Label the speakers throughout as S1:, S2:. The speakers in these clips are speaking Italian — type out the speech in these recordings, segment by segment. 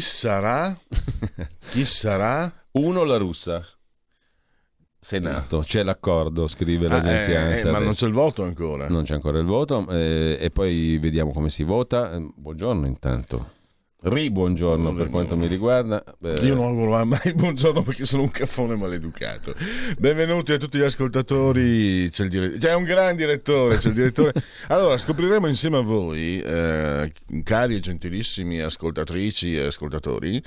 S1: Chi sarà? Chi sarà?
S2: Uno la russa. Senato, c'è l'accordo, scrive
S1: Ah,
S2: l'agenzia
S1: eh, eh, ma non c'è il voto ancora.
S2: Non c'è ancora il voto eh, e poi vediamo come si vota. Eh, Buongiorno intanto. Ri buongiorno per quanto mi riguarda. Eh,
S1: Io non auguro mai buongiorno perché sono un caffone maleducato. Benvenuti a tutti gli ascoltatori. C'è, il dire- c'è un gran direttore. C'è il direttore. Allora, scopriremo insieme a voi, eh, cari e gentilissimi ascoltatrici e ascoltatori,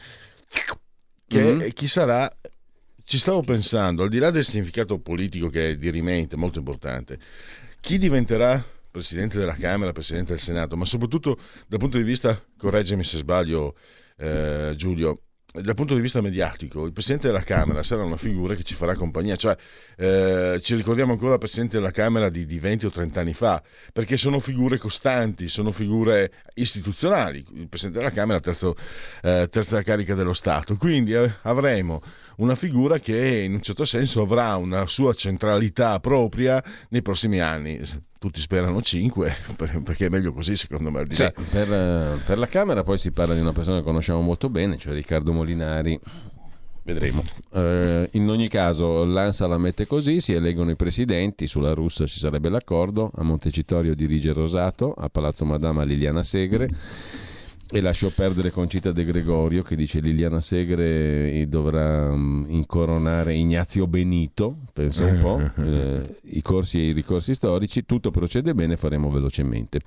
S1: che
S2: Mhm.
S1: chi sarà. Ci stavo pensando, al di là del significato politico che è di rimente molto importante, chi diventerà presidente della Camera, presidente del Senato, ma soprattutto dal punto di vista, correggimi se sbaglio eh, Giulio, dal punto di vista mediatico, il presidente della Camera sarà una figura che ci farà compagnia, cioè eh, ci ricordiamo ancora il presidente della Camera di, di 20 o 30 anni fa, perché sono figure costanti, sono figure istituzionali, il presidente della Camera terzo, eh, terza carica dello Stato, quindi eh, avremo una figura che in un certo senso avrà una sua centralità propria nei prossimi anni. Tutti sperano 5, perché è meglio così secondo me.
S2: sì, per, eh, per la Camera poi si parla di una persona che conosciamo molto bene, cioè Riccardo Molinari. Vedremo. Eh, in ogni caso, l'ANSA la mette così: si eleggono i presidenti. Sulla russa ci sarebbe l'accordo. A Montecitorio dirige Rosato, a Palazzo Madama Liliana Segre. E lascio perdere Concita De Gregorio che dice Liliana Segre eh, dovrà mm, incoronare Ignazio Benito, pensa un po', eh, i corsi e i ricorsi storici, tutto procede bene, faremo velocemente.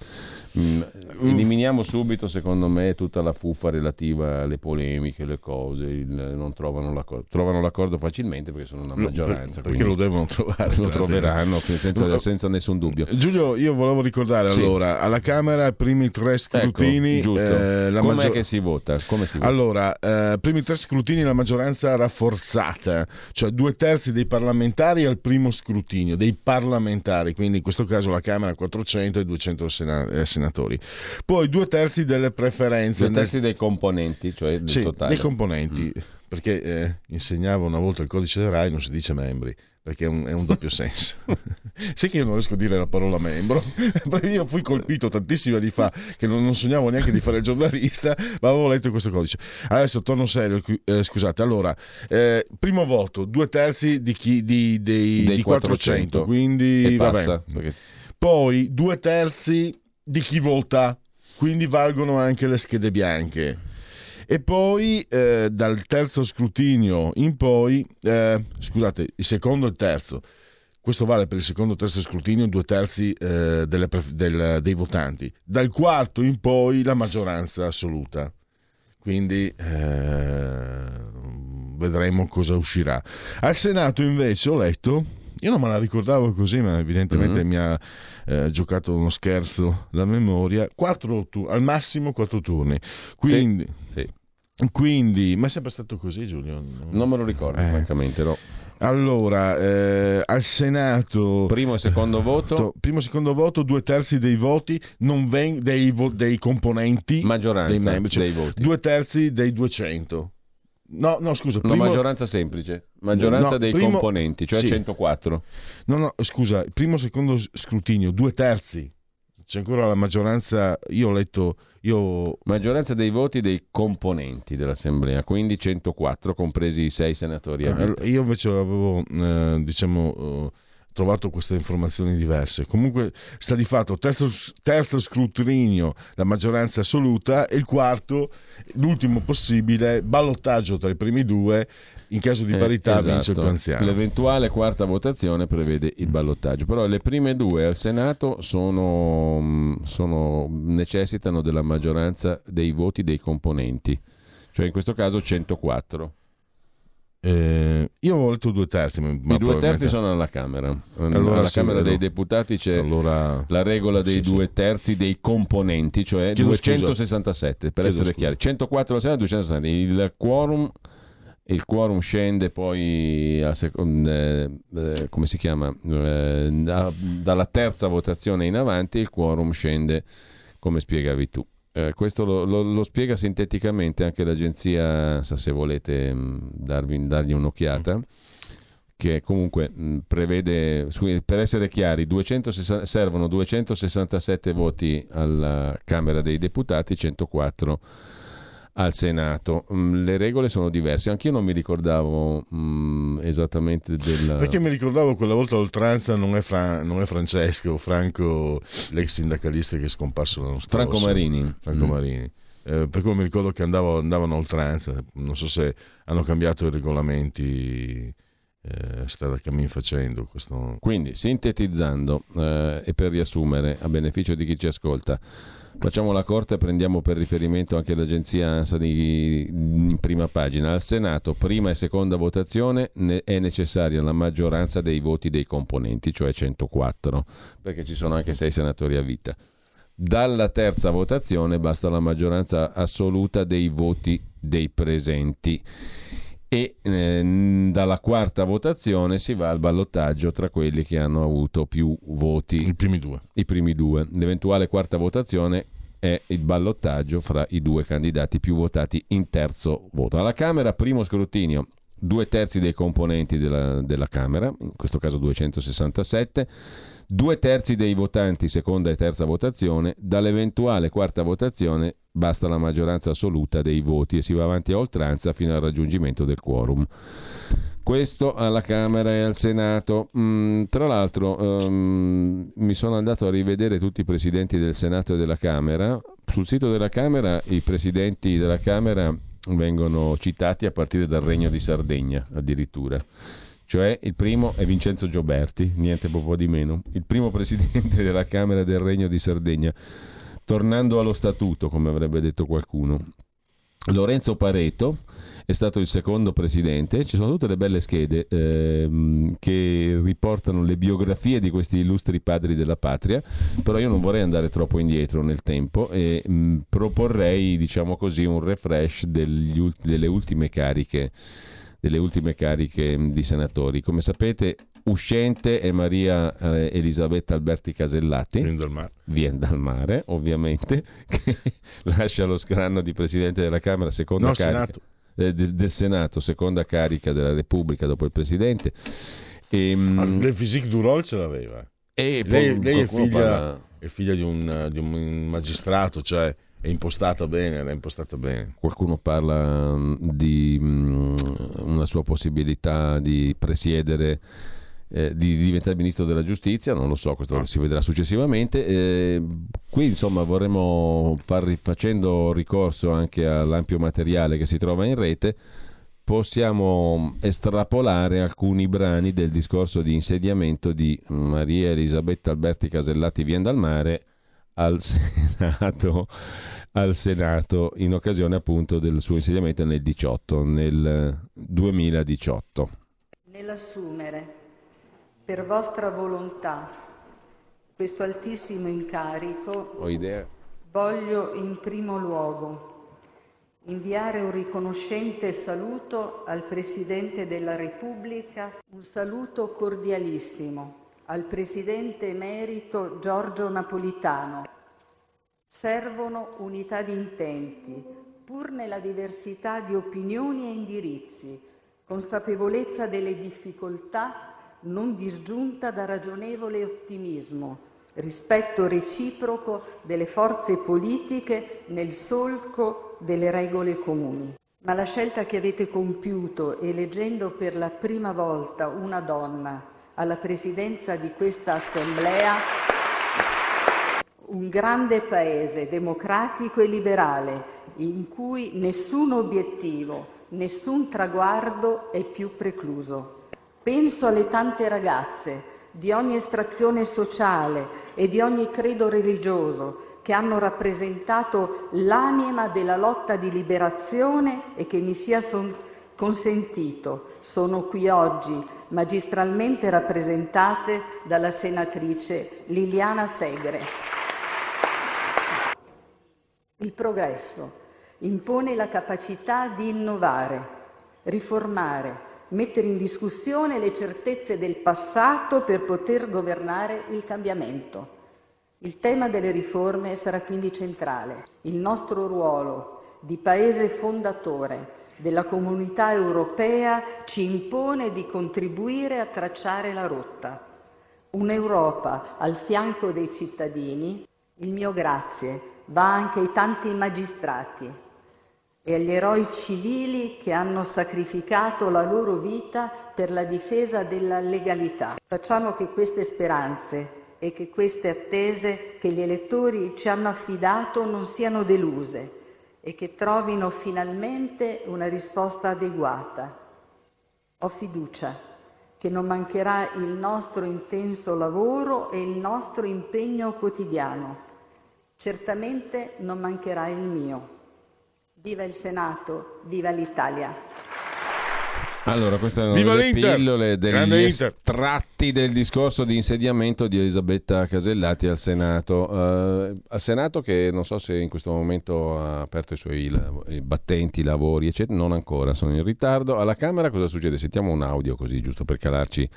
S2: Mm, eliminiamo subito, secondo me, tutta la fuffa relativa alle polemiche, le cose, il- non trovano l'accordo. Trovano l'accordo facilmente perché sono una maggioranza.
S1: per- perché lo devono trovare.
S2: lo
S1: l'altro.
S2: troveranno senza, senza nessun dubbio.
S1: Giulio, io volevo ricordare
S2: Sì.
S1: allora, alla Camera, primi tre scrutini,
S2: Ecco,
S1: eh, la
S2: Com'è
S1: maggior-
S2: che si vota? Come si vota?
S1: Allora, eh, primi tre scrutini la maggioranza rafforzata, cioè due terzi dei parlamentari al primo scrutinio, dei parlamentari, quindi in questo caso la Camera 400 e 200 sena- eh, senatori. Poi due terzi delle preferenze.
S2: Due
S1: nel-
S2: terzi dei componenti, cioè del
S1: sì,
S2: totale.
S1: dei componenti, perché eh, insegnavo una volta il codice del RAI, non si dice membri, perché è un, è un doppio senso. Sai che io non riesco a dire la parola membro? Perché io fui colpito tantissimi anni fa, che non, non sognavo neanche di fare il giornalista, ma avevo letto questo codice. Adesso torno serio, eh, scusate, allora, eh, primo voto, due terzi di, chi, di, dei,
S2: Dei
S1: di 400,
S2: 400,
S1: quindi
S2: passa, perché-
S1: Poi due terzi di chi vota, quindi valgono anche le schede bianche. E poi eh, dal terzo scrutinio in poi, eh, scusate, il secondo e il terzo, questo vale per il secondo e terzo scrutinio, due terzi eh, delle del- dei votanti. Dal quarto in poi la maggioranza assoluta. Quindi eh, vedremo cosa uscirà. Al Senato invece ho letto, io non me la ricordavo così, ma evidentemente
S2: Mhm.
S1: mi ha eh, giocato uno scherzo la memoria, quattro tu- al massimo quattro turni. Quindi,
S2: sì.
S1: quindi, ma è sempre stato così Giulio?
S2: Non me lo ricordo,
S1: Eh.
S2: francamente, no.
S1: Allora, eh, al Senato...
S2: Primo e secondo voto,
S1: Primo e secondo voto, due terzi dei voti non ven- dei, dei componenti,
S2: maggioranza
S1: dei membri, cioè
S2: dei voti.
S1: due terzi dei 200. No, no, scusa,
S2: Una
S1: primo-
S2: maggioranza semplice, maggioranza
S1: No,
S2: dei
S1: primo-
S2: componenti, cioè
S1: sì.
S2: 104.
S1: no, no, scusa, primo e secondo scrutinio, due terzi. C'è ancora la maggioranza, io ho letto, io...
S2: Maggioranza dei voti dei componenti dell'Assemblea, quindi 104, compresi i sei senatori a vita.
S1: eh, Io invece avevo, eh, diciamo, eh, trovato queste informazioni diverse. Comunque sta di fatto terzo, terzo scrutinio, la maggioranza assoluta, e il quarto, l'ultimo possibile, ballottaggio tra i primi due, in caso di
S2: Eh,
S1: parità vince il
S2: esatto.
S1: più anziano.
S2: L'eventuale quarta votazione prevede il ballottaggio, però le prime due al Senato sono, sono- necessitano della maggioranza dei voti dei componenti, cioè in questo caso 104.
S3: Eh, io ho letto due terzi. Ma
S2: I due terzi
S3: probabilmente-
S2: sono alla Camera.
S3: Allora
S2: alla
S3: sì,
S2: Camera
S3: vedo.
S2: dei Deputati c'è
S3: Allora,
S2: la regola dei
S3: Sì,
S2: due
S3: sì.
S2: terzi dei componenti, cioè
S3: Chiedo scusa.
S2: 267 per
S3: Chiedo
S2: essere
S3: scusa.
S2: chiari. 104 alla Senato, 267. Il quorum, il quorum scende poi a secon- eh, eh, come si chiama? Eh, da- dalla terza votazione in avanti il quorum scende come spiegavi tu. Eh, questo lo, lo- lo spiega sinteticamente anche l'agenzia, se volete mh, darvi- dargli un'occhiata, che comunque mh, prevede, su- per essere chiari, 260 servono 267 voti alla Camera dei Deputati, 104 al Senato. Mm, Le regole sono diverse, anch'io non mi ricordavo mm, esattamente del...
S3: perché mi ricordavo quella volta l'oltranza non è, Fra- non è Francesco, Franco, l'ex sindacalista che è scomparso l'anno scorso.
S2: Franco Marini.
S3: Franco
S2: Mm.
S3: Marini. Eh, per cui mi ricordo che andavo- andavano a oltranza, non so se hanno cambiato i regolamenti, eh, strada cammin facendo. Questo...
S2: Quindi, sintetizzando eh, e per riassumere, a beneficio di chi ci ascolta, facciamo la corte e prendiamo per riferimento anche l'agenzia ANSA di, in prima pagina. Al Senato, prima e seconda votazione, ne- è necessaria la maggioranza dei voti dei componenti, cioè 104, perché ci sono anche sei senatori a vita. Dalla terza votazione basta la maggioranza assoluta dei voti dei presenti e eh, dalla quarta votazione si va al ballottaggio tra quelli che hanno avuto più voti,
S3: I primi due.
S2: i primi due. L'eventuale quarta votazione è il ballottaggio fra i due candidati più votati in terzo voto. Alla Camera, primo scrutinio, due terzi dei componenti della, della Camera, in questo caso 267, due terzi dei votanti seconda e terza votazione, dall'eventuale quarta votazione basta la maggioranza assoluta dei voti e si va avanti a oltranza fino al raggiungimento del quorum. Questo alla Camera e al Senato. Mm, tra l'altro ehm, mi sono andato a rivedere tutti i presidenti del Senato e della Camera. Sul sito della Camera i presidenti della Camera vengono citati a partire dal Regno di Sardegna addirittura. Cioè il primo è Vincenzo Gioberti, niente po' di meno, il primo presidente della Camera del Regno di Sardegna, tornando allo statuto, come avrebbe detto qualcuno. Lorenzo Pareto è stato il secondo presidente, ci sono tutte le belle schede ehm, che riportano le biografie di questi illustri padri della patria, però io non vorrei andare troppo indietro nel tempo e mh, proporrei, diciamo così, un refresh degli delle ultime cariche delle ultime cariche mh, di senatori. Come sapete, uscente è Maria eh, Elisabetta Alberti Casellati
S3: Quindi dal mare.
S2: viene dal mare, ovviamente, che lascia lo scranno di Presidente della Camera, seconda
S3: No,
S2: carica
S3: Senato.
S2: eh, del, del Senato, seconda carica della Repubblica dopo il Presidente. E, mm,
S3: del physique du rôle ce l'aveva.
S2: e
S3: lei-
S2: poi
S3: lei è figlia-
S2: parla-
S3: È figlia di un, di un magistrato, cioè è impostata bene, era impostata bene.
S2: Qualcuno parla mm, di mm, una sua possibilità di presiedere, eh, di diventare ministro della giustizia, non lo so, questo si vedrà successivamente. Eh, qui insomma vorremmo far facendo ricorso anche all'ampio materiale che si trova in rete. Possiamo estrapolare alcuni brani del discorso di insediamento di Maria Elisabetta Alberti Casellati Vien dal Mare al Senato al Senato in occasione appunto del suo insediamento nel 18, nel 2018.
S4: Nell'assumere per vostra volontà questo altissimo incarico,
S2: Ho idea?
S4: voglio in primo luogo inviare un riconoscente saluto al Presidente della Repubblica, un saluto cordialissimo al Presidente emerito Giorgio Napolitano. Servono unità di intenti, pur nella diversità di opinioni e indirizzi, consapevolezza delle difficoltà non disgiunta da ragionevole ottimismo, rispetto reciproco delle forze politiche nel solco delle regole comuni. Ma la scelta che avete compiuto eleggendo per la prima volta una donna alla presidenza di questa Assemblea un grande paese democratico e liberale in cui nessun obiettivo, nessun traguardo è più precluso. Penso alle tante ragazze di ogni estrazione sociale e di ogni credo religioso che hanno rappresentato l'anima della lotta di liberazione e che mi sia son- consentito, sono qui oggi magistralmente rappresentate dalla senatrice Liliana Segre. Il progresso impone la capacità di innovare, riformare, mettere in discussione le certezze del passato per poter governare il cambiamento. Il tema delle riforme sarà quindi centrale. Il nostro ruolo di Paese fondatore della comunità europea ci impone di contribuire a tracciare la rotta. Un'Europa al fianco dei cittadini. Il mio grazie va anche ai tanti magistrati e agli eroi civili che hanno sacrificato la loro vita per la difesa della legalità. Facciamo che queste speranze e che queste attese che gli elettori ci hanno affidato non siano deluse e che trovino finalmente una risposta adeguata. Ho fiducia che non mancherà il nostro intenso lavoro e il nostro impegno quotidiano. Certamente non mancherà il mio. Viva il Senato, viva l'Italia.
S2: Allora, queste erano
S1: Viva
S2: le
S1: l'Inter!
S2: pillole
S1: Grande
S2: degli
S1: Inter!
S2: estratti del discorso di insediamento di Elisabetta Casellati al Senato. Eh, al Senato che non so se in questo momento ha aperto i suoi lav- i battenti, i lavori, eccetera, non ancora, sono in ritardo. Alla Camera cosa succede? Sentiamo un audio così, giusto per calarci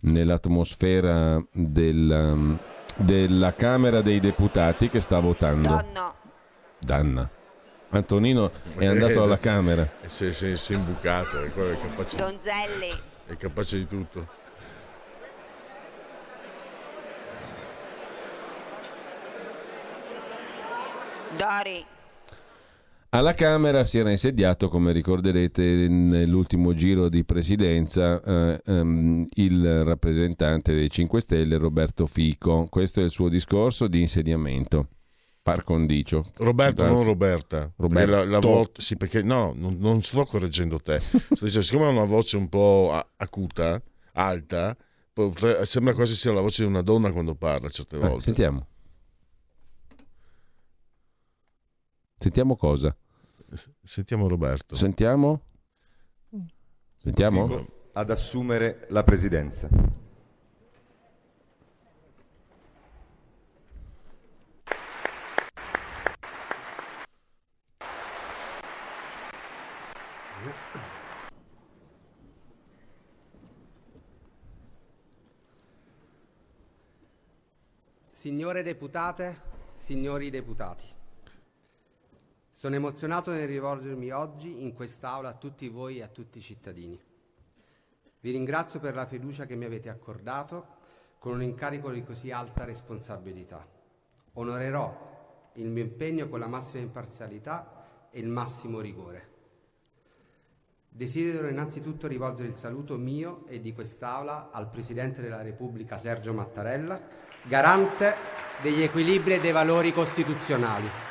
S2: nell'atmosfera del, della Camera dei Deputati che sta votando.
S5: Donna.
S2: Danna. Antonino è andato alla Camera.
S1: E si, si- si è imbucato, è, quello è capace,
S5: Donzelli.
S1: è capace di tutto.
S5: Dori.
S2: Alla Camera si era insediato, come ricorderete, nell'ultimo giro di presidenza eh, ehm, il rappresentante dei 5 Stelle Roberto Fico. Questo è il suo discorso di insediamento. Par condicio.
S1: Roberto, non Roberta.
S2: Roberto.
S1: Perché la, la volta- sì, perché no, non, non sto correggendo te. Sto dicendo, siccome ha una voce un po' acuta, alta, potre- sembra quasi sia la voce di una donna quando parla certe
S2: Eh,
S1: volte.
S2: sentiamo. Sentiamo cosa?
S1: Sentiamo Roberto.
S2: Sentiamo? Sentiamo?
S6: Fico ad assumere la presidenza.
S7: Signore deputate, signori deputati, sono emozionato nel rivolgermi oggi in quest'Aula a tutti voi e a tutti i cittadini. Vi ringrazio per la fiducia che mi avete accordato con un incarico di così alta responsabilità. Onorerò il mio impegno con la massima imparzialità e il massimo rigore. Desidero innanzitutto rivolgere il saluto mio e di quest'Aula al Presidente della Repubblica Sergio Mattarella, garante degli equilibri e dei valori costituzionali.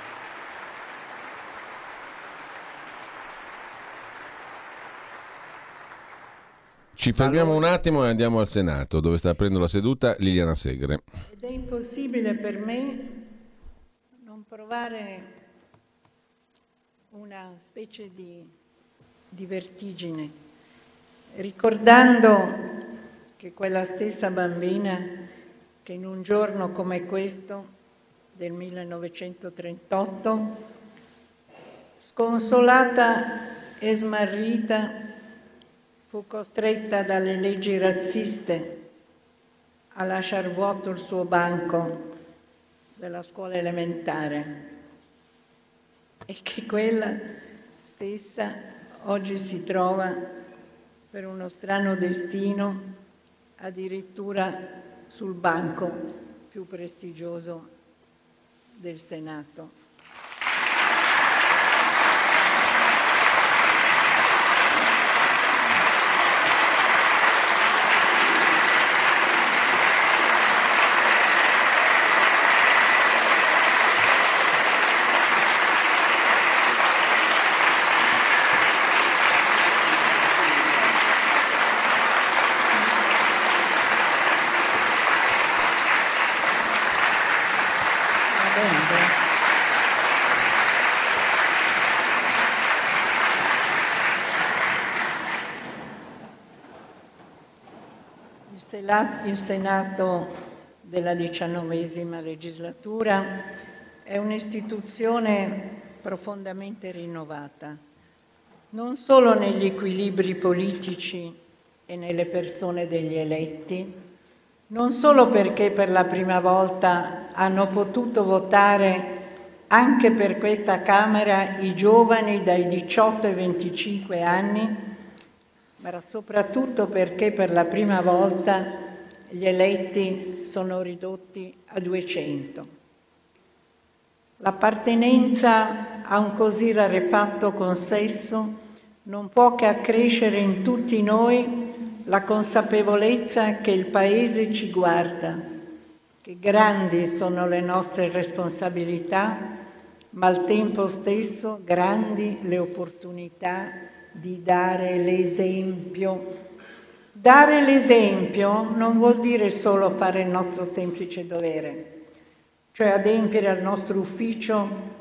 S2: Ci fermiamo un attimo e andiamo al Senato, dove sta aprendo la seduta Liliana Segre.
S8: Ed è impossibile per me non provare una specie di, di vertigine, ricordando che quella stessa bambina che in un giorno come questo del 1938, sconsolata e smarrita, fu costretta dalle leggi razziste a lasciar vuoto il suo banco della scuola elementare e che quella stessa oggi si trova per uno strano destino addirittura sul banco più prestigioso del Senato. Va bene, grazie. Il Senato della diciannovesima legislatura è un'istituzione profondamente rinnovata, non solo negli equilibri politici e nelle persone degli eletti, non solo perché per la prima volta hanno potuto votare anche per questa Camera i giovani dai 18 ai 25 anni, ma soprattutto perché per la prima volta gli eletti sono ridotti a 200. L'appartenenza a un così rarefatto consesso non può che accrescere in tutti noi la consapevolezza che il Paese ci guarda, che grandi sono le nostre responsabilità, ma al tempo stesso grandi le opportunità di dare l'esempio. Dare l'esempio non vuol dire solo fare il nostro semplice dovere, cioè adempiere al nostro ufficio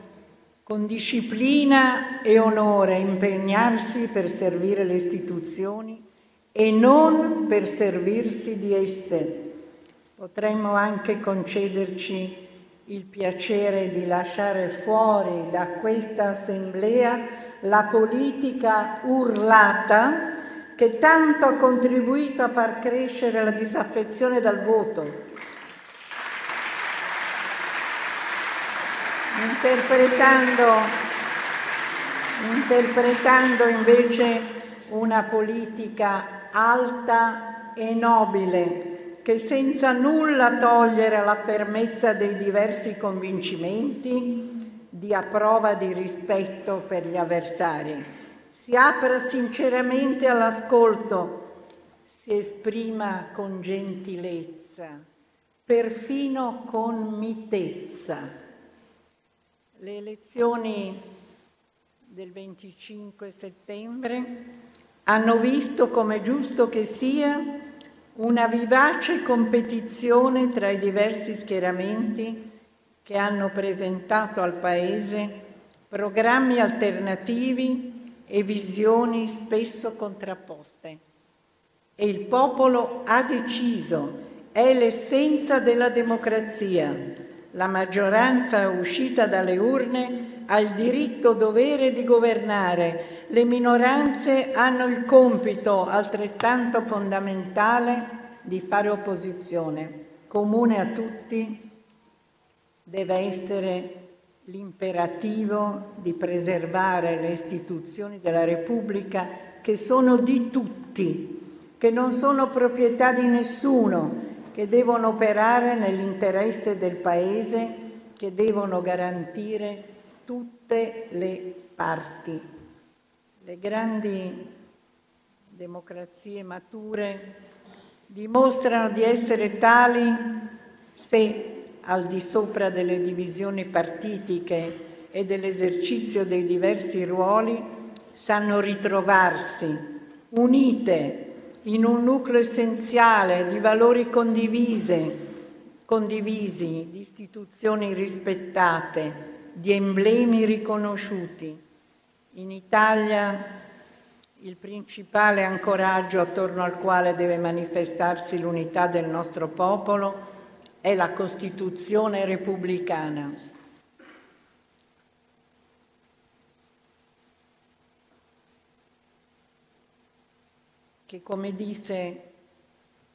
S8: con disciplina e onore, impegnarsi per servire le istituzioni e non per servirsi di esse. Potremmo anche concederci il piacere di lasciare fuori da questa assemblea la politica urlata che tanto ha contribuito a far crescere la disaffezione dal voto. Interpretando, interpretando invece una politica alta e nobile, che senza nulla togliere alla fermezza dei diversi convincimenti, dia prova di rispetto per gli avversari, si apra sinceramente all'ascolto, si esprima con gentilezza, perfino con mitezza. Le elezioni del 25 settembre hanno visto, come giusto che sia, una vivace competizione tra i diversi schieramenti che hanno presentato al Paese programmi alternativi e visioni spesso contrapposte. E il popolo ha deciso, è l'essenza della democrazia. La maggioranza uscita dalle urne ha il diritto dovere di governare, le minoranze hanno il compito altrettanto fondamentale di fare opposizione. Comune a tutti deve essere l'imperativo di preservare le istituzioni della Repubblica che sono di tutti, che non sono proprietà di nessuno, che devono operare nell'interesse del Paese, che devono garantire tutte le parti. Le grandi democrazie mature dimostrano di essere tali se, al di sopra delle divisioni partitiche e dell'esercizio dei diversi ruoli, sanno ritrovarsi unite in un nucleo essenziale di valori condivise, condivisi, di istituzioni rispettate, di emblemi riconosciuti. In Italia il principale ancoraggio attorno al quale deve manifestarsi l'unità del nostro popolo è la Costituzione repubblicana. che come disse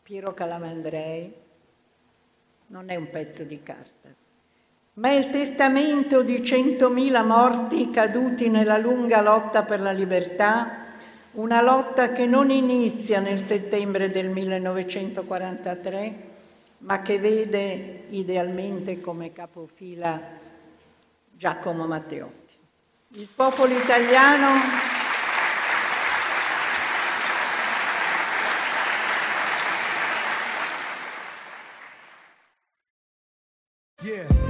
S8: Piero Calamandrei non è un pezzo di carta ma è il testamento di centomila morti caduti nella lunga lotta per la libertà, una lotta che non inizia nel settembre del 1943, ma che vede idealmente come capofila Giacomo Matteotti. Il popolo italiano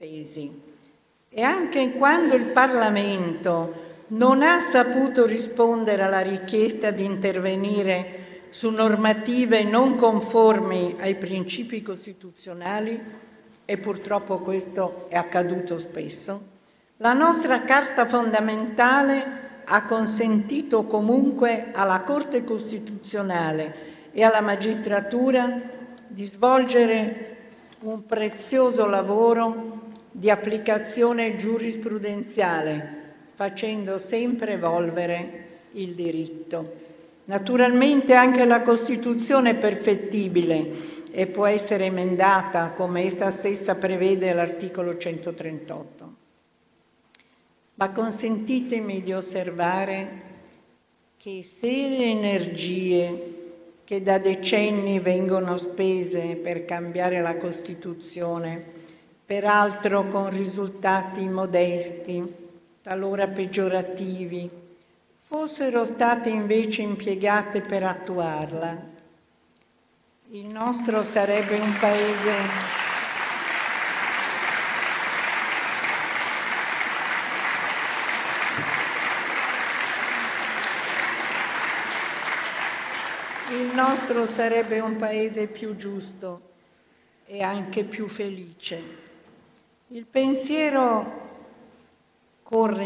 S8: Difesi. E anche quando il Parlamento non ha saputo rispondere alla richiesta di intervenire su normative non conformi ai principi costituzionali, e purtroppo questo è accaduto spesso, la nostra Carta fondamentale ha consentito comunque alla Corte Costituzionale e alla magistratura di svolgere un prezioso lavoro di applicazione giurisprudenziale, facendo sempre evolvere il diritto. Naturalmente anche la Costituzione è perfettibile e può essere emendata come essa stessa prevede all'articolo 138. Ma consentitemi di osservare che se le energie che da decenni vengono spese per cambiare la Costituzione, peraltro con risultati modesti, talora peggiorativi, fossero state invece impiegate per attuarla, il nostro sarebbe un paese il nostro sarebbe un paese più giusto e anche più felice. Il pensiero corre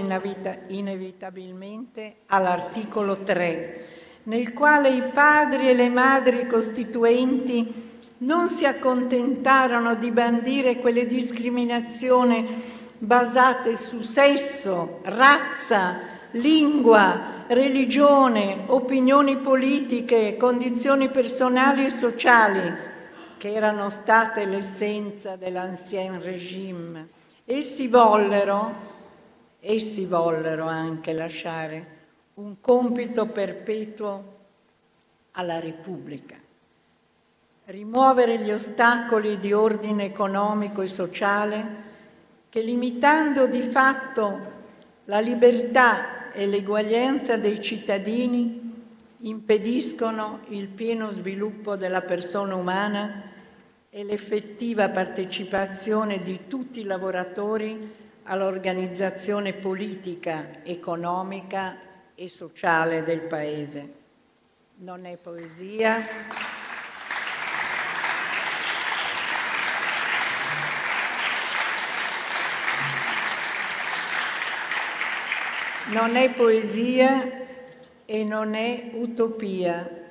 S8: inevitabilmente all'articolo 3, nel quale i padri e le madri costituenti non si accontentarono di bandire quelle discriminazioni basate su sesso, razza, lingua, religione, opinioni politiche, condizioni personali e sociali, che erano state l'essenza dell'ancien regime. Essi vollero, essi vollero anche lasciare un compito perpetuo alla Repubblica, rimuovere gli ostacoli di ordine economico e sociale che limitando di fatto la libertà e l'eguaglianza dei cittadini impediscono il pieno sviluppo della persona umana e l'effettiva partecipazione di tutti i lavoratori all'organizzazione politica, economica e sociale del Paese. Non è poesia. Non è poesia e non è utopia,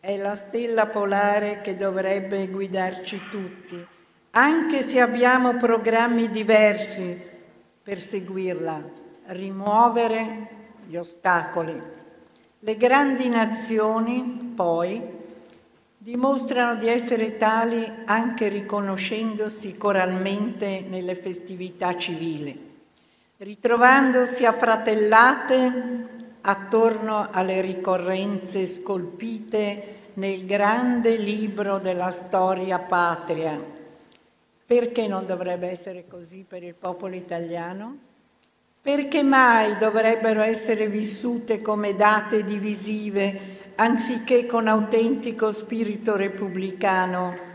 S8: è la stella polare che dovrebbe guidarci tutti, anche se abbiamo programmi diversi per seguirla, rimuovere gli ostacoli. Le grandi nazioni, poi, dimostrano di essere tali anche riconoscendosi coralmente nelle festività civili ritrovandosi affratellate attorno alle ricorrenze scolpite nel grande libro della storia patria. Perché non dovrebbe essere così per il popolo italiano? Perché mai dovrebbero essere vissute come date divisive anziché con autentico spirito repubblicano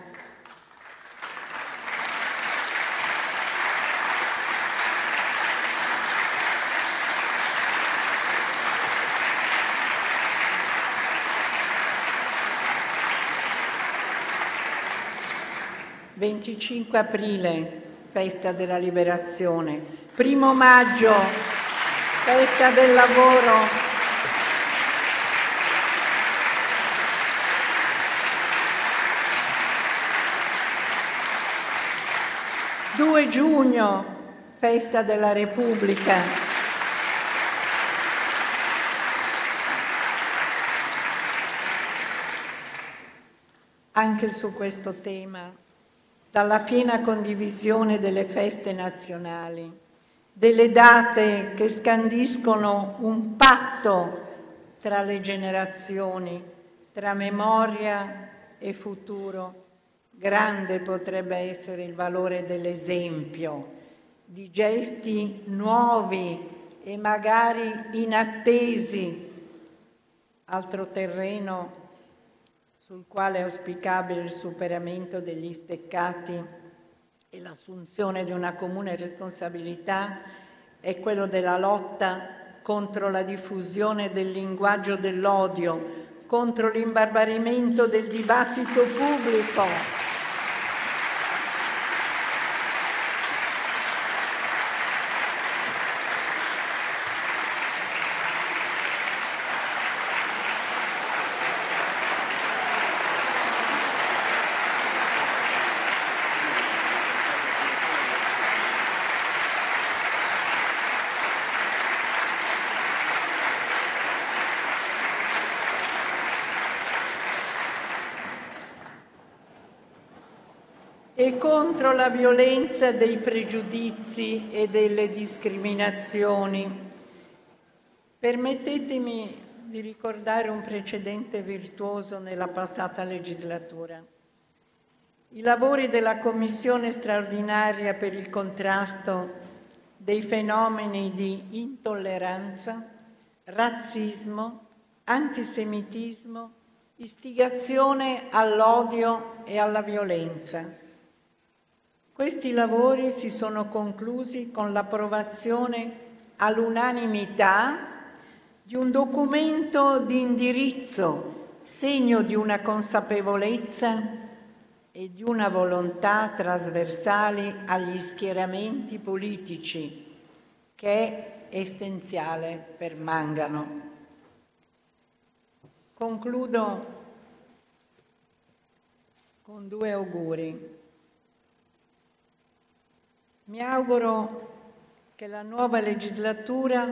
S8: 25 aprile, festa della liberazione, primo maggio, festa del lavoro. Due giugno, festa della Repubblica. Anche su questo tema dalla piena condivisione delle feste nazionali, delle date che scandiscono un patto tra le generazioni, tra memoria e futuro. Grande potrebbe essere il valore dell'esempio, di gesti nuovi e magari inattesi, altro terreno sul quale è auspicabile il superamento degli steccati e l'assunzione di una comune responsabilità è quello della lotta contro la diffusione del linguaggio dell'odio, contro l'imbarbarimento del dibattito pubblico. e contro la violenza dei pregiudizi e delle discriminazioni. Permettetemi di ricordare un precedente virtuoso nella passata legislatura. I lavori della Commissione straordinaria per il contrasto dei fenomeni di intolleranza, razzismo, antisemitismo, istigazione all'odio e alla violenza questi lavori si sono conclusi con l'approvazione all'unanimità di un documento di indirizzo, segno di una consapevolezza e di una volontà trasversali agli schieramenti politici, che è essenziale per Mangano. Concludo con due auguri. Mi auguro che la nuova legislatura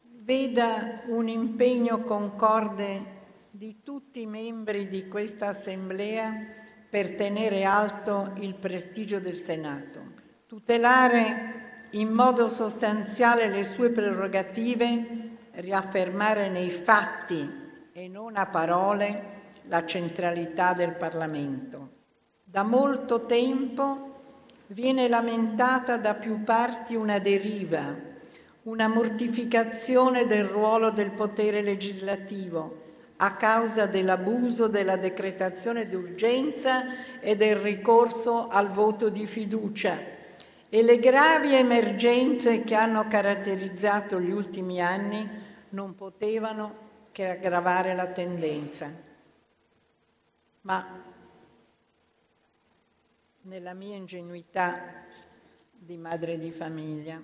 S8: veda un impegno concorde di tutti i membri di questa Assemblea per tenere alto il prestigio del Senato, tutelare in modo sostanziale le sue prerogative, riaffermare nei fatti e non a parole la centralità del Parlamento. Da molto tempo viene lamentata da più parti una deriva, una mortificazione del ruolo del potere legislativo a causa dell'abuso della decretazione d'urgenza e del ricorso al voto di fiducia e le gravi emergenze che hanno caratterizzato gli ultimi anni non potevano che aggravare la tendenza. Ma nella mia ingenuità di madre di famiglia,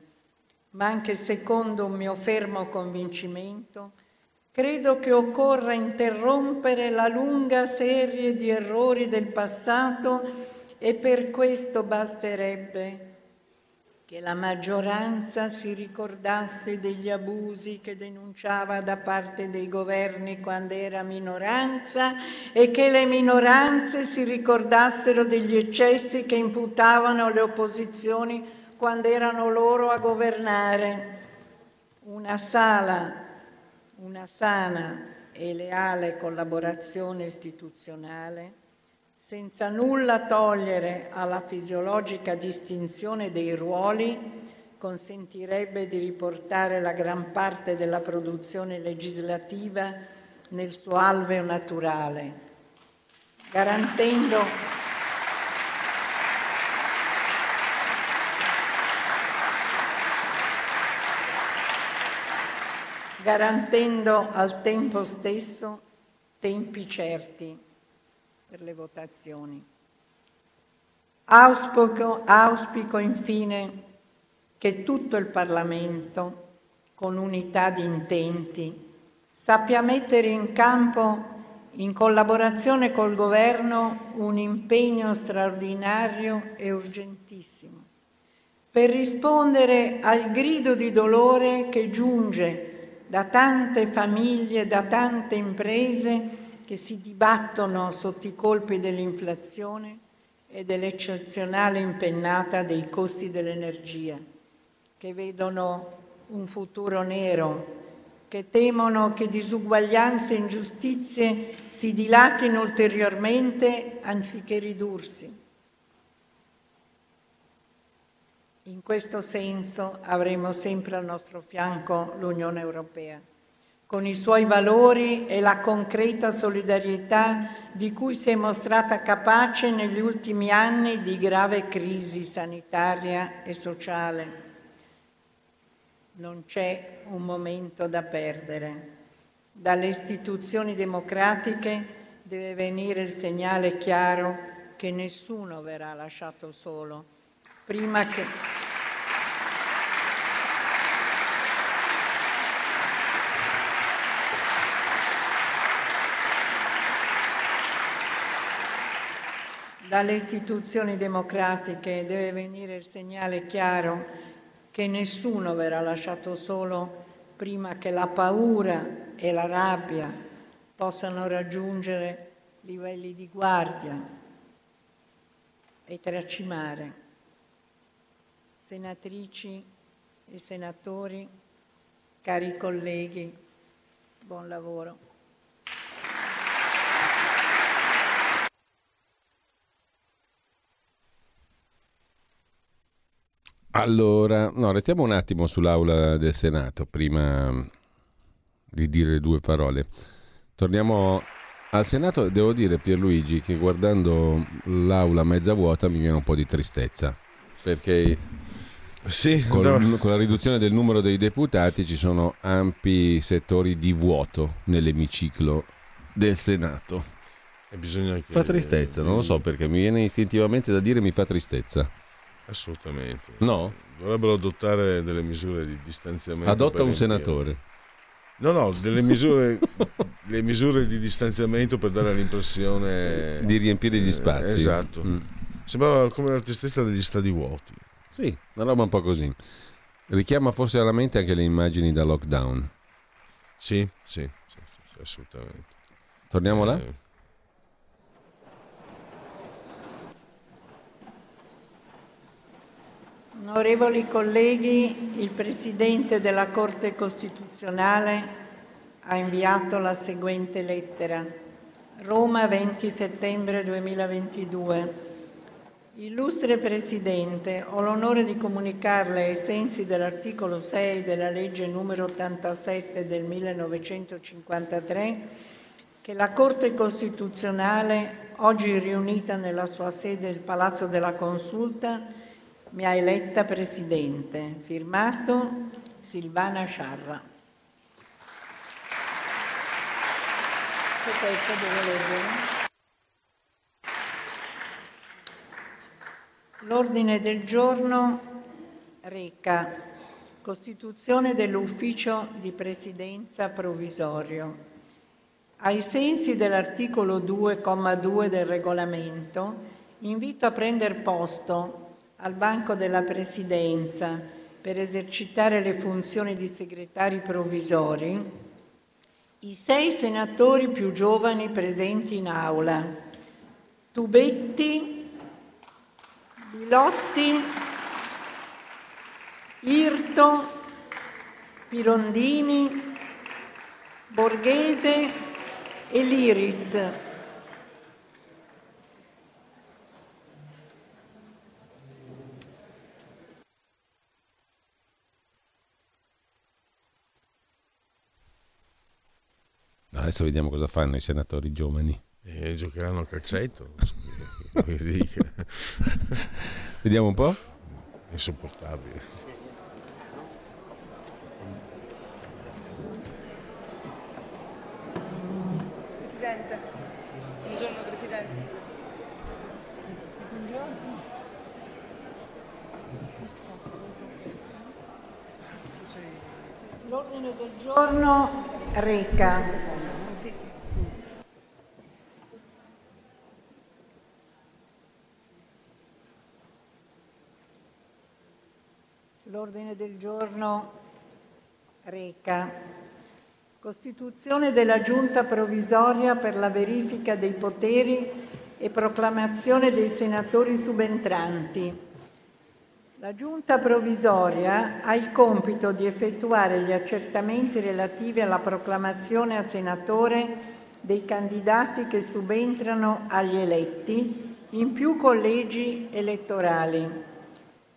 S8: ma anche secondo un mio fermo convincimento, credo che occorra interrompere la lunga serie di errori del passato e per questo basterebbe che la maggioranza si ricordasse degli abusi che denunciava da parte dei governi quando era minoranza e che le minoranze si ricordassero degli eccessi che imputavano le opposizioni quando erano loro a governare. Una sala, una sana e leale collaborazione istituzionale senza nulla togliere alla fisiologica distinzione dei ruoli, consentirebbe di riportare la gran parte della produzione legislativa nel suo alveo naturale, garantendo garantendo al tempo stesso tempi certi per le votazioni. Auspico, auspico infine che tutto il Parlamento, con unità di intenti, sappia mettere in campo, in collaborazione col Governo, un impegno straordinario e urgentissimo per rispondere al grido di dolore che giunge da tante famiglie, da tante imprese che si dibattono sotto i colpi dell'inflazione e dell'eccezionale impennata dei costi dell'energia, che vedono un futuro nero, che temono che disuguaglianze e ingiustizie si dilatino ulteriormente anziché ridursi. In questo senso avremo sempre al nostro fianco l'Unione Europea con i suoi valori e la concreta solidarietà di cui si è mostrata capace negli ultimi anni di grave crisi sanitaria e sociale. Non c'è un momento da perdere. Dalle istituzioni democratiche deve venire il segnale chiaro che nessuno verrà lasciato solo, prima che... dalle istituzioni democratiche deve venire il segnale chiaro che nessuno verrà lasciato solo prima che la paura e la rabbia possano raggiungere livelli di guardia e tracimare. Senatrici e senatori, cari colleghi, buon lavoro.
S2: Allora, no, restiamo un attimo sull'aula del Senato prima di dire due parole. Torniamo al Senato, devo dire Pierluigi che guardando l'aula mezza vuota mi viene un po' di tristezza, perché
S3: sì,
S2: con, no. con la riduzione del numero dei deputati ci sono ampi settori di vuoto nell'emiciclo del Senato.
S3: E che...
S2: Fa tristezza, non lo so perché mi viene istintivamente da dire mi fa tristezza.
S3: Assolutamente.
S2: No?
S3: Dovrebbero adottare delle misure di distanziamento.
S2: Adotta un senatore.
S3: No, no, delle misure, le misure di distanziamento per dare l'impressione...
S2: Di riempire gli spazi.
S3: Eh, esatto. Mm. Sembrava come la tristezza degli stadi vuoti.
S2: Sì, una roba un po' così. Richiama forse alla mente anche le immagini da lockdown.
S3: Sì, sì, sì, sì assolutamente.
S2: Torniamo là?
S8: Onorevoli colleghi, il Presidente della Corte Costituzionale ha inviato la seguente lettera. Roma 20 settembre 2022. Illustre Presidente, ho l'onore di comunicarle ai sensi dell'articolo 6 della legge numero 87 del 1953 che la Corte Costituzionale, oggi riunita nella sua sede il Palazzo della Consulta, mi ha eletta Presidente. Firmato Silvana Sciarra. L'ordine del giorno reca Costituzione dell'Ufficio di Presidenza provvisorio. Ai sensi dell'articolo 2,2 del regolamento, invito a prendere posto al banco della Presidenza per esercitare le funzioni di segretari provvisori i sei senatori più giovani presenti in aula. Tubetti, Bilotti, Irto, Pirondini, Borghese e Liris.
S2: Adesso vediamo cosa fanno i senatori giovani.
S3: Eh, giocheranno a calcetto.
S2: vediamo un po'.
S3: Insopportabile.
S9: Presidente, buongiorno Presidente.
S8: L'ordine del giorno reca L'ordine del giorno reca Costituzione della Giunta provvisoria per la verifica dei poteri e proclamazione dei senatori subentranti. La Giunta provvisoria ha il compito di effettuare gli accertamenti relativi alla proclamazione a senatore dei candidati che subentrano agli eletti in più collegi elettorali.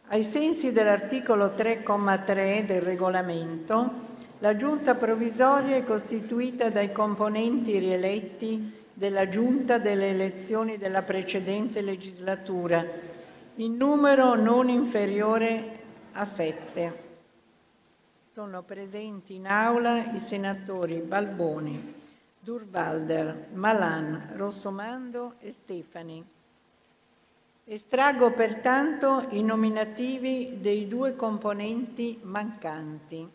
S8: Ai sensi dell'articolo 3,3 del regolamento, la Giunta provvisoria è costituita dai componenti rieletti della Giunta delle elezioni della precedente legislatura, in numero non inferiore a sette. Sono presenti in aula i senatori Balboni, Durvalder, Malan, Rossomando e Stefani. Estraggo pertanto i nominativi dei due componenti mancanti.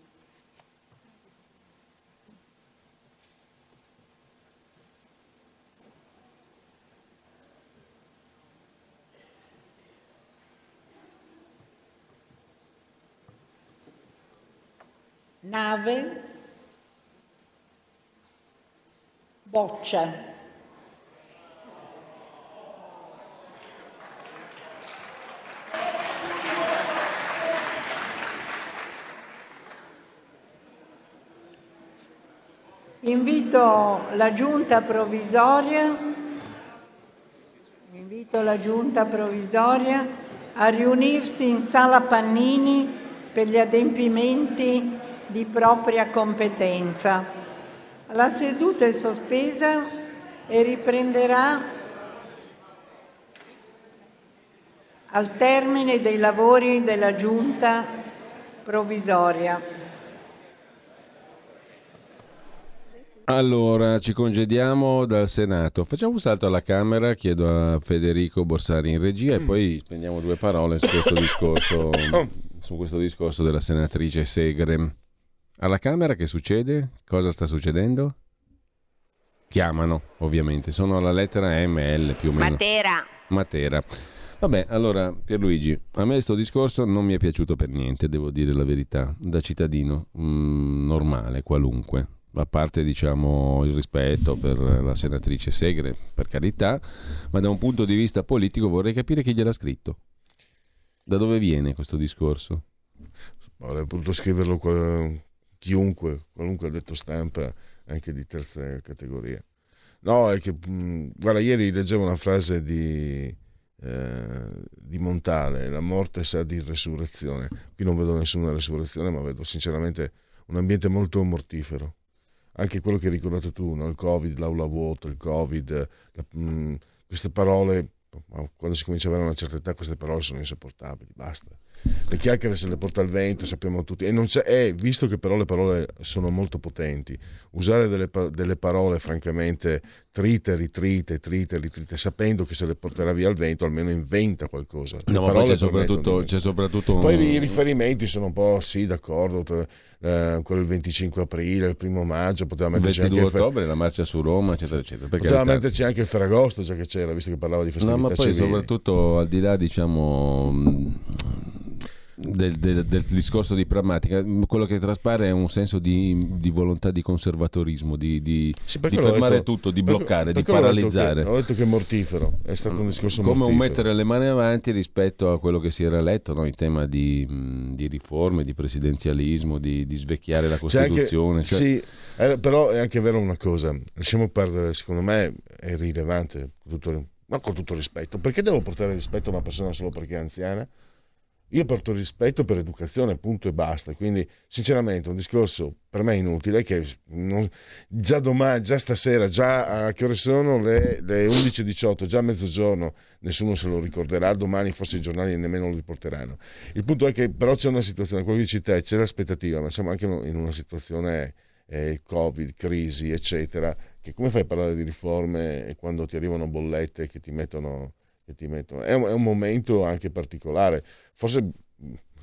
S8: Nave, Boccia. Invito la giunta provvisoria, invito la giunta provvisoria a riunirsi in sala Pannini per gli adempimenti di propria competenza. La seduta è sospesa e riprenderà al termine dei lavori della giunta provvisoria.
S2: Allora, ci congediamo dal Senato. Facciamo un salto alla Camera, chiedo a Federico Borsari in regia e poi spendiamo due parole su questo discorso, su questo discorso della senatrice Segre. Alla Camera che succede? Cosa sta succedendo? Chiamano, ovviamente, sono alla lettera ML più o meno.
S5: Matera.
S2: Matera. Vabbè, allora Pierluigi, a me questo discorso non mi è piaciuto per niente, devo dire la verità, da cittadino mm, normale, qualunque a parte diciamo il rispetto per la senatrice Segre, per carità, ma da un punto di vista politico vorrei capire chi gliel'ha scritto. Da dove viene questo discorso?
S1: Avrei potuto scriverlo qual- chiunque, qualunque ha detto stampa, anche di terza categoria. No, è che, mh, guarda, ieri leggevo una frase di, eh, di Montale, la morte sa di resurrezione. Qui non vedo nessuna resurrezione, ma vedo sinceramente un ambiente molto mortifero anche quello che hai ricordato tu, no? il Covid, l'aula vuota, il Covid, la, mh, queste parole, quando si comincia ad avere una certa età, queste parole sono insopportabili, basta. Le chiacchiere se le porta il vento, sappiamo tutti, e, non c'è, e visto che però le parole sono molto potenti, usare delle, delle parole francamente trite, ritrite, trite, ritrite, sapendo che se le porterà via il vento, almeno inventa qualcosa. Le
S2: no, ma c'è soprattutto, c'è soprattutto,
S1: Poi i riferimenti sono un po', sì, d'accordo, eh, quello il 25 aprile, il primo maggio, poteva metterci
S2: il 22
S1: anche
S2: ottobre, la marcia su Roma, eccetera, eccetera.
S1: Poteva metterci anche il Ferragosto, già che c'era, visto che parlava di festività
S2: No, ma poi
S1: civili.
S2: soprattutto al di là, diciamo del, del, del, discorso di pragmatica, quello che traspare è un senso di, di volontà di conservatorismo, di, di,
S1: sì,
S2: di fermare
S1: detto,
S2: tutto, di bloccare,
S1: perché,
S2: di paralizzare.
S1: Ho detto, che, ho detto che è mortifero, è stato un discorso
S2: Come
S1: mortifero.
S2: un mettere le mani avanti rispetto a quello che si era letto no? in tema di, riforme, di presidenzialismo, di, svecchiare la Costituzione.
S1: Anche,
S2: cioè...
S1: Sì, eh, però è anche vero una cosa, lasciamo perdere, secondo me è irrilevante, tutto, ma con tutto rispetto, perché devo portare rispetto a una persona solo perché è anziana? Io porto rispetto per educazione, punto e basta. Quindi, sinceramente, un discorso per me inutile che non, già domani, già stasera, già a che ore sono? Le, le 11.18, già a mezzogiorno, nessuno se lo ricorderà. Domani forse i giornali nemmeno lo riporteranno. Il punto è che però c'è una situazione, quello che dici te, c'è l'aspettativa, ma siamo anche in una situazione eh, Covid, crisi, eccetera, che come fai a parlare di riforme quando ti arrivano bollette che ti mettono che ti mettono. È un, è un momento anche particolare. Forse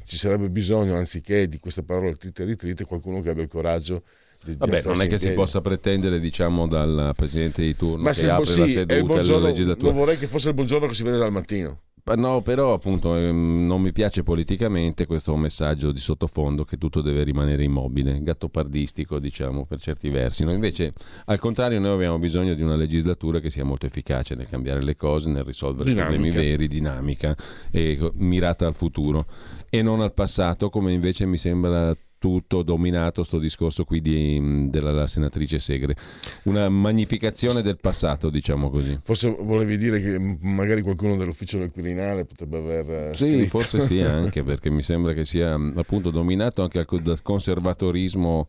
S1: ci sarebbe bisogno, anziché di queste parole trite e ritrite, qualcuno che abbia il coraggio di
S2: Vabbè, non è che si possa pretendere, diciamo, dal presidente di turno
S1: Ma
S2: che apre
S1: sì,
S2: la seduta
S1: buongiorno,
S2: legislatura.
S1: Non vorrei che fosse il buongiorno che si vede dal mattino.
S2: No, però appunto ehm, non mi piace politicamente questo messaggio di sottofondo che tutto deve rimanere immobile, gattopardistico diciamo per certi versi. No, invece al contrario noi abbiamo bisogno di una legislatura che sia molto efficace nel cambiare le cose, nel risolvere
S3: Dinamica.
S2: problemi veri, dinamica e mirata al futuro e non al passato come invece mi sembra tutto dominato sto discorso qui di, della senatrice Segre. Una magnificazione del passato, diciamo così.
S3: Forse volevi dire che m- magari qualcuno dell'ufficio del Quirinale potrebbe aver eh,
S2: Sì,
S3: scritto.
S2: forse sì anche, perché mi sembra che sia mh, appunto dominato anche dal conservatorismo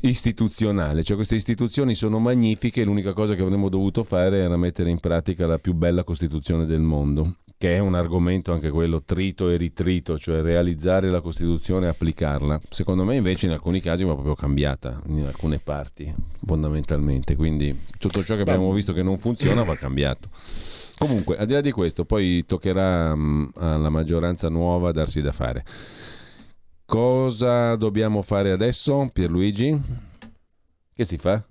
S2: istituzionale, cioè queste istituzioni sono magnifiche, l'unica cosa che avremmo dovuto fare era mettere in pratica la più bella Costituzione del mondo, che è un argomento anche quello trito e ritrito, cioè realizzare la Costituzione e applicarla. Secondo me invece in alcuni casi va proprio cambiata, in alcune parti fondamentalmente, quindi tutto ciò che abbiamo visto che non funziona va cambiato. Comunque, al di là di questo, poi toccherà mh, alla maggioranza nuova darsi da fare. Cosa dobbiamo fare adesso, Pierluigi? Che si fa?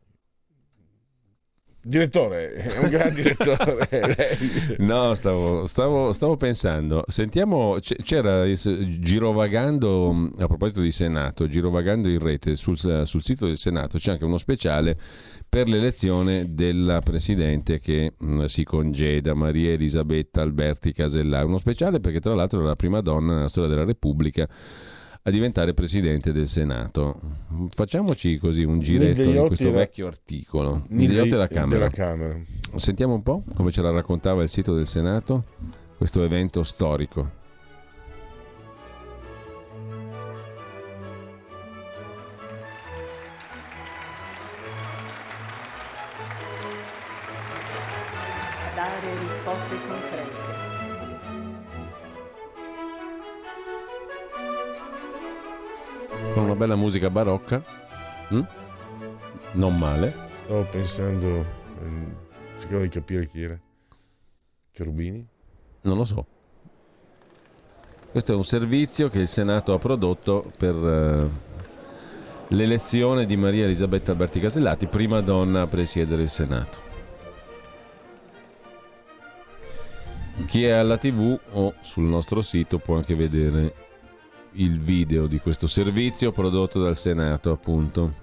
S3: Direttore, è un gran direttore.
S2: No, stavo, stavo- stavo pensando, sentiamo, c'era girovagando, a proposito di Senato, girovagando in rete sul, sul sito del Senato c'è anche uno speciale per l'elezione della Presidente che mh, si congeda, Maria Elisabetta Alberti Casellà, uno speciale perché tra l'altro era la prima donna nella storia della Repubblica a diventare Presidente del Senato. Facciamoci così un giretto
S3: Nildeiotti
S2: questo
S3: era-
S2: vecchio articolo. Nildeiotti della
S3: della Camera.
S2: Sentiamo un po' come ce la raccontava il sito del Senato, questo evento storico. Una bella musica barocca. Mm? Non male.
S3: Stavo pensando, ehm, cercavo di capire chi era. Cherubini?
S2: Non lo so. Questo è un servizio che il Senato ha prodotto per eh, l'elezione di Maria Elisabetta Alberti Casellati, prima donna a presiedere il Senato. Chi è alla TV o sul nostro sito può anche vedere il video di questo servizio prodotto dal Senato, appunto.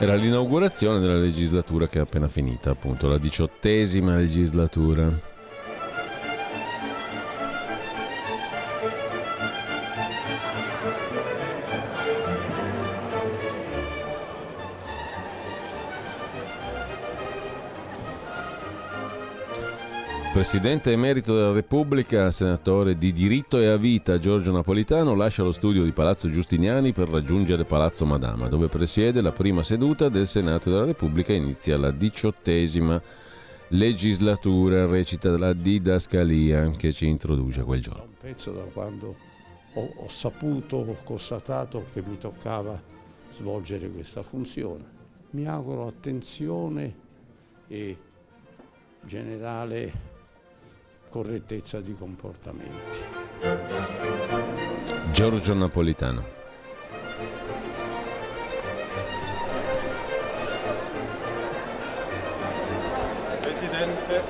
S2: Era l'inaugurazione della legislatura che è appena finita, appunto, la diciottesima legislatura. Presidente emerito della Repubblica, senatore di diritto e a vita Giorgio Napolitano lascia lo studio di Palazzo Giustiniani per raggiungere Palazzo Madama, dove presiede la prima seduta del Senato della Repubblica inizia la diciottesima legislatura, recita la didascalia che ci introduce quel giorno.
S10: un pezzo da quando ho, ho saputo, ho constatato che mi toccava svolgere questa funzione. Mi auguro attenzione e generale correttezza di comportamenti.
S2: Giorgio Napolitano.
S10: Presidente.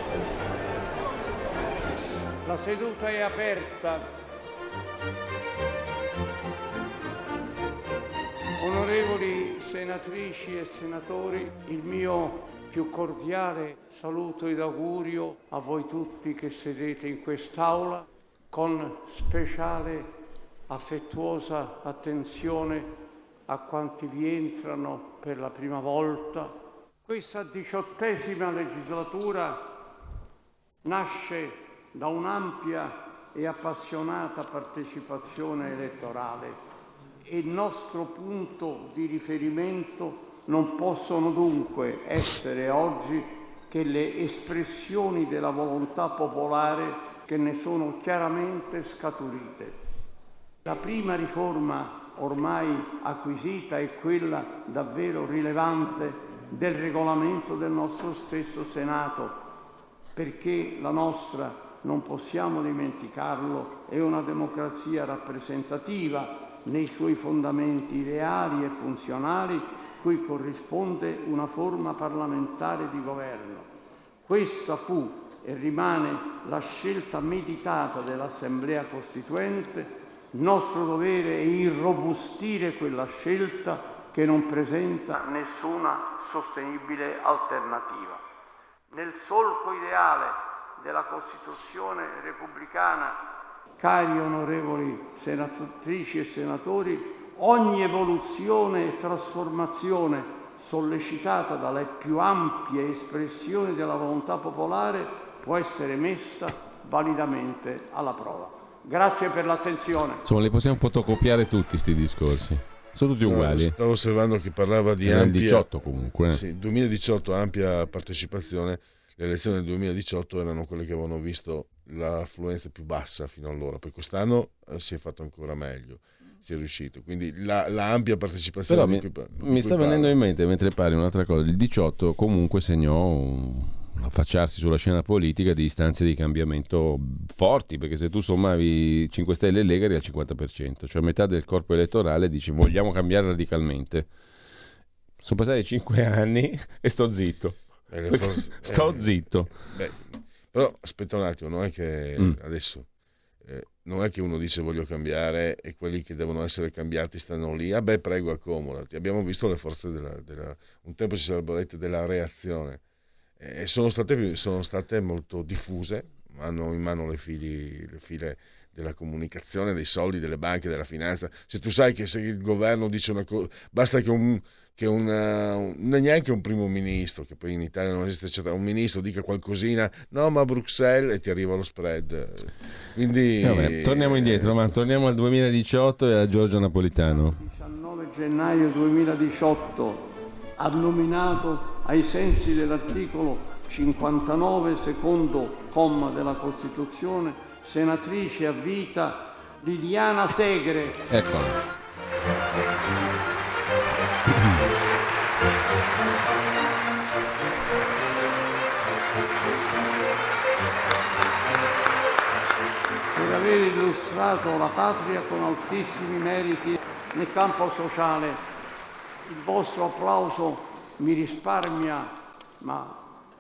S10: La seduta è aperta. Onorevoli senatrici e senatori, il mio più cordiale saluto ed augurio a voi tutti che sedete in quest'Aula con speciale affettuosa attenzione a quanti vi entrano per la prima volta. Questa diciottesima legislatura nasce da un'ampia e appassionata partecipazione elettorale e il nostro punto di riferimento non possono dunque essere oggi che le espressioni della volontà popolare che ne sono chiaramente scaturite. La prima riforma ormai acquisita e quella davvero rilevante del regolamento del nostro stesso Senato, perché la nostra, non possiamo dimenticarlo, è una democrazia rappresentativa nei suoi fondamenti ideali e funzionali, cui corrisponde una forma parlamentare di governo. Questa fu e rimane la scelta meditata dell'Assemblea Costituente. Nostro dovere è irrobustire quella scelta che non presenta nessuna sostenibile alternativa. Nel solco ideale della Costituzione repubblicana, cari onorevoli senatrici e senatori, ogni evoluzione e trasformazione sollecitata dalle più ampie espressioni della volontà popolare può essere messa validamente alla prova. Grazie per l'attenzione.
S2: Insomma, li possiamo fotocopiare tutti questi discorsi. Sono tutti uguali.
S1: No, stavo osservando che parlava di
S2: Era
S1: ampia...
S2: 18 comunque.
S1: Sì, 2018 ampia partecipazione. Le elezioni del 2018 erano quelle che avevano visto l'affluenza più bassa fino allora, poi quest'anno eh, si è fatto ancora meglio, è riuscito. Quindi la, la ampia partecipazione...
S2: Però mi,
S1: cui-
S2: mi sta
S1: parlo-
S2: venendo in mente mentre parli un'altra cosa. Il 18 comunque segnò un affacciarsi sulla scena politica di istanze di cambiamento forti, perché se tu sommavi 5 Stelle e Lega eri al 50%, cioè metà del corpo elettorale dice vogliamo cambiare radicalmente. Sono passati 5 anni e sto zitto.
S1: Eh, forze-
S2: sto
S1: eh,
S2: zitto.
S1: beh, però aspetta un attimo, non è che
S2: Mm.
S1: adesso eh, non è che uno dice voglio cambiare e quelli che devono essere cambiati stanno lì, ah beh prego accomodati. Abbiamo visto le forze della, della- un tempo si sarebbe detto della reazione e sono state, sono state molto diffuse, hanno in mano le, fili, le file della comunicazione, dei soldi, delle banche, della finanza. Se tu sai che se il governo dice una cosa, basta che un che una, un- neanche un primo ministro, che poi in Italia non esiste, eccetera, un ministro dica qualcosina, no, ma Bruxelles e ti arriva lo spread. Quindi
S2: Eh, vabbè, torniamo indietro, ma torniamo al 2018 e a Giorgio Napolitano.
S10: 19 gennaio 2018 ha nominato ai sensi dell'articolo 59 secondo comma della Costituzione senatrice a vita Liliana Segre.
S2: Eccola.
S10: Aver illustrato la patria con altissimi meriti nel campo sociale. Il vostro applauso mi risparmia, ma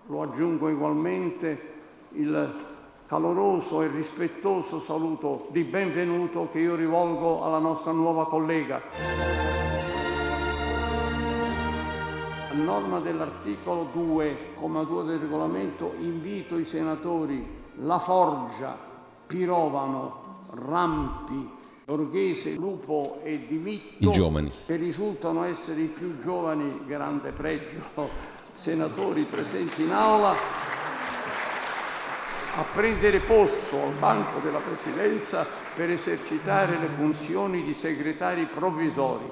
S10: lo aggiungo ugualmente, il caloroso e rispettoso saluto di benvenuto che io rivolgo alla nostra nuova collega. A norma dell'articolo 2,2 del regolamento invito i senatori La Forgia, Pirovano, Rampi, Borghese, Lupo e Di Mitto,
S2: I giovani.
S10: che risultano essere i più giovani, grande pregio, senatori presenti in aula, a prendere posto al banco della Presidenza per esercitare le funzioni di segretari provvisori.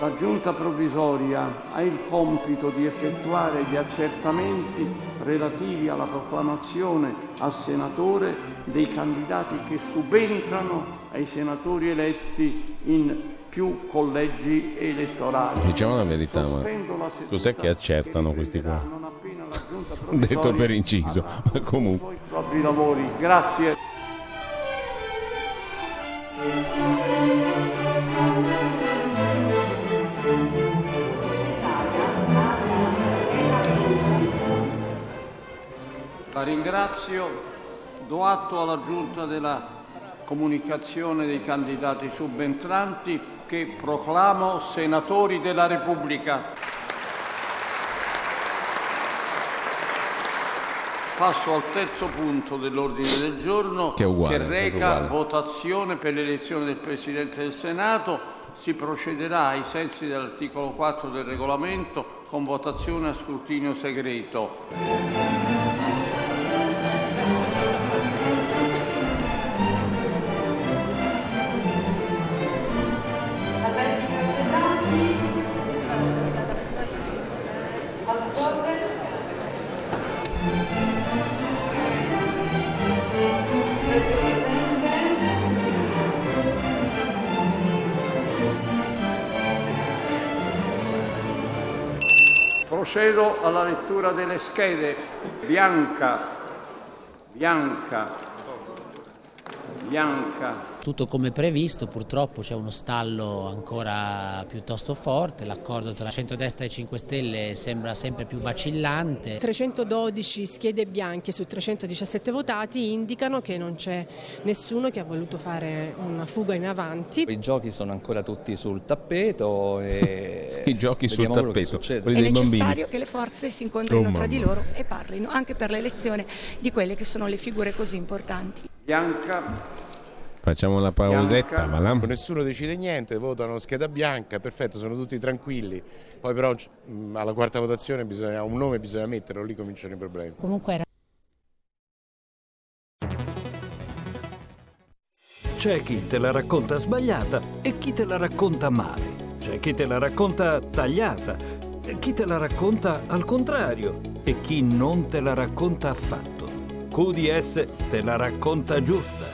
S10: La Giunta provvisoria ha il compito di effettuare gli accertamenti relativi alla proclamazione a senatore dei candidati che subentrano ai senatori eletti in più collegi elettorali.
S2: Diciamo la verità, ma
S10: la
S2: cos'è che accertano questi qua? Detto per inciso, ma comunque.
S10: i propri lavori. Grazie. Ringrazio, do atto alla Giunta della comunicazione dei candidati subentranti che proclamo senatori della Repubblica. Passo al terzo punto dell'ordine del giorno
S2: Che uguale, sempre
S10: reca votazione per l'elezione del Presidente del Senato. Si procederà ai sensi dell'articolo 4 del regolamento con votazione a scrutinio segreto. Procedo alla lettura delle schede. Bianca, bianca, bianca.
S11: Tutto come previsto, purtroppo c'è uno stallo ancora piuttosto forte, l'accordo tra centrodestra e 5 Stelle sembra sempre più vacillante.
S12: 312 schede bianche su 317 votati indicano che non c'è nessuno che ha voluto fare una fuga in avanti.
S13: I giochi sono ancora tutti sul tappeto e
S2: I giochi sul tappeto,
S14: È
S2: dei bambini.
S14: necessario che le forze si incontrino
S2: Oh,
S14: tra di loro e parlino anche per l'elezione di quelle che sono le figure così importanti.
S10: Bianca,
S2: Facciamo la pausetta, va là?
S15: Nessuno decide niente, votano scheda bianca, perfetto, sono tutti tranquilli. Poi però alla quarta votazione bisogna, un nome bisogna metterlo, lì cominciano i problemi.
S16: Comunque era
S17: C'è chi te la racconta sbagliata e chi te la racconta male. C'è chi te la racconta tagliata e chi te la racconta al contrario e chi non te la racconta affatto. QDS te la racconta giusta.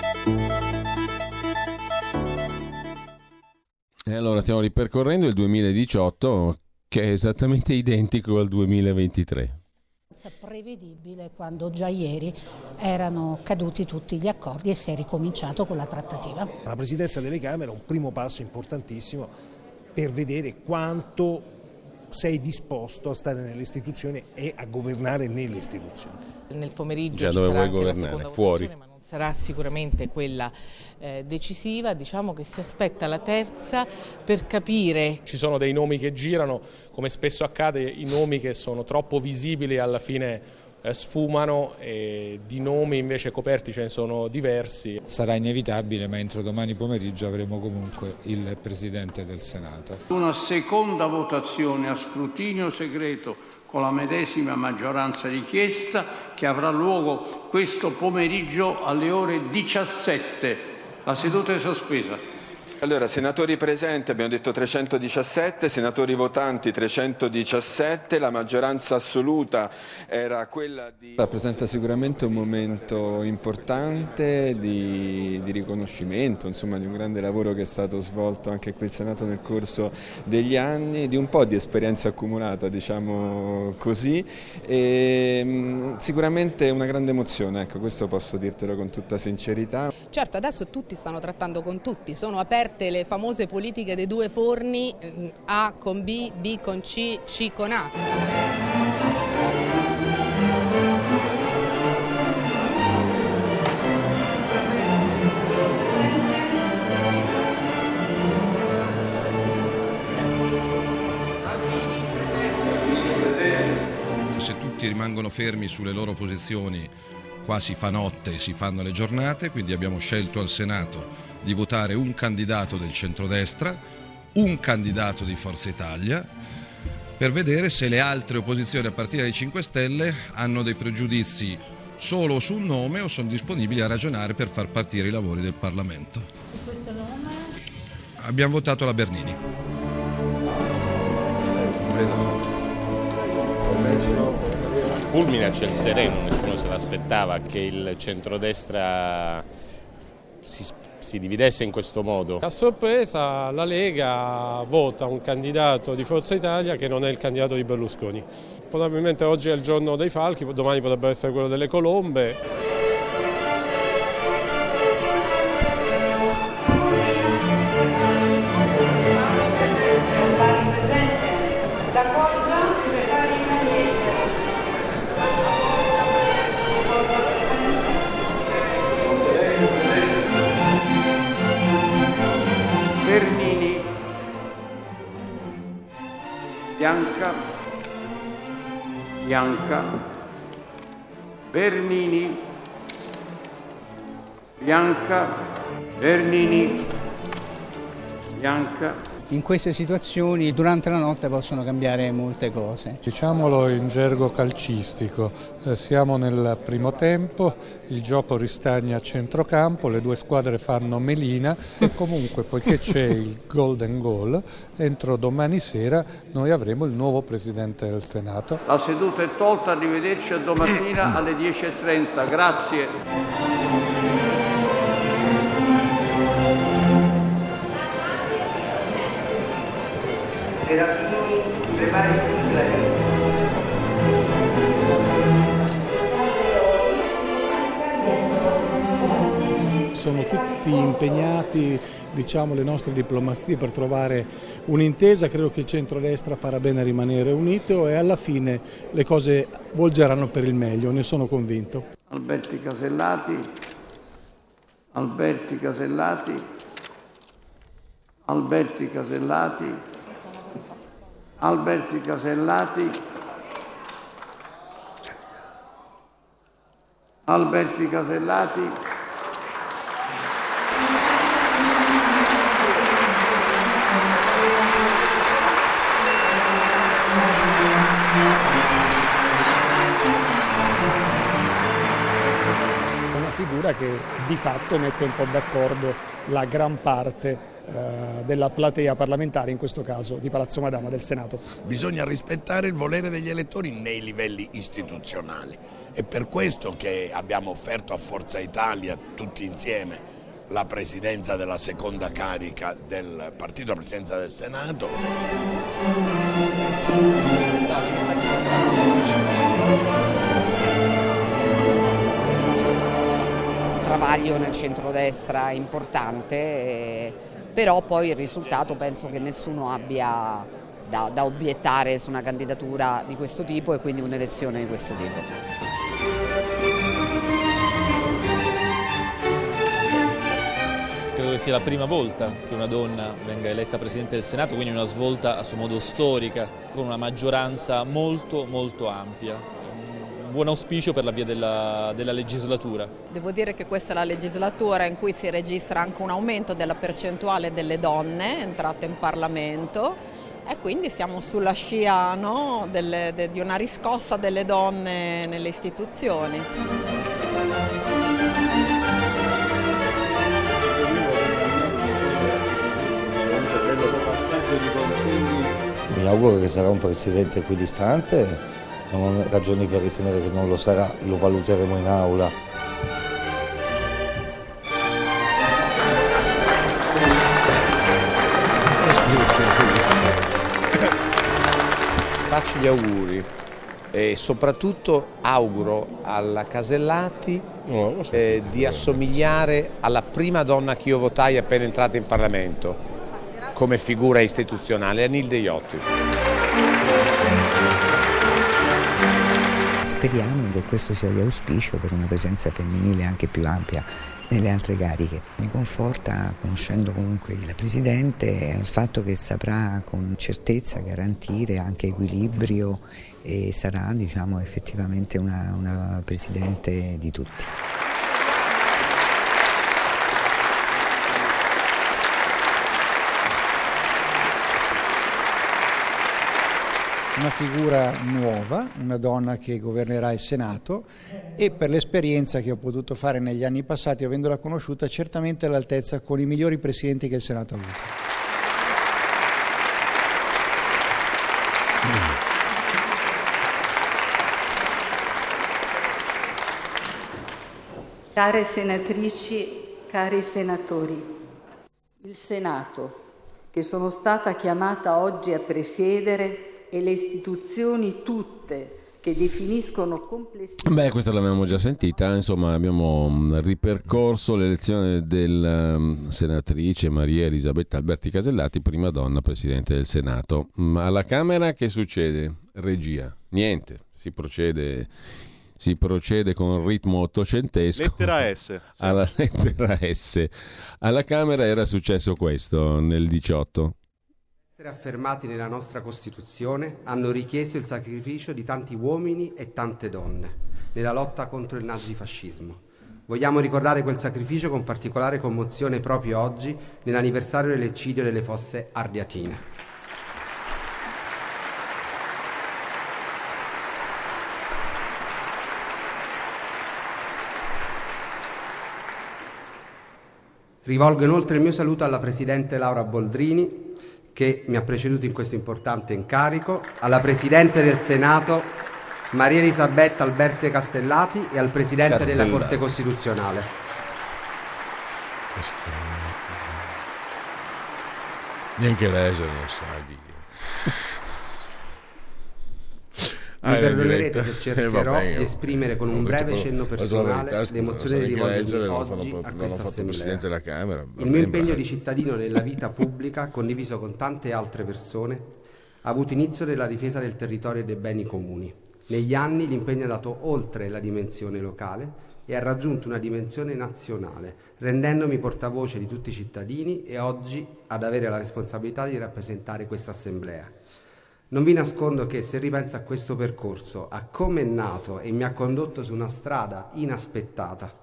S2: E allora stiamo ripercorrendo il 2018 che è esattamente identico al 2023.
S16: prevedibile quando già ieri erano caduti tutti gli accordi e si è ricominciato con la trattativa.
S18: La presidenza delle Camere è un primo passo importantissimo per vedere quanto sei disposto a stare nelle istituzioni e a governare nelle istituzioni.
S19: Nel pomeriggio
S2: Già
S19: ci
S2: dove
S19: sarà
S2: vuoi
S19: anche la
S2: governare?
S19: seconda
S2: Fuori.
S19: votazione, ma non sarà sicuramente quella eh, decisiva. Diciamo che si aspetta la terza per capire
S20: Ci sono dei nomi che girano, come spesso accade, i nomi che sono troppo visibili alla fine eh, sfumano e di nomi invece coperti ce ne sono diversi.
S21: Sarà inevitabile, ma entro domani pomeriggio avremo comunque il Presidente del Senato.
S10: Una seconda votazione a scrutinio segreto con la medesima maggioranza richiesta che avrà luogo questo pomeriggio alle ore 17. La seduta è sospesa.
S22: Allora, senatori presenti abbiamo detto 317, senatori votanti 317, la maggioranza assoluta era quella di... Rappresenta sicuramente un momento importante di, di riconoscimento, insomma di un grande lavoro che è stato svolto anche qui il Senato nel corso degli anni, di un po' di esperienza accumulata, diciamo così, e mh, sicuramente una grande emozione, ecco, questo posso dirtelo con tutta sincerità.
S9: Certo, adesso tutti stanno trattando con tutti, sono aperte le famose politiche dei due forni eh, A con B, B con C, C con A.
S23: Se tutti rimangono fermi sulle loro posizioni, qua si fa notte si fanno le giornate, quindi abbiamo scelto al Senato di votare un candidato del centrodestra, un candidato di Forza Italia, per vedere se le altre opposizioni a partire dai 5 Stelle hanno dei pregiudizi solo sul nome o sono disponibili a ragionare per far partire i lavori del Parlamento.
S16: Questo nome?
S23: Abbiamo votato la Bernini.
S24: Fulmine a ciel sereno, nessuno se l'aspettava che il centrodestra si, si dividesse in questo modo.
S25: A sorpresa la Lega vota un candidato di Forza Italia che non è il candidato di Berlusconi. Probabilmente oggi è il giorno dei falchi, domani potrebbe essere quello delle colombe.
S10: Bernini, Bianca, Bernini, Bianca,
S26: in queste situazioni durante la notte possono cambiare molte cose.
S27: Diciamolo in gergo calcistico, eh, siamo nel primo tempo, il gioco ristagna a centrocampo, le due squadre fanno melina e comunque poiché c'è il golden goal, entro domani sera noi avremo il nuovo Presidente del Senato.
S10: La seduta è tolta, arrivederci a domattina alle 10.30, grazie.
S28: Serafini si prepari sigla
S29: sono tutti impegnati diciamo, le nostre diplomazie per trovare un'intesa, credo che il centrodestra farà bene a rimanere unito e alla fine le cose volgeranno per il meglio, ne sono convinto.
S10: Alberti Casellati, Alberti Casellati, Alberti Casellati, Alberti Casellati, Alberti Casellati.
S29: Una figura che di fatto mette un po' d'accordo la gran parte della platea parlamentare, in questo caso di Palazzo Madama del Senato.
S30: Bisogna rispettare il volere degli elettori nei livelli istituzionali. È per questo che abbiamo offerto a Forza Italia tutti insieme la presidenza della seconda carica del partito, la presidenza del Senato.
S31: travaglio nel centrodestra importante, eh, però poi il risultato penso che nessuno abbia da, da obiettare su una candidatura di questo tipo e quindi un'elezione di questo tipo.
S32: Credo che sia la prima volta che una donna venga eletta Presidente del Senato, quindi una svolta a suo modo storica, con una maggioranza molto molto ampia. Buon auspicio per la via della, della legislatura.
S9: Devo dire che questa è la legislatura in cui si registra anche un aumento della percentuale delle donne entrate in Parlamento e quindi siamo sulla scia no, delle, de, di una riscossa delle donne nelle istituzioni.
S33: Mi auguro che sarà un presidente equidistante, non ho ragioni per ritenere che non lo sarà, lo valuteremo in aula.
S34: Faccio gli auguri e soprattutto auguro alla Casellati eh, di assomigliare alla prima donna che io votai appena entrata in Parlamento come figura istituzionale, Anilde Iotti.
S35: Speriamo che questo sia di auspicio per una presenza femminile anche più ampia nelle altre cariche. Mi conforta, conoscendo comunque il Presidente, il fatto che saprà con certezza garantire anche equilibrio e sarà diciamo, effettivamente una, una Presidente di tutti.
S36: Una figura nuova, una donna che governerà il Senato e per l'esperienza che ho potuto fare negli anni passati, avendola conosciuta, certamente all'altezza con i migliori presidenti che il Senato ha avuto.
S4: Care senatrici, cari senatori, il Senato, che sono stata chiamata oggi a presiedere, e le istituzioni tutte che definiscono complessivamente...
S2: Beh, questa l'abbiamo già sentita, insomma abbiamo mm, ripercorso l'elezione della um, senatrice Maria Elisabetta Alberti Casellati, prima donna Presidente del Senato. Ma alla Camera che succede? Regia. Niente, si procede si procede con un ritmo ottocentesco.
S36: Lettera S. Sì.
S2: Alla lettera S. Alla Camera era successo questo nel 18.
S7: Essere affermati nella nostra Costituzione hanno richiesto il sacrificio di tanti uomini e tante donne nella lotta contro il nazifascismo. Vogliamo ricordare quel sacrificio con particolare commozione proprio oggi, nell'anniversario dell'eccidio delle fosse ardiatine. Rivolgo inoltre il mio saluto alla Presidente Laura Boldrini, che mi ha preceduto in questo importante incarico, alla Presidente del Senato Maria Elisabetta Alberti Castellati e al Presidente
S2: Castellati.
S7: della Corte Costituzionale.
S1: Neanche lei se non sa di...
S7: Mi
S1: Ah, era in
S7: perdonerete se cercherò
S1: Eh,
S7: di esprimere con un
S1: detto
S7: breve cenno personale
S1: verità,
S7: le emozioni
S1: non
S7: che
S1: so neanche
S7: rivolgo
S1: leggere, non
S7: oggi a questa assemblea.
S1: Camera.
S7: Il mio impegno di cittadino nella vita pubblica, condiviso con tante altre persone, ha avuto inizio nella difesa del territorio e dei beni comuni. Negli anni l'impegno è andato oltre la dimensione locale e ha raggiunto una dimensione nazionale, rendendomi portavoce di tutti i cittadini e oggi ad avere la responsabilità di rappresentare questa assemblea. Non vi nascondo che se ripenso a questo percorso, a come è nato e mi ha condotto su una strada inaspettata,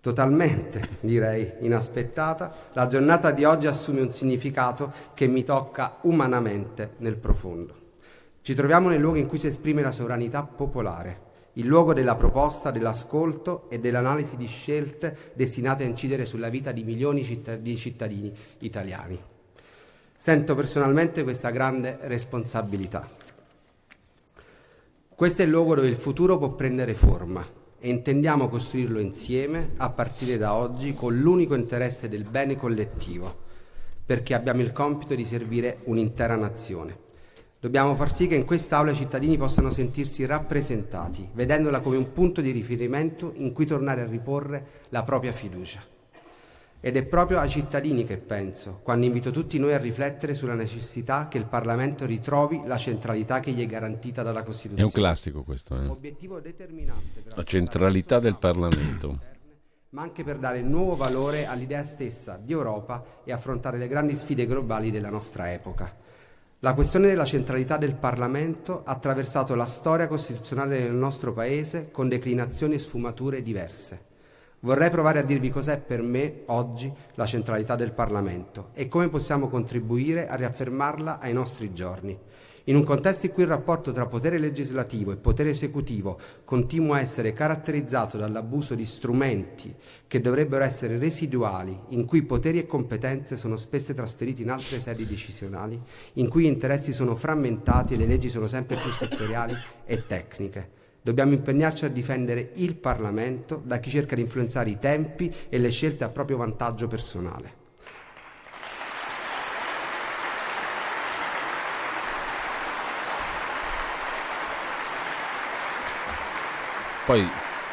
S7: totalmente direi inaspettata, la giornata di oggi assume un significato che mi tocca umanamente nel profondo. Ci troviamo nel luogo in cui si esprime la sovranità popolare, il luogo della proposta, dell'ascolto e dell'analisi di scelte destinate a incidere sulla vita di milioni di cittadini italiani. Sento personalmente questa grande responsabilità. Questo è il luogo dove il futuro può prendere forma e intendiamo costruirlo insieme a partire da oggi con l'unico interesse del bene collettivo, perché abbiamo il compito di servire un'intera nazione. Dobbiamo far sì che in quest'Aula i cittadini possano sentirsi rappresentati, vedendola come un punto di riferimento in cui tornare a riporre la propria fiducia. Ed è proprio ai cittadini che penso, quando invito tutti noi a riflettere sulla necessità che il Parlamento ritrovi la centralità che gli è garantita dalla
S2: È
S7: Costituzione.
S2: un classico questo, eh?
S7: Obiettivo determinante
S2: La centralità del Parlamento.
S7: ma anche per dare nuovo valore all'idea stessa di Europa e affrontare le grandi sfide globali della nostra epoca. La questione della centralità del Parlamento ha attraversato la storia costituzionale del nostro Paese con declinazioni e sfumature diverse. Vorrei provare a dirvi cos'è per me oggi la centralità del Parlamento e come possiamo contribuire a riaffermarla ai nostri giorni. In un contesto in cui il rapporto tra potere legislativo e potere esecutivo continua a essere caratterizzato dall'abuso di strumenti che dovrebbero essere residuali, in cui poteri e competenze sono spesso trasferiti in altre sedi decisionali, in cui gli interessi sono frammentati e le leggi sono sempre più settoriali e tecniche. Dobbiamo impegnarci a difendere il Parlamento da chi cerca di influenzare i tempi e le scelte a proprio vantaggio personale.
S2: Poi,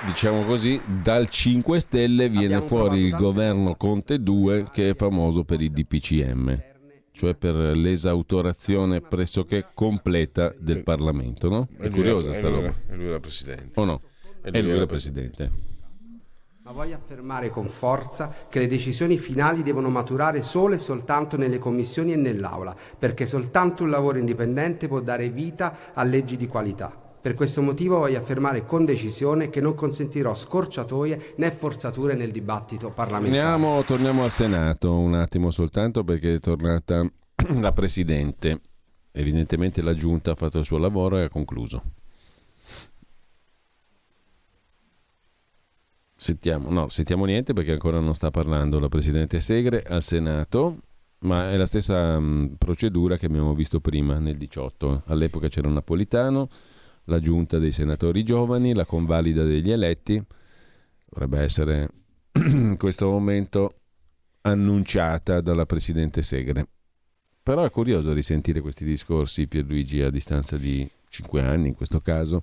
S2: diciamo così, dal 5 Stelle viene
S7: Abbiamo
S2: fuori il governo Conte 2 che è famoso per i DPCM, cioè per l'esautorazione pressoché completa del Parlamento, no? È
S1: lui
S2: curiosa sta
S1: lui
S2: roba.
S1: e lui era presidente.
S2: O no?
S1: E
S2: E
S1: lui
S2: lui
S1: era
S2: era presidente.
S7: Ma voglio affermare con forza che le decisioni finali devono maturare solo e soltanto nelle commissioni e nell'Aula, perché soltanto un lavoro indipendente può dare vita a leggi di qualità. Per questo motivo voglio affermare con decisione che non consentirò scorciatoie né forzature nel dibattito parlamentare.
S2: Torniamo, torniamo al Senato un attimo soltanto perché è tornata la Presidente. Evidentemente la Giunta ha fatto il suo lavoro e ha concluso. Sentiamo, no, sentiamo niente perché ancora non sta parlando la Presidente Segre al Senato, ma è la stessa mh, procedura che abbiamo visto prima nel 18. All'epoca c'era Napolitano, la Giunta dei senatori giovani, la convalida degli eletti, dovrebbe essere in questo momento annunciata dalla Presidente Segre. Però è curioso risentire questi discorsi, Pierluigi, a distanza di cinque anni in questo caso.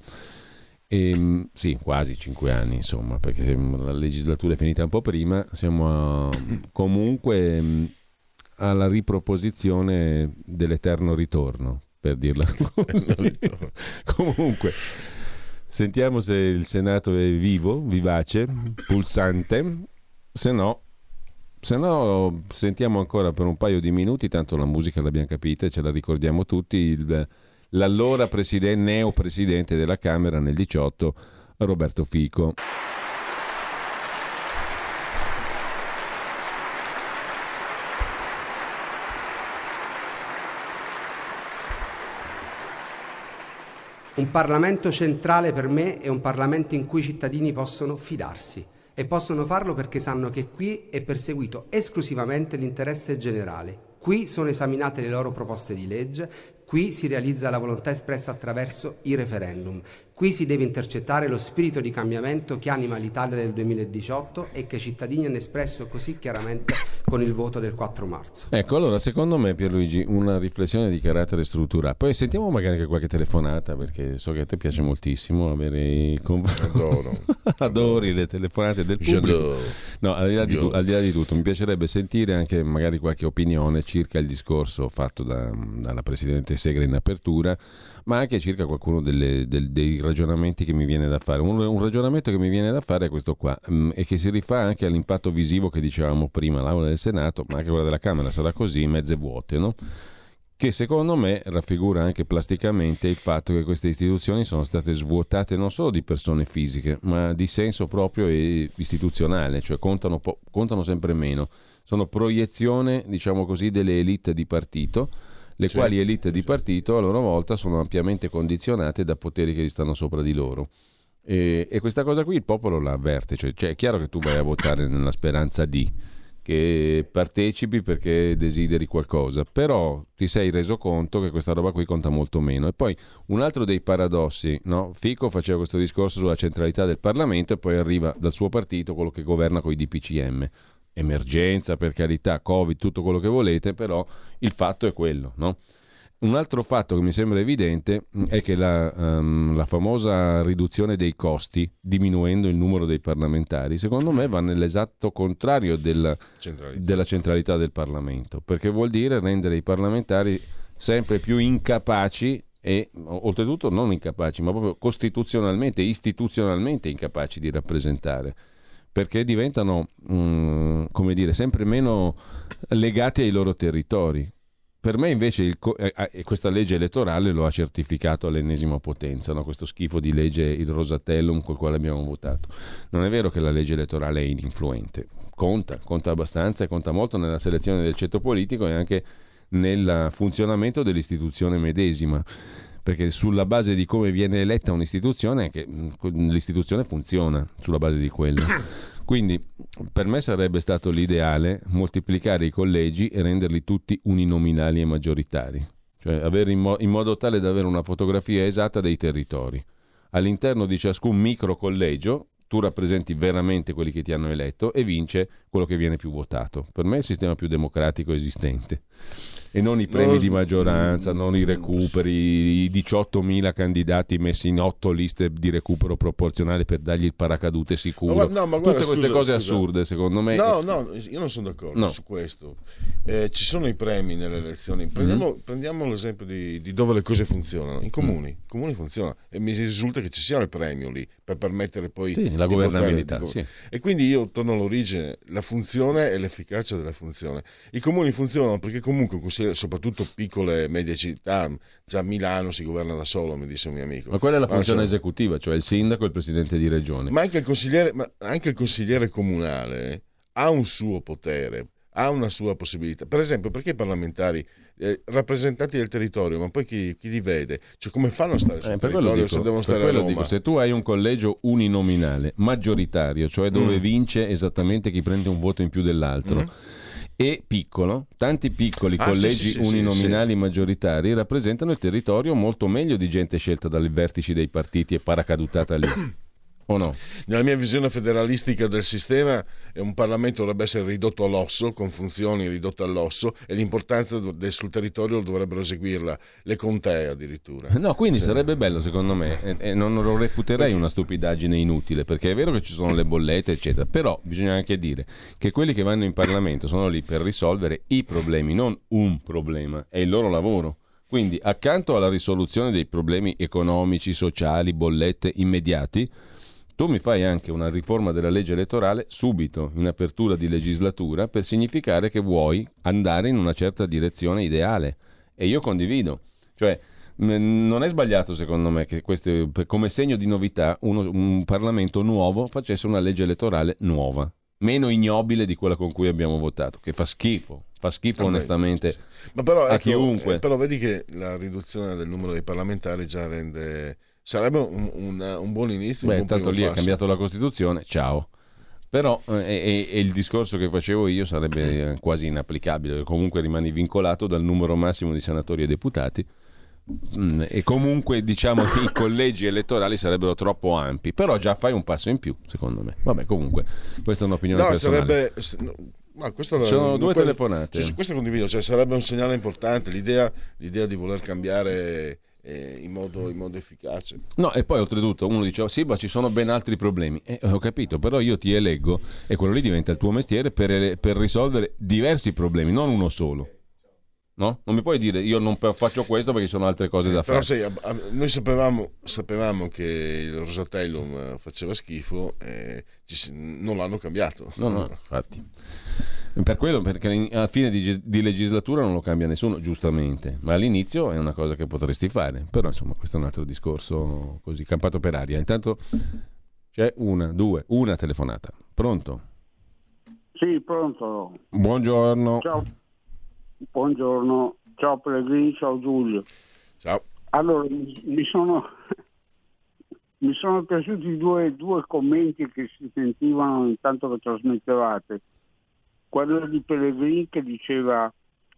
S2: E, sì, quasi cinque anni, insomma, perché la legislatura è finita un po' prima, siamo a- comunque mh, alla riproposizione dell'eterno ritorno, per dirla così. comunque, sentiamo se il Senato è vivo, vivace, pulsante, se no se no, sentiamo ancora per un paio di minuti, tanto la musica l'abbiamo capita e ce la ricordiamo tutti, il- l'allora presiden- neopresidente della Camera nel 18, Roberto Fico.
S7: Un Parlamento centrale per me è un Parlamento in cui i cittadini possono fidarsi e possono farlo perché sanno che qui è perseguito esclusivamente l'interesse generale. Qui sono esaminate le loro proposte di legge, qui si realizza la volontà espressa attraverso i referendum. Qui si deve intercettare lo spirito di cambiamento che anima l'Italia del 2018 e che i cittadini hanno espresso così chiaramente con il voto del 4 marzo.
S2: Ecco, allora secondo me Pierluigi una riflessione di carattere strutturale. Poi sentiamo magari anche qualche telefonata perché so che a te piace moltissimo avere i
S1: Adoro.
S2: Adori le telefonate del pubblico. No, al di, là di, al di là di tutto, mi piacerebbe sentire anche magari qualche opinione circa il discorso fatto da- dalla Presidente Segre in apertura, ma anche circa qualcuno delle- del- dei ragionamenti che mi viene da fare. Un, un ragionamento che mi viene da fare è questo qua, mm, e che si rifà anche all'impatto visivo che dicevamo prima, l'Aula del Senato, ma anche quella della Camera sarà così, mezze vuote, no? che secondo me raffigura anche plasticamente il fatto che queste istituzioni sono state svuotate non solo di persone fisiche, ma di senso proprio e istituzionale, cioè contano, po- contano sempre meno. Sono proiezione, diciamo così, delle elite di partito, le
S1: Sì,
S2: quali elite di partito a loro volta sono ampiamente condizionate da poteri che gli stanno sopra di loro. E, e questa cosa qui il popolo la avverte, cioè, cioè, è chiaro che tu vai a votare nella speranza di che partecipi perché desideri qualcosa, però ti sei reso conto che questa roba qui conta molto meno. E poi un altro dei paradossi, no? Fico faceva questo discorso sulla centralità del Parlamento e poi arriva dal suo partito quello che governa con i DPCM. Emergenza, per carità, Covid, tutto quello che volete, però il fatto è quello, no? Un altro fatto che mi sembra evidente mh, è che la, ehm, la famosa riduzione dei costi, diminuendo il numero dei parlamentari, secondo me va nell'esatto contrario della
S1: Centralità.
S2: della centralità del Parlamento, perché vuol dire rendere i parlamentari sempre più incapaci e oltretutto non incapaci, ma proprio costituzionalmente, istituzionalmente incapaci di rappresentare, perché diventano, mm, come dire, sempre meno legati ai loro territori. Per me invece il eh, eh, questa legge elettorale lo ha certificato all'ennesima potenza, no? questo schifo di legge il Rosatellum col quale abbiamo votato. Non è vero che la legge elettorale è ininfluente, conta, conta abbastanza e conta molto nella selezione del ceto politico e anche nel funzionamento dell'istituzione medesima, perché sulla base di come viene eletta un'istituzione, che mh, l'istituzione funziona sulla base di quello. Quindi per me sarebbe stato l'ideale moltiplicare i collegi e renderli tutti uninominali e maggioritari, cioè avere in, mo- in modo tale da avere una fotografia esatta dei territori. All'interno di ciascun micro collegio tu rappresenti veramente quelli che ti hanno eletto e vince quello che viene più votato. Per me è il sistema più democratico esistente. E non i premi
S1: No,
S2: di maggioranza, non i recuperi, i 18.000 candidati messi in otto liste di recupero proporzionale per dargli il paracadute sicuro.
S1: No, ma guarda,
S2: Tutte queste
S1: scusa,
S2: cose
S1: scusa.
S2: assurde, secondo me.
S1: No, no, io non sono d'accordo su questo. Eh, ci sono i premi nelle elezioni. Prendiamo,
S2: Mhm.
S1: prendiamo l'esempio di, di dove le cose funzionano. In comuni, i comuni funzionano e mi risulta che ci sia il premio lì per permettere poi
S2: Sì, la
S1: di
S2: governabilità,
S1: poter-
S2: sì.
S1: E quindi io torno all'origine, la funzione e l'efficacia della funzione. I comuni funzionano perché comunque, consigliere- soprattutto piccole e medie città, già Milano si governa da solo, mi disse un mio amico.
S2: Ma quella è la funzione
S1: insomma-
S2: esecutiva, cioè il sindaco e il presidente di regione.
S1: ma anche il consigliere, ma anche il consigliere comunale ha un suo potere, ha una sua possibilità. Per esempio, perché i parlamentari, eh, rappresentanti del territorio, ma poi chi, chi li vede? Cioè, come fanno a stare sul
S2: Eh, per quello
S1: territorio
S2: dico,
S1: se devono stare a Roma?
S2: dico, se tu hai un collegio uninominale maggioritario, cioè dove
S1: Mm.
S2: vince esattamente chi prende un voto in più dell'altro,
S1: Mm.
S2: e piccolo, tanti piccoli
S1: Ah, sì,
S2: collegi
S1: sì, sì,
S2: uninominali maggioritari rappresentano il territorio molto meglio di gente scelta dalle vertici dei partiti e paracadutata lì. O no?
S1: Nella mia visione federalistica del sistema, un Parlamento dovrebbe essere ridotto all'osso, con funzioni ridotte all'osso, e l'importanza del- sul territorio dovrebbero eseguirla le contee addirittura.
S2: No, quindi
S1: Sì.
S2: sarebbe bello secondo me, e, e non lo reputerei una stupidaggine inutile, perché è vero che ci sono le bollette, eccetera, però bisogna anche dire che quelli che vanno in Parlamento sono lì per risolvere i problemi, non un problema, è il loro lavoro. Quindi accanto alla risoluzione dei problemi economici, sociali, bollette immediati, tu mi fai anche una riforma della legge elettorale subito, in apertura di legislatura, per significare che vuoi andare in una certa direzione ideale. E io condivido. Cioè, non è sbagliato secondo me che queste, come segno di novità uno- un Parlamento nuovo facesse una legge elettorale nuova, meno ignobile di quella con cui abbiamo votato, che fa schifo, fa schifo
S1: Vabbè,
S2: onestamente
S1: Ma però,
S2: a
S1: ecco,
S2: chiunque.
S1: eh, però vedi che la riduzione del numero dei parlamentari già rende sarebbe un, un, un buon inizio.
S2: Beh,
S1: un buon
S2: tanto lì è
S1: passo.
S2: cambiato la Costituzione, ciao. Però eh, e- e il discorso che facevo io sarebbe eh, quasi inapplicabile, comunque rimani vincolato dal numero massimo di senatori e deputati Mm, e comunque diciamo che i collegi elettorali sarebbero troppo ampi, però già fai un passo in più, secondo me. Vabbè, comunque, questa è un'opinione
S1: No,
S2: personale.
S1: sarebbe. no, questo-
S2: sono
S1: no,
S2: due
S1: quello-
S2: telefonate.
S1: questo condivido, cioè sarebbe un segnale importante l'idea, l'idea di voler cambiare eh, in, modo, in modo efficace.
S2: No, e poi oltretutto uno diceva sì, ma ci sono ben altri problemi. Eh, ho capito, però io ti eleggo e quello lì diventa il tuo mestiere per, per risolvere diversi problemi, non uno solo. No? Non mi puoi dire io non faccio questo perché ci sono altre cose da
S1: Però
S2: fare.
S1: a- noi sapevamo, sapevamo che il Rosatellum eh, faceva schifo e ci si- non l'hanno cambiato.
S2: No, no, infatti. Per quello, perché alla fine di, di legislatura non lo cambia nessuno, giustamente, ma all'inizio è una cosa che potresti fare. Però insomma, questo è un altro discorso così, campato per aria. Intanto c'è una, due, una telefonata. Pronto?
S37: Sì, pronto.
S2: Buongiorno.
S37: Ciao. Buongiorno. Ciao Pellegrini, ciao Giulio.
S1: Ciao.
S37: Allora, mi mi sono, mi sono piaciuti due, due commenti che si sentivano intanto che trasmettevate. Quello di Pellegrini che diceva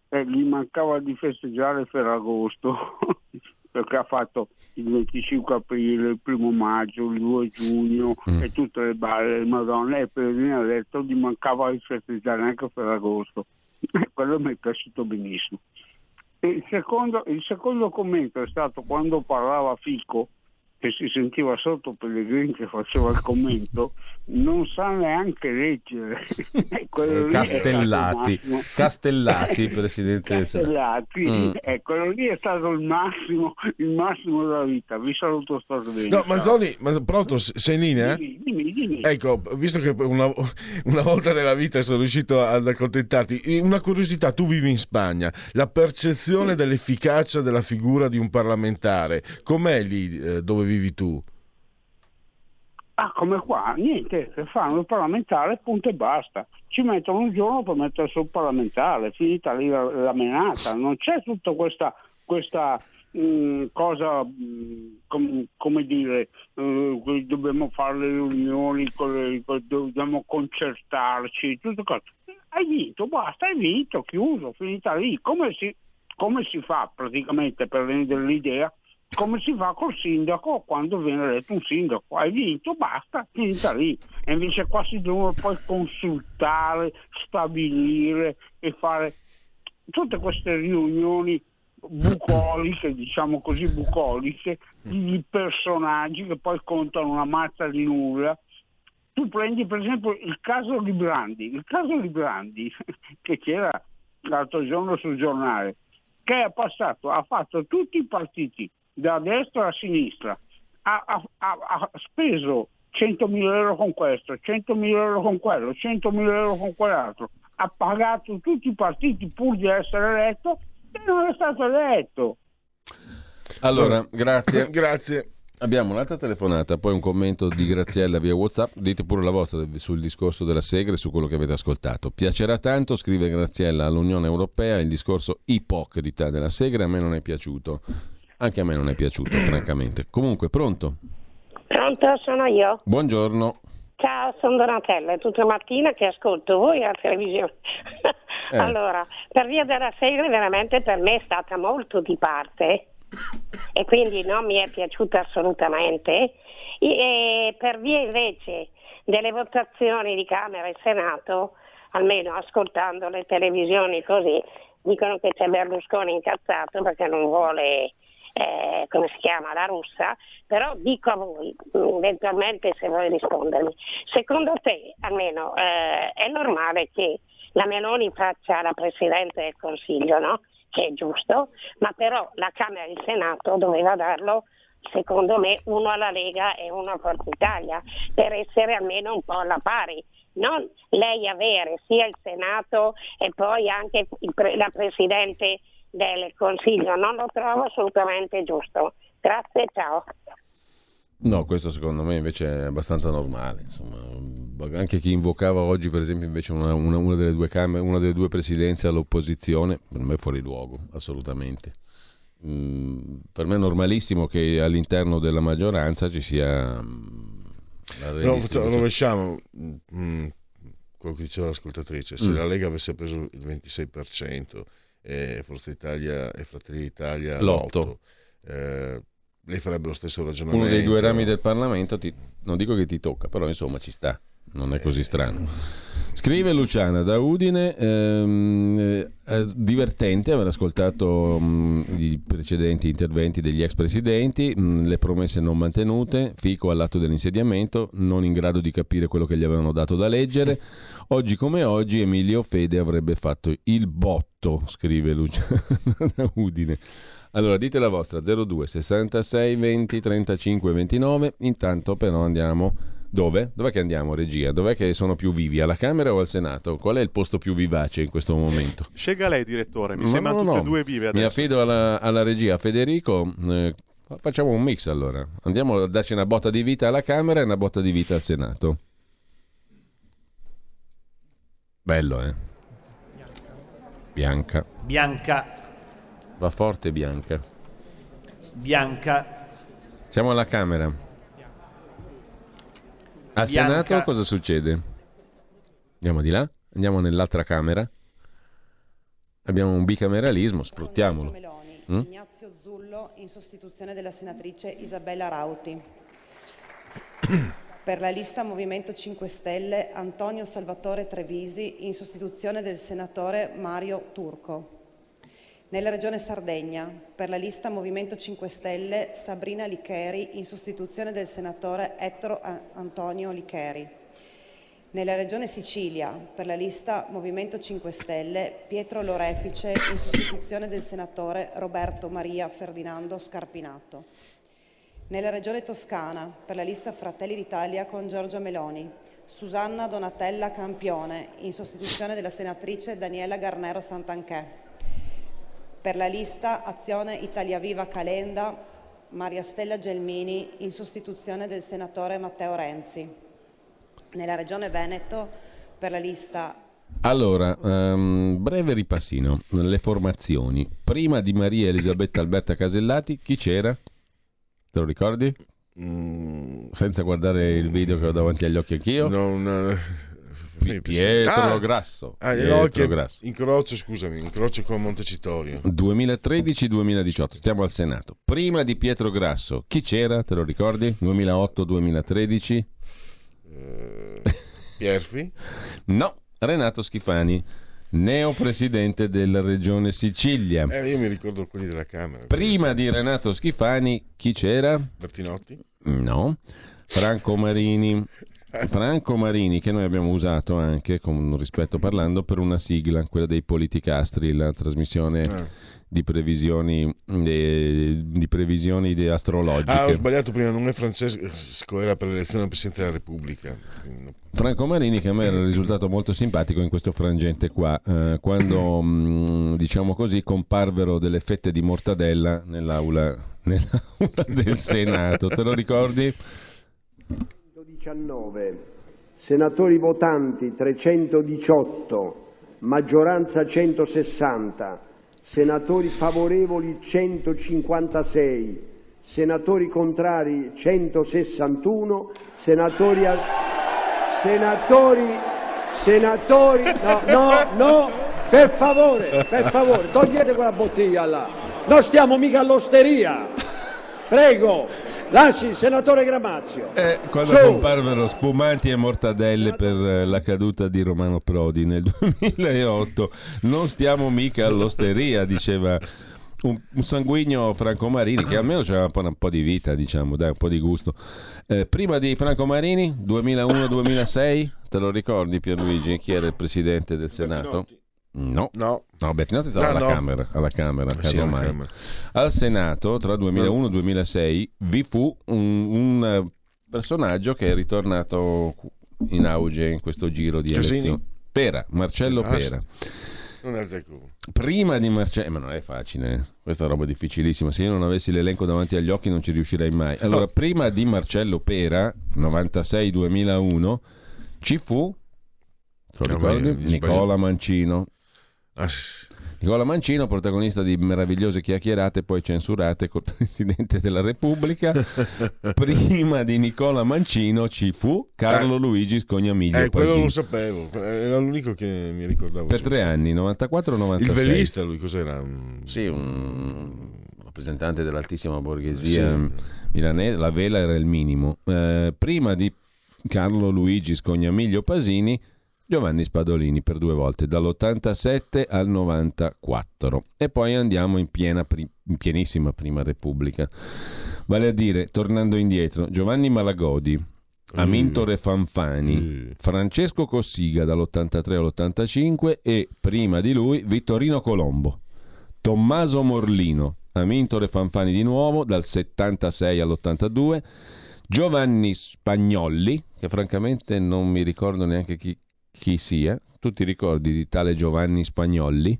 S37: eh, gli mancava di festeggiare Ferragosto perché ha fatto il 25 aprile, il primo maggio, il 2 giugno e tutte le balle, Madonna, e Pellegrini ha detto gli mancava di festeggiare anche Ferragosto. Quello mi è piaciuto benissimo. E il, secondo, il secondo commento è stato quando parlava Fico, che si sentiva sotto Pellegrini che faceva il commento, non sa neanche leggere. E il
S2: Castellati. Castellati, presidente del Senato.
S37: Castellati,
S2: Mm.
S37: eh, quello lì è stato il massimo, il massimo della vita. Vi saluto state bene.
S1: No. Manzoni, ma pronto, sei in linea?
S37: Dimmi, dimmi, dimmi.
S1: Ecco, visto che una, una volta nella vita sono riuscito ad accontentarti, una curiosità, tu vivi in Spagna, la percezione dell'efficacia della figura di un parlamentare, com'è lì eh, dove vivi tu?
S37: Ah, come qua, niente, fanno il parlamentare, punto e basta. Ci mettono un giorno per mettere sul parlamentare, finita lì la, la menata. Non c'è tutta questa, questa mh, cosa, mh, com- come dire, che dobbiamo fare le riunioni, dobbiamo concertarci, tutto cose. Hai vinto, basta, hai vinto, chiuso, finita lì. Come si, come si fa praticamente per rendere l'idea? Come si fa col sindaco quando viene eletto un sindaco. Hai vinto, basta, finita lì. E invece qua si devono poi consultare, stabilire e fare tutte queste riunioni bucoliche, diciamo così, bucoliche, di personaggi che poi contano una mazza di nulla. Tu prendi per esempio il caso Librandi, il caso Librandi che c'era l'altro giorno sul giornale, che è passato, ha fatto tutti i partiti da destra a sinistra, ha, ha- ha- speso 100.000 euro con questo, 100.000 euro con quello, 100.000 euro con quell'altro, ha pagato tutti i partiti pur di essere eletto e non è stato eletto.
S2: Allora, grazie.
S1: grazie.
S2: Abbiamo un'altra telefonata, poi un commento di Graziella via WhatsApp. Dite pure la vostra sul discorso della Segre e su quello che avete ascoltato. Piacerà tanto, scrive Graziella all'Unione Europea, il discorso ipocrita della Segre. A me non è piaciuto. Anche a me non è piaciuto, francamente. Comunque, pronto?
S38: Pronto, sono io.
S2: Buongiorno.
S38: Ciao, sono Donatella, è tutta mattina che ascolto voi alla televisione.
S2: Eh.
S38: Allora, per via della serie veramente per me è stata molto di parte e quindi non mi è piaciuta assolutamente. E per via invece delle votazioni di Camera e Senato, almeno ascoltando le televisioni così, dicono che c'è Berlusconi incazzato perché non vuole eh, come si chiama, la russa, però dico a voi, eventualmente se vuoi rispondermi, secondo te almeno eh, è normale che la Meloni faccia la Presidente del Consiglio, no? che è giusto, ma però la Camera e il Senato doveva darlo secondo me uno alla Lega e uno a Forza Italia per essere almeno un po' alla pari non lei avere sia il Senato e poi anche pre- la Presidente del Consiglio non lo trovo assolutamente giusto grazie ciao
S2: No, questo secondo me invece è abbastanza normale. Insomma, anche chi invocava oggi, per esempio, invece una, una- una delle due camere, una delle due presidenze all'opposizione, per me è fuori luogo, assolutamente. Mm, per me è normalissimo che all'interno della maggioranza ci sia mm,
S1: No, rovesciamo mm, quello che diceva l'ascoltatrice. Se
S2: Mm.
S1: la Lega avesse preso il 26% e Forza Italia e Fratelli d'Italia
S2: L'otto.
S1: l'8%, eh, lei farebbe lo stesso ragionamento.
S2: Uno dei due rami del Parlamento, ti- non dico che ti tocca, però insomma ci sta, non è così strano. Scrive Luciana da Udine, ehm, eh, divertente aver ascoltato mm, i precedenti interventi degli ex presidenti, mm, le promesse non mantenute, Fico all'atto dell'insediamento, non in grado di capire quello che gli avevano dato da leggere. Oggi come oggi Emilio Fede avrebbe fatto il botto, scrive Luciana da Udine. Allora dite la vostra 02 66 20 35 29. Intanto però andiamo dove? Dov'è che andiamo regia? Dov'è che sono più vivi? Alla Camera o al Senato? Qual è il posto più vivace in questo momento?
S39: Scelga lei, direttore. Mi
S2: Ma
S39: sembrano
S2: no,
S39: tutte
S2: no.
S39: e due vive
S2: Mi
S39: adesso.
S2: affido alla, alla regia Federico. eh, facciamo un mix allora. Andiamo a darci una botta di vita alla Camera e una botta di vita al Senato. Bello, eh? Bianca.
S40: Bianca,
S2: Va forte Bianca.
S40: bianca,
S2: Siamo alla Camera. Al
S40: Bianca.
S2: Senato cosa succede? Andiamo di là? Andiamo nell'altra Camera? Abbiamo un bicameralismo, sfruttiamolo. Mm?
S41: Ignazio Zullo in sostituzione della senatrice Isabella Rauti. Per la lista Movimento 5 Stelle Antonio Salvatore Trevisi in sostituzione del senatore Mario Turco. Nella regione Sardegna, per la lista Movimento 5 Stelle Sabrina Licheri in sostituzione del senatore Ettore Antonio Licheri. Nella regione Sicilia, per la lista Movimento 5 Stelle, Pietro Lorefice in sostituzione del senatore Roberto Maria Ferdinando Scarpinato. Nella regione Toscana, per la lista Fratelli d'Italia con Giorgia Meloni, Susanna Donatella Campione in sostituzione della senatrice Daniela Garnero Santanchè. Per la lista Azione Italia Viva Calenda, Maria Stella Gelmini in sostituzione del senatore Matteo Renzi. Nella regione Veneto, per la lista
S2: Allora, ehm, breve ripassino. Le formazioni. Prima di Maria Elisabetta Alberta Casellati, chi c'era? Te lo ricordi? Senza guardare il video che ho davanti agli occhi anch'io?
S1: Non,
S2: Pi- Pietro
S1: Ah!
S2: Grasso.
S1: Ah,
S2: Pietro
S1: no,
S2: Grasso.
S1: incrocio, scusami, incrocio con Montecitorio.
S2: 2013-2018, stiamo al Senato. Prima di Pietro Grasso, chi c'era? Te lo ricordi? 2008-2013?
S1: Pierfi?
S2: No, Renato Schifani, neopresidente della regione Sicilia.
S1: Eh, io mi ricordo quelli della Camera.
S2: Prima di Renato Schifani, chi c'era?
S1: Bertinotti?
S2: No, Franco Marini. Franco Marini, che noi abbiamo usato anche, con rispetto parlando, per una sigla, quella dei Politicastri, la trasmissione
S1: Ah.
S2: di previsioni, eh, di previsioni di astrologiche.
S1: Ah, ho sbagliato prima, non è Francesco, era per l'elezione del Presidente della Repubblica.
S2: Franco Marini che a me era risultato molto simpatico in questo frangente qua, eh, quando mh, diciamo così comparvero delle fette di mortadella nell'aula, nell'aula del Senato, te lo ricordi?
S42: 19, senatori votanti 318, maggioranza 160, senatori favorevoli 156, senatori contrari 161, senatori, a- senatori, senatori, no, no, no, per favore, per favore, togliete quella bottiglia là, non stiamo mica all'osteria, prego, lasci il senatore Gramazio.
S2: Eh, quando
S42: Su.
S2: comparvero spumanti e mortadelle per eh, la caduta di Romano Prodi nel 2008, non stiamo mica all'osteria, diceva un, un sanguigno Franco Marini che almeno c'era un po', un po' di vita, diciamo, dai, un po' di gusto. Eh, prima di Franco Marini, 2001-2006, te lo ricordi Pierluigi? Chi era il presidente del Senato? No,
S1: no,
S2: no Bettinotti stava
S1: Ah,
S2: alla
S1: no.
S2: Camera, alla Camera,
S1: Sì, alla. Camera.
S2: Al Senato, tra 2001 e 2006, vi fu un, un, eh, personaggio che è ritornato in auge in questo giro di
S1: Casini?
S2: elezioni. Pera, Marcello
S1: Ah,
S2: Pera.
S1: È.
S2: Prima di Marcello, ma non è facile, eh. questa è roba difficilissima. Se io non avessi l'elenco davanti agli occhi, non ci riuscirei mai. Allora, prima di Marcello Pera, 96-2001, ci fu,
S1: No,
S2: Nicola Mancino.
S1: Ah.
S2: Nicola Mancino, protagonista di meravigliose chiacchierate poi censurate col Presidente della Repubblica. Prima di Nicola Mancino ci fu Carlo
S1: Eh.
S2: Luigi Scognamiglio.
S1: Eh, quello
S2: Pasini.
S1: lo sapevo, era l'unico che mi ricordavo.
S2: Per tre anni, 94-96.
S1: Il velista lui cos'era? Un-
S2: Sì, un rappresentante dell'altissima borghesia
S1: Sì.
S2: milanese, la vela era il minimo. Eh, prima di Carlo Luigi Scognamiglio Pasini, Giovanni Spadolini per due volte, dall'87 al 94. E poi andiamo in, piena in pienissima Prima Repubblica. Vale a dire, tornando indietro, Giovanni Malagodi, Amintore Fanfani, Francesco Cossiga dall'83 all'85 e prima di lui Vittorino Colombo. Tommaso Morlino, Amintore Fanfani di nuovo dal 76 all'82, Giovanni Spagnolli, che francamente non mi ricordo neanche chi, chi sia. Tu ti ricordi di tale Giovanni Spagnolli?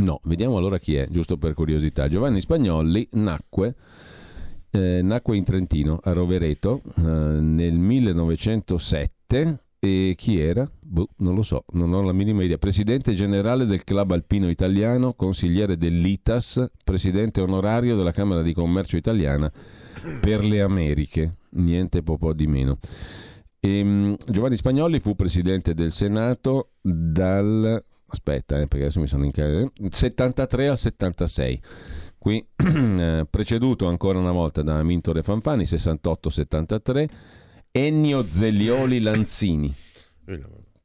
S2: No, vediamo allora chi è, giusto per curiosità. Giovanni Spagnolli nacque, eh, nacque in Trentino, a Rovereto, eh, nel 1907 e chi era? Boh, non lo so, non ho la minima idea. Presidente generale del Club Alpino Italiano, consigliere dell'ITAS, presidente onorario della Camera di Commercio Italiana per le Americhe, niente po' di meno. Ehm, Giovanni Spagnoli fu presidente del Senato dal aspetta, eh, perché adesso mi sono in 73 al 76. Qui eh, preceduto ancora una volta da Amintore Fanfani 68-73, Ennio Zelioli Lanzini.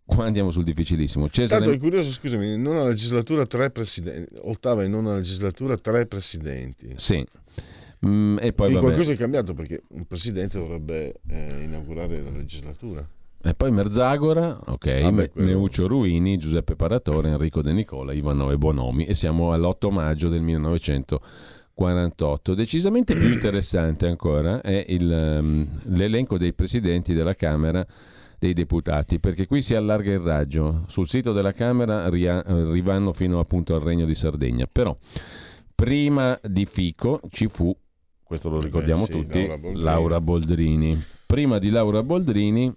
S2: Qua andiamo sul difficilissimo. Cesare
S1: Tanto è curioso, scusami, in una legislatura tre presidenti, ottava in una legislatura tre presidenti.
S2: Sì. Mm, e poi vabbè.
S1: qualcosa è cambiato perché un presidente dovrebbe eh, inaugurare la legislatura.
S2: E poi Merzagora, ok, Me-
S1: quello-
S2: Meuccio Ruini, Giuseppe Paratore, Enrico De Nicola, Ivanove Bonomi e siamo all'8 maggio del 1948. Decisamente più interessante ancora è il, ehm, l'elenco dei presidenti della Camera dei deputati, perché qui si allarga il raggio. Sul sito della Camera ria- arrivano fino appunto al Regno di Sardegna. Però prima di Fico ci fu, questo lo ricordiamo
S1: sì,
S2: tutti,
S1: Laura Boldrini.
S2: Laura Boldrini. Prima di Laura Boldrini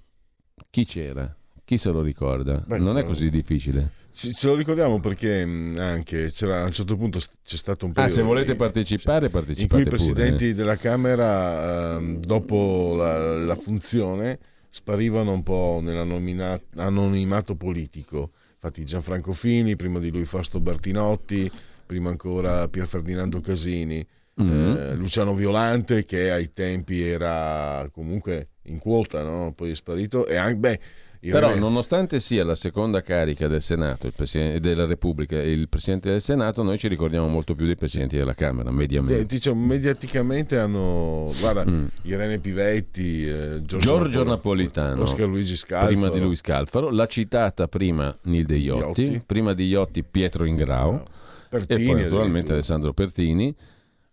S2: chi c'era? Chi se lo ricorda?
S1: Beh,
S2: non è così difficile.
S1: Ci- ce lo ricordiamo perché mh, anche c'era, a un certo punto c'è stato un
S2: Ah,
S1: periodo
S2: se volete
S1: in-
S2: partecipare,
S1: in cui
S2: partecipate
S1: i presidenti
S2: pure.
S1: della Camera, ehm, dopo la, la funzione, sparivano un po' nell'anonimato politico. Infatti Gianfranco Fini, prima di lui Fausto Bertinotti, prima ancora Pier Ferdinando Casini,
S2: Mm.
S1: eh, Luciano Violante che ai tempi era comunque in quota, no? poi è sparito. E anche, beh,
S2: Però,
S1: re-
S2: nonostante sia la seconda carica del Senato, Presidente della Repubblica e il Presidente del Senato, noi ci ricordiamo molto più dei Presidenti della Camera,
S1: Eh,
S2: mediamente.
S1: diciamo, mediaticamente hanno guarda
S2: Mm.
S1: Irene Pivetti eh, Giorgio,
S2: Giorgio
S1: Napol-
S2: Napolitano,
S1: Oscar Luigi Scalfaro
S2: prima di lui Scalfaro, l'ha citata prima Nilde Iotti,
S1: Iotti.
S2: prima di Iotti Pietro Ingrao
S1: Pertini
S2: e poi naturalmente. Alessandro Pertini.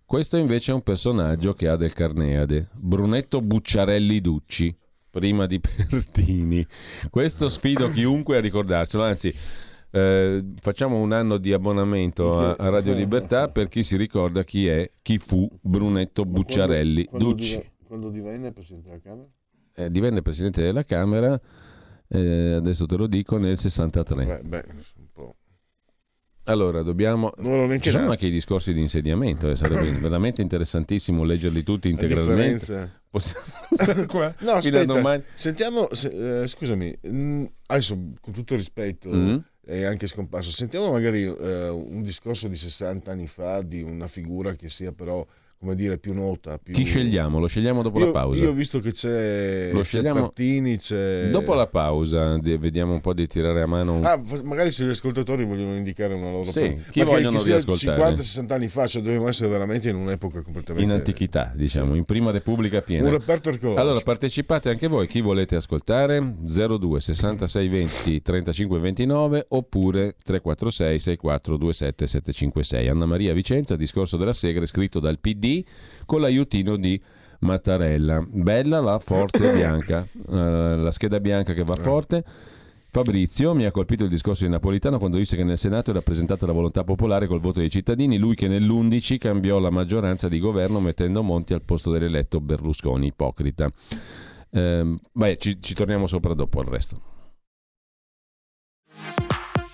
S2: Questo invece è un personaggio che ha del Carneade, Brunetto Bucciarelli Ducci, prima di Pertini. Questo sfido chiunque a ricordarselo, anzi eh, facciamo un anno di abbonamento a, a Radio Libertà per chi si ricorda chi è, chi fu Brunetto Bucciarelli
S1: quando,
S2: Ducci.
S1: div- quando divenne Presidente della Camera?
S2: Eh, divenne Presidente della Camera, eh, adesso te lo dico, nel 63.
S1: Beh, beh.
S2: Allora, dobbiamo... Ci sono anche i discorsi di insediamento, eh, sarebbe veramente interessantissimo leggerli tutti integralmente. Possiamo stare qua
S1: No, aspetta, sentiamo, se- eh, scusami, mm, adesso con tutto rispetto
S2: Mm.
S1: è anche scomparso, sentiamo magari eh, un discorso di 60 anni fa di una figura che sia però, come dire, più nota. Più...
S2: Chi scegliamo? Lo scegliamo dopo
S1: io,
S2: la pausa.
S1: Io ho visto che c'è,
S2: Lo
S1: c'è
S2: scegliamo
S1: Pertini, c'è...
S2: Dopo la pausa vediamo un po' di tirare a mano un...
S1: Ah, magari se gli ascoltatori vogliono indicare una loro
S2: Sì, chi vogliono riascoltare?
S1: 50-60 anni fa, cioè dovevamo essere veramente in un'epoca completamente
S2: in antichità, diciamo, in prima repubblica piena.
S1: Un reperto archeologico.
S2: Allora partecipate anche voi, chi volete ascoltare 02 66 20 35 29 oppure 346 64 27 756. Anna Maria Vicenza, discorso della Segre scritto dal PD con l'aiutino di Mattarella. Bella la forte bianca, eh, la scheda bianca che va forte. Fabrizio mi ha colpito il discorso di Napolitano quando disse che nel Senato è rappresentata la volontà popolare col voto dei cittadini, lui che nell'11 cambiò la maggioranza di governo mettendo Monti al posto dell'eletto Berlusconi, ipocrita. Ehm, beh, ci, ci torniamo sopra dopo al resto.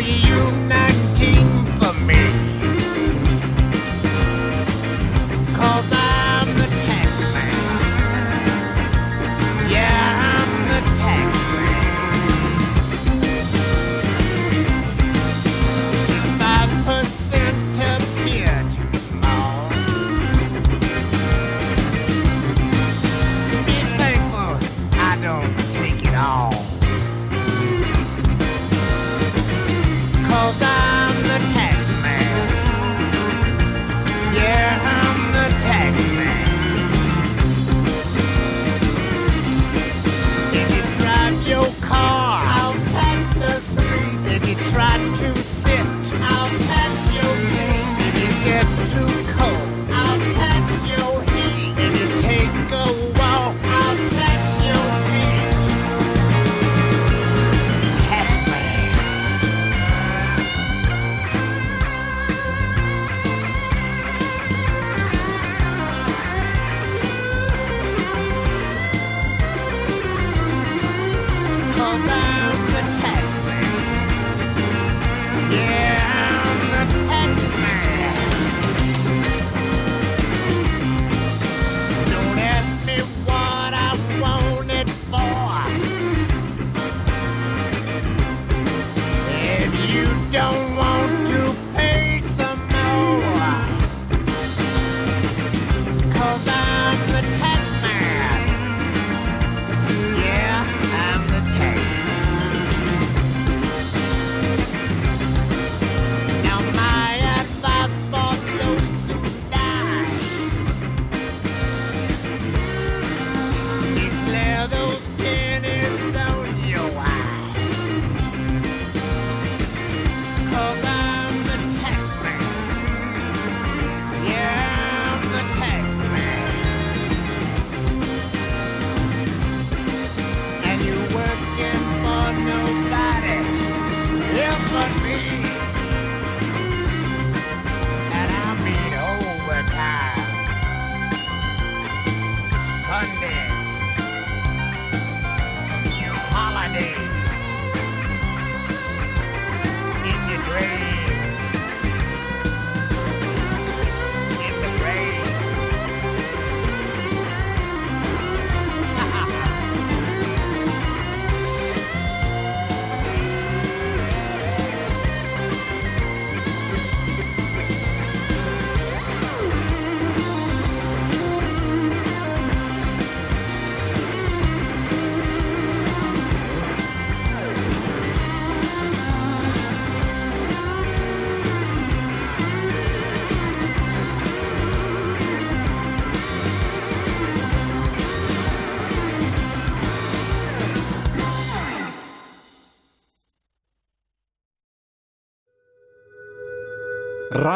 S43: You, you don't want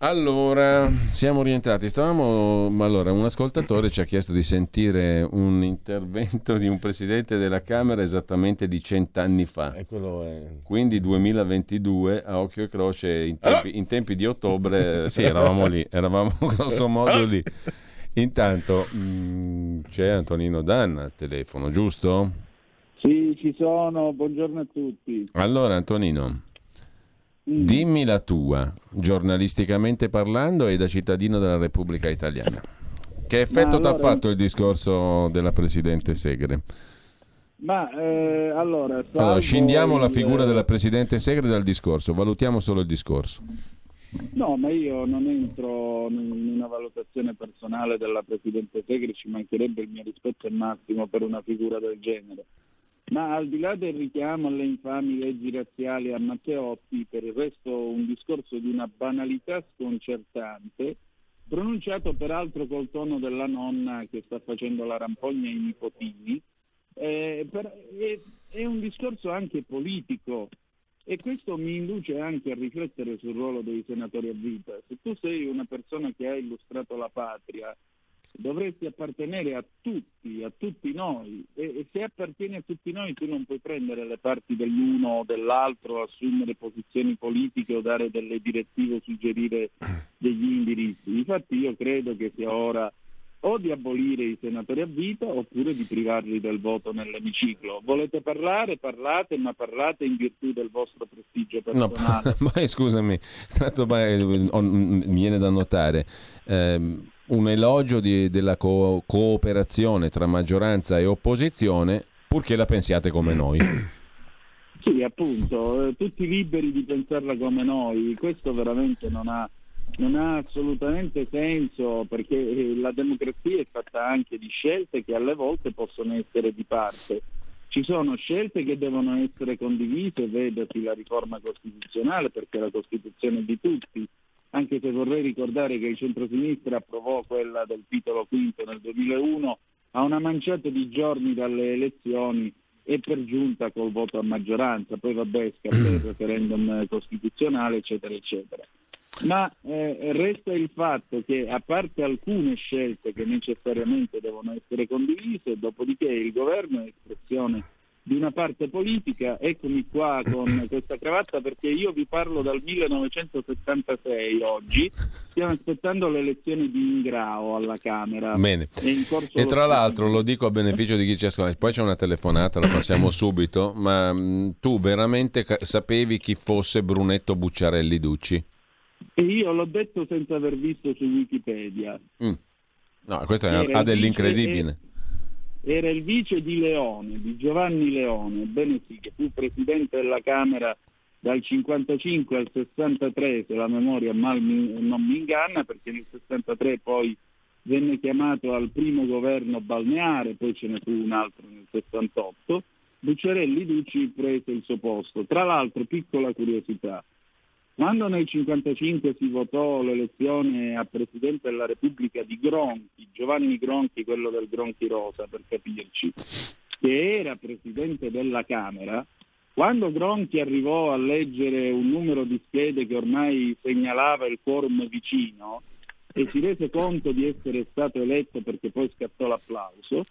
S2: Allora, siamo rientrati. Stavamo. Allora, un ascoltatore ci ha chiesto di sentire un intervento di un presidente della Camera esattamente di cent'anni fa.
S1: E quello è...
S2: Quindi 2022 a occhio e croce in tempi, in tempi di ottobre, sì, eravamo lì, eravamo grosso modo lì. Intanto mh, c'è Antonino Danna al telefono, giusto?
S39: Sì, ci sono, buongiorno a tutti.
S2: Allora, Antonino, dimmi la tua, giornalisticamente parlando e da cittadino della Repubblica Italiana. Che effetto ti ha fatto il discorso della Presidente Segre?
S39: Ma eh, allora,
S2: Allora, scindiamo la
S39: il-
S2: figura della Presidente Segre dal discorso, valutiamo solo il discorso.
S39: No, ma io non entro in una valutazione personale della Presidente Segre, ci mancherebbe il mio rispetto è massimo per una figura del genere. Ma al di là del richiamo alle infami leggi razziali a Matteotti, per il resto un discorso di una banalità sconcertante, pronunciato peraltro col tono della nonna che sta facendo la rampogna ai nipotini, eh, per- è, è un discorso anche politico e questo mi induce anche a riflettere sul ruolo dei senatori a vita. Se tu sei una persona che ha illustrato la patria, dovresti appartenere a tutti, a tutti noi e, e se appartieni a tutti noi tu non puoi prendere le parti dell'uno o dell'altro, assumere posizioni politiche o dare delle direttive o suggerire degli indirizzi. Infatti io credo che sia ora o di abolire i senatori a vita oppure di privarli del voto nell'emiciclo. Volete parlare? Parlate, ma parlate in virtù del vostro prestigio
S2: No,
S39: personale.
S2: poi scusami, è stato- ho- mi viene da notare ehm, un elogio di- della co- cooperazione tra maggioranza e opposizione, purché la pensiate come noi.
S39: Sì, appunto, eh, tutti liberi di pensarla come noi, questo veramente non ha, non ha assolutamente senso perché eh, la democrazia è fatta anche di scelte che alle volte possono essere di parte. Ci sono scelte che devono essere condivise, vedasi la riforma costituzionale perché la Costituzione è di tutti, anche se vorrei ricordare che il centrosinistra approvò quella del titolo quinto nel 2001 a una manciata di giorni dalle elezioni e per giunta col voto a maggioranza, poi vabbè scattò il referendum costituzionale, eccetera, eccetera. Ma eh, resta il fatto che a parte alcune scelte che necessariamente devono essere condivise, dopodiché il governo è espressione di una parte politica, eccomi qua con questa cravatta perché io vi parlo dal 1976 oggi, stiamo aspettando l'elezione di Ingrao alla Camera.
S2: Bene. E
S39: lo
S2: tra l'altro lo dico a beneficio di chi ci ascolta, poi c'è una telefonata, la passiamo subito, ma mh, tu veramente ca- sapevi chi fosse Brunetto Bucciarelli Ducci?
S39: E io l'ho detto senza aver visto su Wikipedia.
S2: Mm. No, questo è- ha dell'incredibile.
S39: Era il vice di Leone, di Giovanni Leone, ebbene sì, che fu presidente della Camera dal 55 al 63, se la memoria mal mi- non mi inganna, perché nel 63 poi venne chiamato al primo governo balneare, poi ce ne fu un altro nel 68. Bucciarelli Ducci prese il suo posto. Tra l'altro, piccola curiosità, quando nel 1955 si votò l'elezione a Presidente della Repubblica di Gronchi, Giovanni Gronchi, quello del Gronchi Rosa per capirci, che era Presidente della Camera, quando Gronchi arrivò a leggere un numero di schede che ormai segnalava il quorum vicino e si rese conto di essere stato eletto perché poi scattò l'applauso,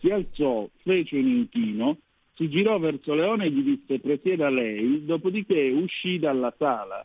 S39: si alzò, fece un inchino, si girò verso Leone e gli disse presieda lei, dopodiché uscì dalla sala,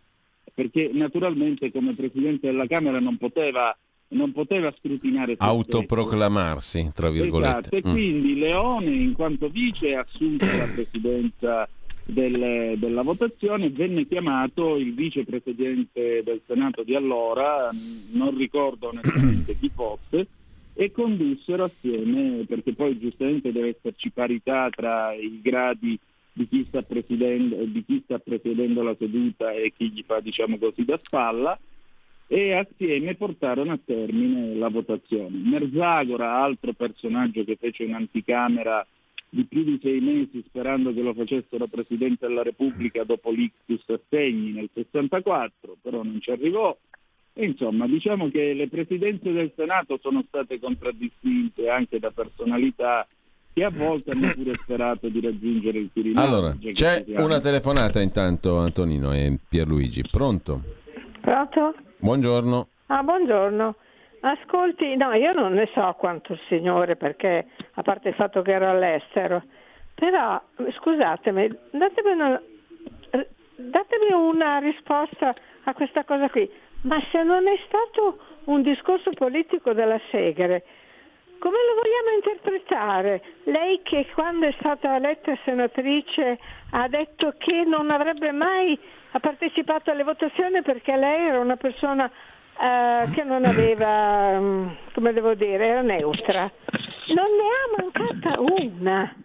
S39: perché naturalmente come Presidente della Camera non poteva, non poteva scrutinare stesso.
S2: Autoproclamarsi, tra virgolette.
S39: Esatto, e
S2: Mm.
S39: quindi Leone in quanto vice assunse la presidenza del- della votazione, venne chiamato il vicepresidente del Senato di allora, non ricordo onestamente chi fosse, e condussero assieme, perché poi giustamente deve esserci parità tra i gradi di chi sta, presidendo- di chi sta presiedendo la seduta e chi gli fa, diciamo così, da spalla, e assieme portarono a termine la votazione. Merzagora, altro personaggio che fece un'anticamera di più di sei mesi sperando che lo facessero Presidente della Repubblica dopo l'ictus assegni nel 64, però non ci arrivò. Insomma, diciamo che le presidenze del Senato sono state contraddistinte anche da personalità che a volte hanno pure sperato di raggiungere il Quirinale.
S2: Allora, c'è una telefonata intanto Antonino e Pierluigi. Pronto?
S44: Pronto?
S2: Buongiorno.
S44: Ah, buongiorno. Ascolti, no, io non ne so quanto il signore, perché a parte il fatto che ero all'estero, però scusatemi, datemi una, datemi una risposta a questa cosa qui. Ma se non è stato un discorso politico della Segre, come lo vogliamo interpretare? Lei che quando è stata eletta senatrice ha detto che non avrebbe mai partecipato alle votazioni perché lei era una persona eh, che non aveva, mm, come devo dire, era neutra. Non ne ha mancata una.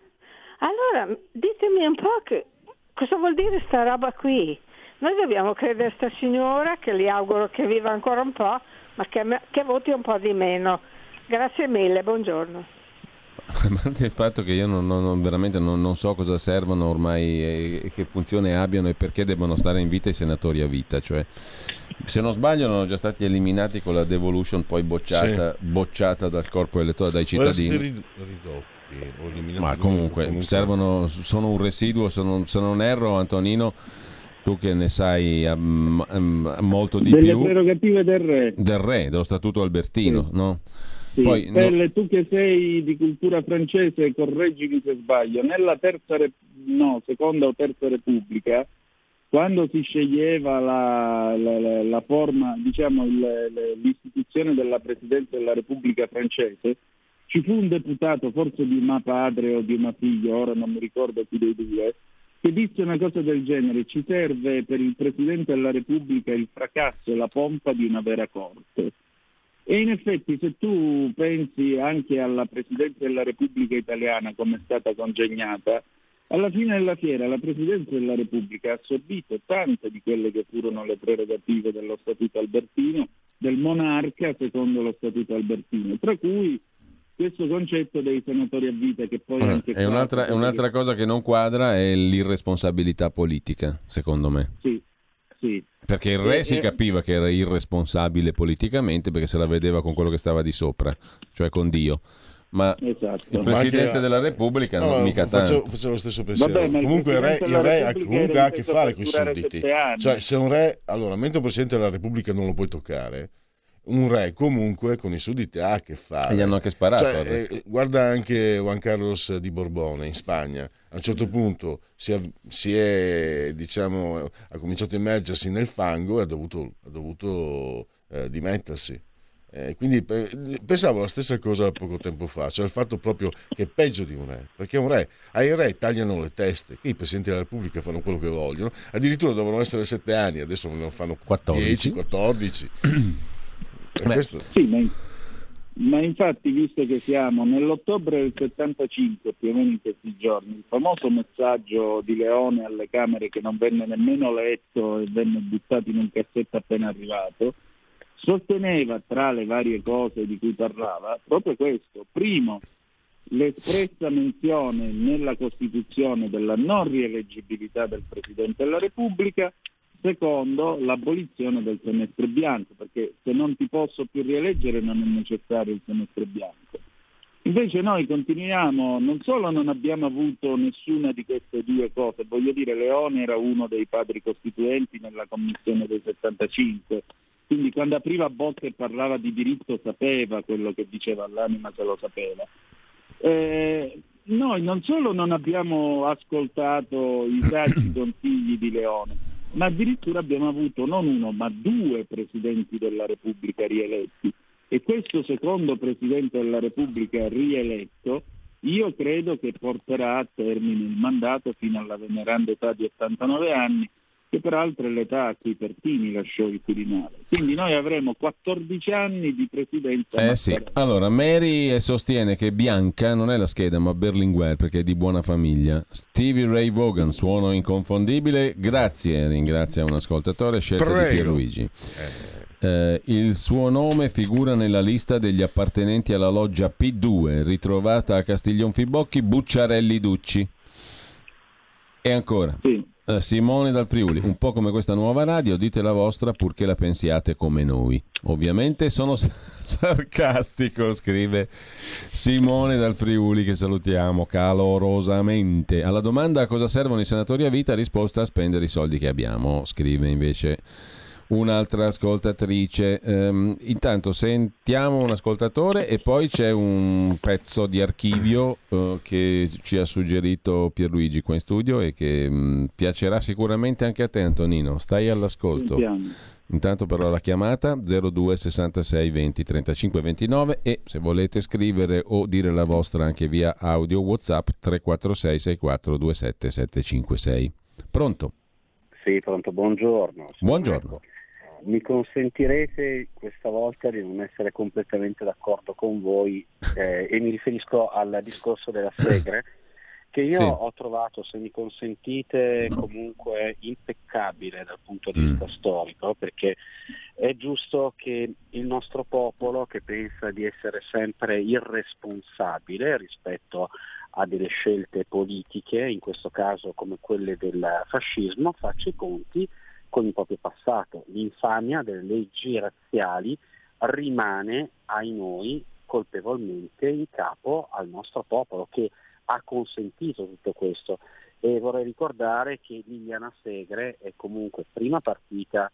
S44: Allora, ditemi un po' che, cosa vuol dire sta roba qui? Noi dobbiamo credere a sta signora, che gli auguro che viva ancora un po', ma che, che voti un po' di meno. Grazie mille, buongiorno.
S2: A parte il fatto che io non, non- veramente non, non so cosa servono ormai e, e che funzione abbiano e perché debbano stare in vita i senatori a vita. Cioè, se non sbaglio, erano già stati eliminati con la devolution poi bocciata, bocciata dal corpo elettorale, dai cittadini.
S1: rid- ridotti o eliminati.
S2: Ma comunque, servono, sono un residuo, se non, se non erro, Antonino, tu che ne sai um, um, molto di
S39: Delle
S2: più
S39: prerogative del re.
S2: del re, dello statuto albertino, no?
S39: Sì,
S2: Poi, no-
S39: Pelle, tu che sei di cultura francese, correggimi se sbaglio, nella terza Rep- no, seconda o terza repubblica, quando si sceglieva la, la- la- la forma, diciamo, il- l'istituzione della Presidenza della Repubblica francese, ci fu un deputato, forse di una padre o di una figlia, ora non mi ricordo chi dei due, disse una cosa del genere, ci serve per il Presidente della Repubblica il fracasso e la pompa di una vera corte. E in effetti se tu pensi anche alla Presidenza della Repubblica italiana come è stata congegnata, alla fine della fiera la Presidenza della Repubblica ha assorbito tante di quelle che furono le prerogative dello Statuto albertino, del monarca secondo lo Statuto albertino, tra cui questo concetto dei senatori a vita che poi anche
S2: E
S39: qua-
S2: Eh, un'altra, e un'altra cosa che non quadra è l'irresponsabilità politica, secondo me.
S39: Sì, sì.
S2: Perché il re
S39: Eh,
S2: si capiva che era irresponsabile politicamente perché se la vedeva con quello che stava di sopra, cioè con Dio. Ma
S39: Esatto.
S2: il
S1: Ma anche-
S2: Presidente della Repubblica
S1: No,
S2: non
S1: no,
S2: mica
S1: faccio,
S2: tanto.
S1: faccio lo stesso pensiero.
S39: Vabbè,
S1: comunque il re,
S39: Presidente
S1: il re ha, comunque ha a che fare con i sudditi. Cioè, se un re, allora, mentre un Presidente della Repubblica non lo puoi toccare, un re comunque con i sudditi ha a che fare.
S2: E gli hanno anche sparato,
S1: Cioè, eh, guarda anche Juan Carlos di Borbone in Spagna. A un certo punto si è, si è, diciamo, ha cominciato a immergersi nel fango e ha dovuto, ha dovuto eh, dimettersi. Eh, quindi pe- pensavo la stessa cosa poco tempo fa, cioè il fatto proprio che è peggio di un re, perché un re, ai re tagliano le teste, qui i presidenti della Repubblica fanno quello che vogliono, addirittura dovevano essere sette anni, adesso ne fanno 10, 14. Questo-
S39: Sì, ma, ma infatti, visto che siamo nell'ottobre del 75, più o meno in questi giorni, il famoso messaggio di Leone alle Camere che non venne nemmeno letto e venne buttato in un cassetto appena arrivato, sosteneva tra le varie cose di cui parlava proprio questo. Primo, l'espressa menzione nella Costituzione della non rieleggibilità del Presidente della Repubblica, secondo l'abolizione del semestre bianco, perché se non ti posso più rieleggere non è necessario il semestre bianco. Invece noi continuiamo, non solo non abbiamo avuto nessuna di queste due cose, voglio dire Leone era uno dei padri costituenti nella commissione dei 75, quindi quando apriva bocca e parlava di diritto sapeva quello che diceva all'anima se lo sapeva. Eh, noi non solo non abbiamo ascoltato i saggi consigli di Leone, ma addirittura abbiamo avuto non uno ma due presidenti della Repubblica rieletti. E questo secondo Presidente della Repubblica rieletto, io credo che porterà a termine il mandato fino alla veneranda età di 89 anni, che peraltro è l'età a cui Pertini lasciò il Quirinale. Quindi noi avremo 14 anni di presidenza
S2: Eh sì, allora Mary sostiene che Bianca non è la scheda ma Berlinguer perché è di buona famiglia. Stevie Ray Vaughan, suono inconfondibile, grazie, ringrazia un ascoltatore, scelta di. Pierluigi. Eh, il suo nome figura nella lista degli appartenenti alla loggia P2, ritrovata a Castiglion Fibocchi, Bucciarelli Ducci. E ancora, eh, Simone dal Friuli, un po' come questa nuova radio, dite la vostra purché la pensiate come noi. Ovviamente sono sarcastico, scrive Simone dal Friuli, che salutiamo calorosamente. Alla domanda a cosa servono i senatori a vita, risposta a spendere i soldi che abbiamo, scrive invece un'altra ascoltatrice. Ehm, intanto sentiamo un ascoltatore e poi c'è un pezzo di archivio eh, che ci ha suggerito Pierluigi qua in studio e che mh, piacerà sicuramente anche a te Antonino. Stai all'ascolto. Intanto però la chiamata 02 66 20 35 29 e se volete scrivere o dire la vostra anche via audio WhatsApp 346 64 27 756. Pronto?
S45: Sì, pronto, buongiorno.
S2: Buongiorno.
S45: Marco. Mi consentirete questa volta di non essere completamente d'accordo con voi eh, e mi riferisco al discorso della Segre
S46: che io
S2: Sì.
S46: ho trovato, se mi consentite, comunque impeccabile dal punto di vista storico, perché è giusto che il nostro popolo, che pensa di essere sempre irresponsabile rispetto a delle scelte politiche, in questo caso come quelle del fascismo, faccia i conti con il proprio passato. L'infamia delle leggi razziali rimane ai noi colpevolmente in capo al nostro popolo che ha consentito tutto questo. E vorrei ricordare che Liliana Segre è comunque prima partita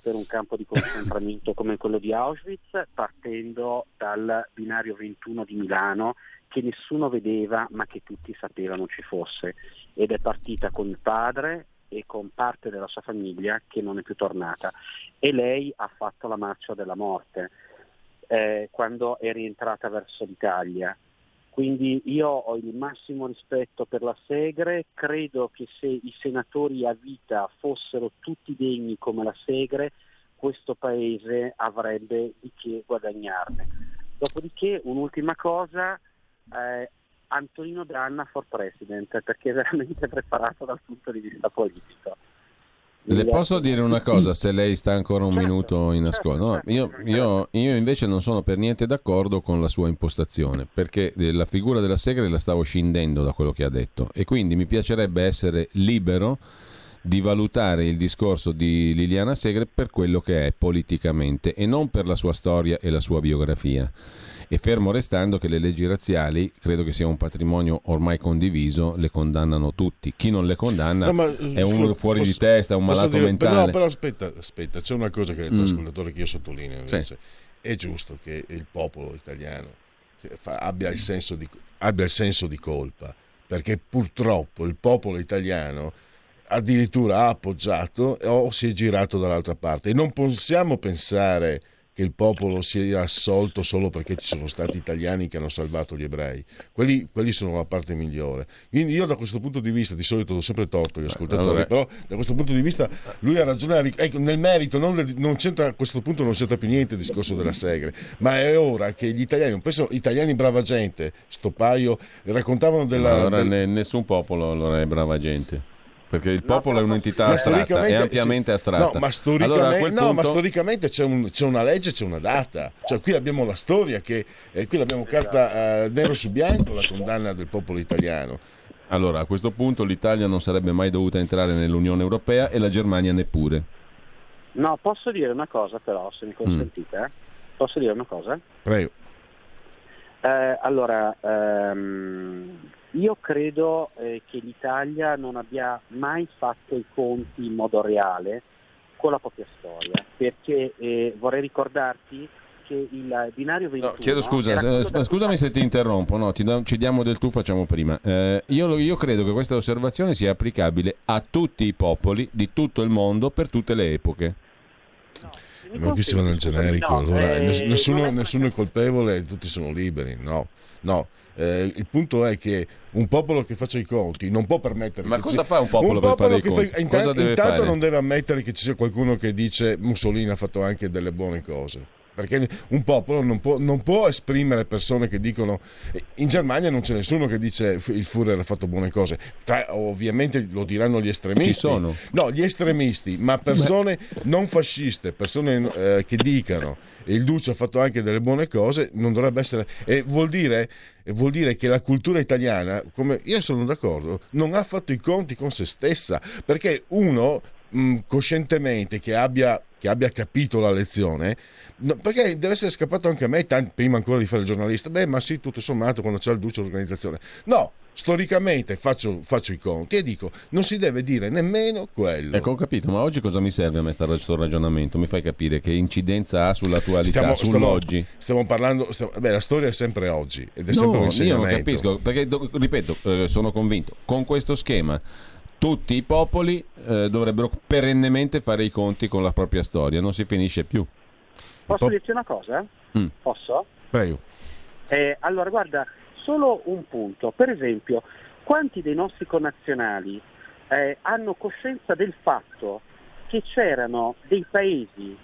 S46: per un campo di concentramento come quello di Auschwitz, partendo dal binario 21 di Milano che nessuno vedeva ma che tutti sapevano ci fosse ed è partita con il padre e con parte della sua famiglia che non è più tornata e lei ha fatto la marcia della morte eh, quando è rientrata verso l'Italia. Quindi io ho il massimo rispetto per la Segre, credo che se i senatori a vita fossero tutti degni come la Segre, questo paese avrebbe di che guadagnarne. Dopodiché un'ultima cosa, eh, Antonino Danna for President, perché è veramente preparato dal punto di vista politico.
S2: Le posso dire una cosa, se lei sta ancora un minuto in ascolto? No, io, io- io invece non sono per niente d'accordo con la sua impostazione, perché eh, la figura della Segre la stavo scindendo da quello che ha detto e quindi mi piacerebbe essere libero di valutare il discorso di Liliana Segre per quello che è politicamente e non per la sua storia e la sua biografia. E fermo restando che le leggi razziali, credo che sia un patrimonio ormai condiviso, le condannano tutti. Chi non le condanna
S1: No, ma,
S2: è un
S1: scusa,
S2: fuori
S1: posso-
S2: di testa, è un malato
S1: dire-
S2: mentale.
S1: No, però aspetta, aspetta, c'è una cosa che ha detto
S2: Mm.
S1: l'ascoltatore che io sottolineo.
S2: Sì.
S1: È giusto che il popolo italiano abbia il, senso di, abbia il senso di colpa, perché purtroppo il popolo italiano addirittura ha appoggiato o si è girato dall'altra parte e non possiamo pensare che il popolo sia assolto solo perché ci sono stati italiani che hanno salvato gli ebrei. Quelli, quelli sono la parte migliore. Quindi io da questo punto di vista, di solito do sempre torto gli ascoltatori,
S2: allora-
S1: però da questo punto di vista lui ha ragione, ecco, nel merito non, non c'entra, a questo punto non c'entra più niente il discorso della Segre, ma è ora che gli italiani, non penso italiani brava gente, sto paio, raccontavano della...
S2: allora
S1: del-
S2: ne- nessun popolo allora è brava gente. Perché il popolo è un'entità astratta, è
S1: storicamente-
S2: ampiamente
S1: sì.
S2: astratta.
S1: No, ma storicamente,
S2: Allora, quel
S1: no, ma
S2: punto-
S1: storicamente c'è, un- c'è una legge, c'è una data. Cioè, qui abbiamo la storia, che, eh, qui abbiamo carta eh, nero su bianco, la condanna del popolo italiano.
S2: Allora, a questo punto l'Italia non sarebbe mai dovuta entrare nell'Unione Europea e la Germania neppure.
S46: No, posso dire una cosa però, se mi consentite? eh? Posso dire una cosa?
S1: Prego.
S46: Eh, allora, ehm, io credo eh, che l'Italia non abbia mai fatto i conti in modo reale con la propria storia, perché eh, vorrei ricordarti che il binario 21...
S2: Chiedo scusa, eh,
S46: da-
S2: scusami se ti interrompo, no, ti da- ci diamo del tu, facciamo prima. Eh, io, io credo che questa osservazione sia applicabile a tutti i popoli di tutto il mondo per tutte le epoche.
S1: Ma qui si va nel generico,
S46: No,
S1: allora
S46: eh,
S1: ness- nessuno, nessuno è colpevole e tutti sono liberi. No, no. Eh, il punto è che un popolo che faccia i conti non può permettere
S2: Ma cosa
S1: ci-
S2: fa un popolo fare i
S1: che
S2: conti?
S1: intan- intanto
S2: fare?
S1: non deve ammettere che ci sia qualcuno che dice Mussolini ha fatto anche delle buone cose perché un popolo non può, non può esprimere persone che dicono in Germania non c'è nessuno che dice il Führer ha fatto buone cose Tra- ovviamente lo diranno gli estremisti
S2: Ci sono.
S1: no gli estremisti ma persone non fasciste persone eh, che dicano il Duce ha fatto anche delle buone cose non dovrebbe essere e vuol dire, vuol dire che la cultura italiana come io sono d'accordo non ha fatto i conti con se stessa perché uno mh, coscientemente che abbia, che abbia capito la lezione no, perché deve essere scappato anche a me tanti- prima ancora di fare il giornalista beh ma sì tutto sommato quando c'è il duce l'organizzazione no storicamente faccio, faccio i conti e dico non si deve dire nemmeno quello
S2: Ecco, ho capito, ma oggi cosa mi serve a me questo ragionamento? Mi fai capire che incidenza ha sull'attualità,
S1: stiamo, stiamo,
S2: sull'oggi?
S1: stiamo parlando stiamo- beh, la storia è sempre oggi ed è sempre un
S2: No, io non
S1: insegnamento
S2: capisco, perché ripeto, eh, sono convinto, con questo schema tutti i popoli eh, dovrebbero perennemente fare i conti con la propria storia, non si finisce più.
S46: Posso dirti una cosa?
S2: Mm.
S46: Posso?
S1: Prego.
S46: Eh, allora, guarda, solo un punto. Per esempio, quanti dei nostri connazionali eh, hanno coscienza del fatto che c'erano dei paesi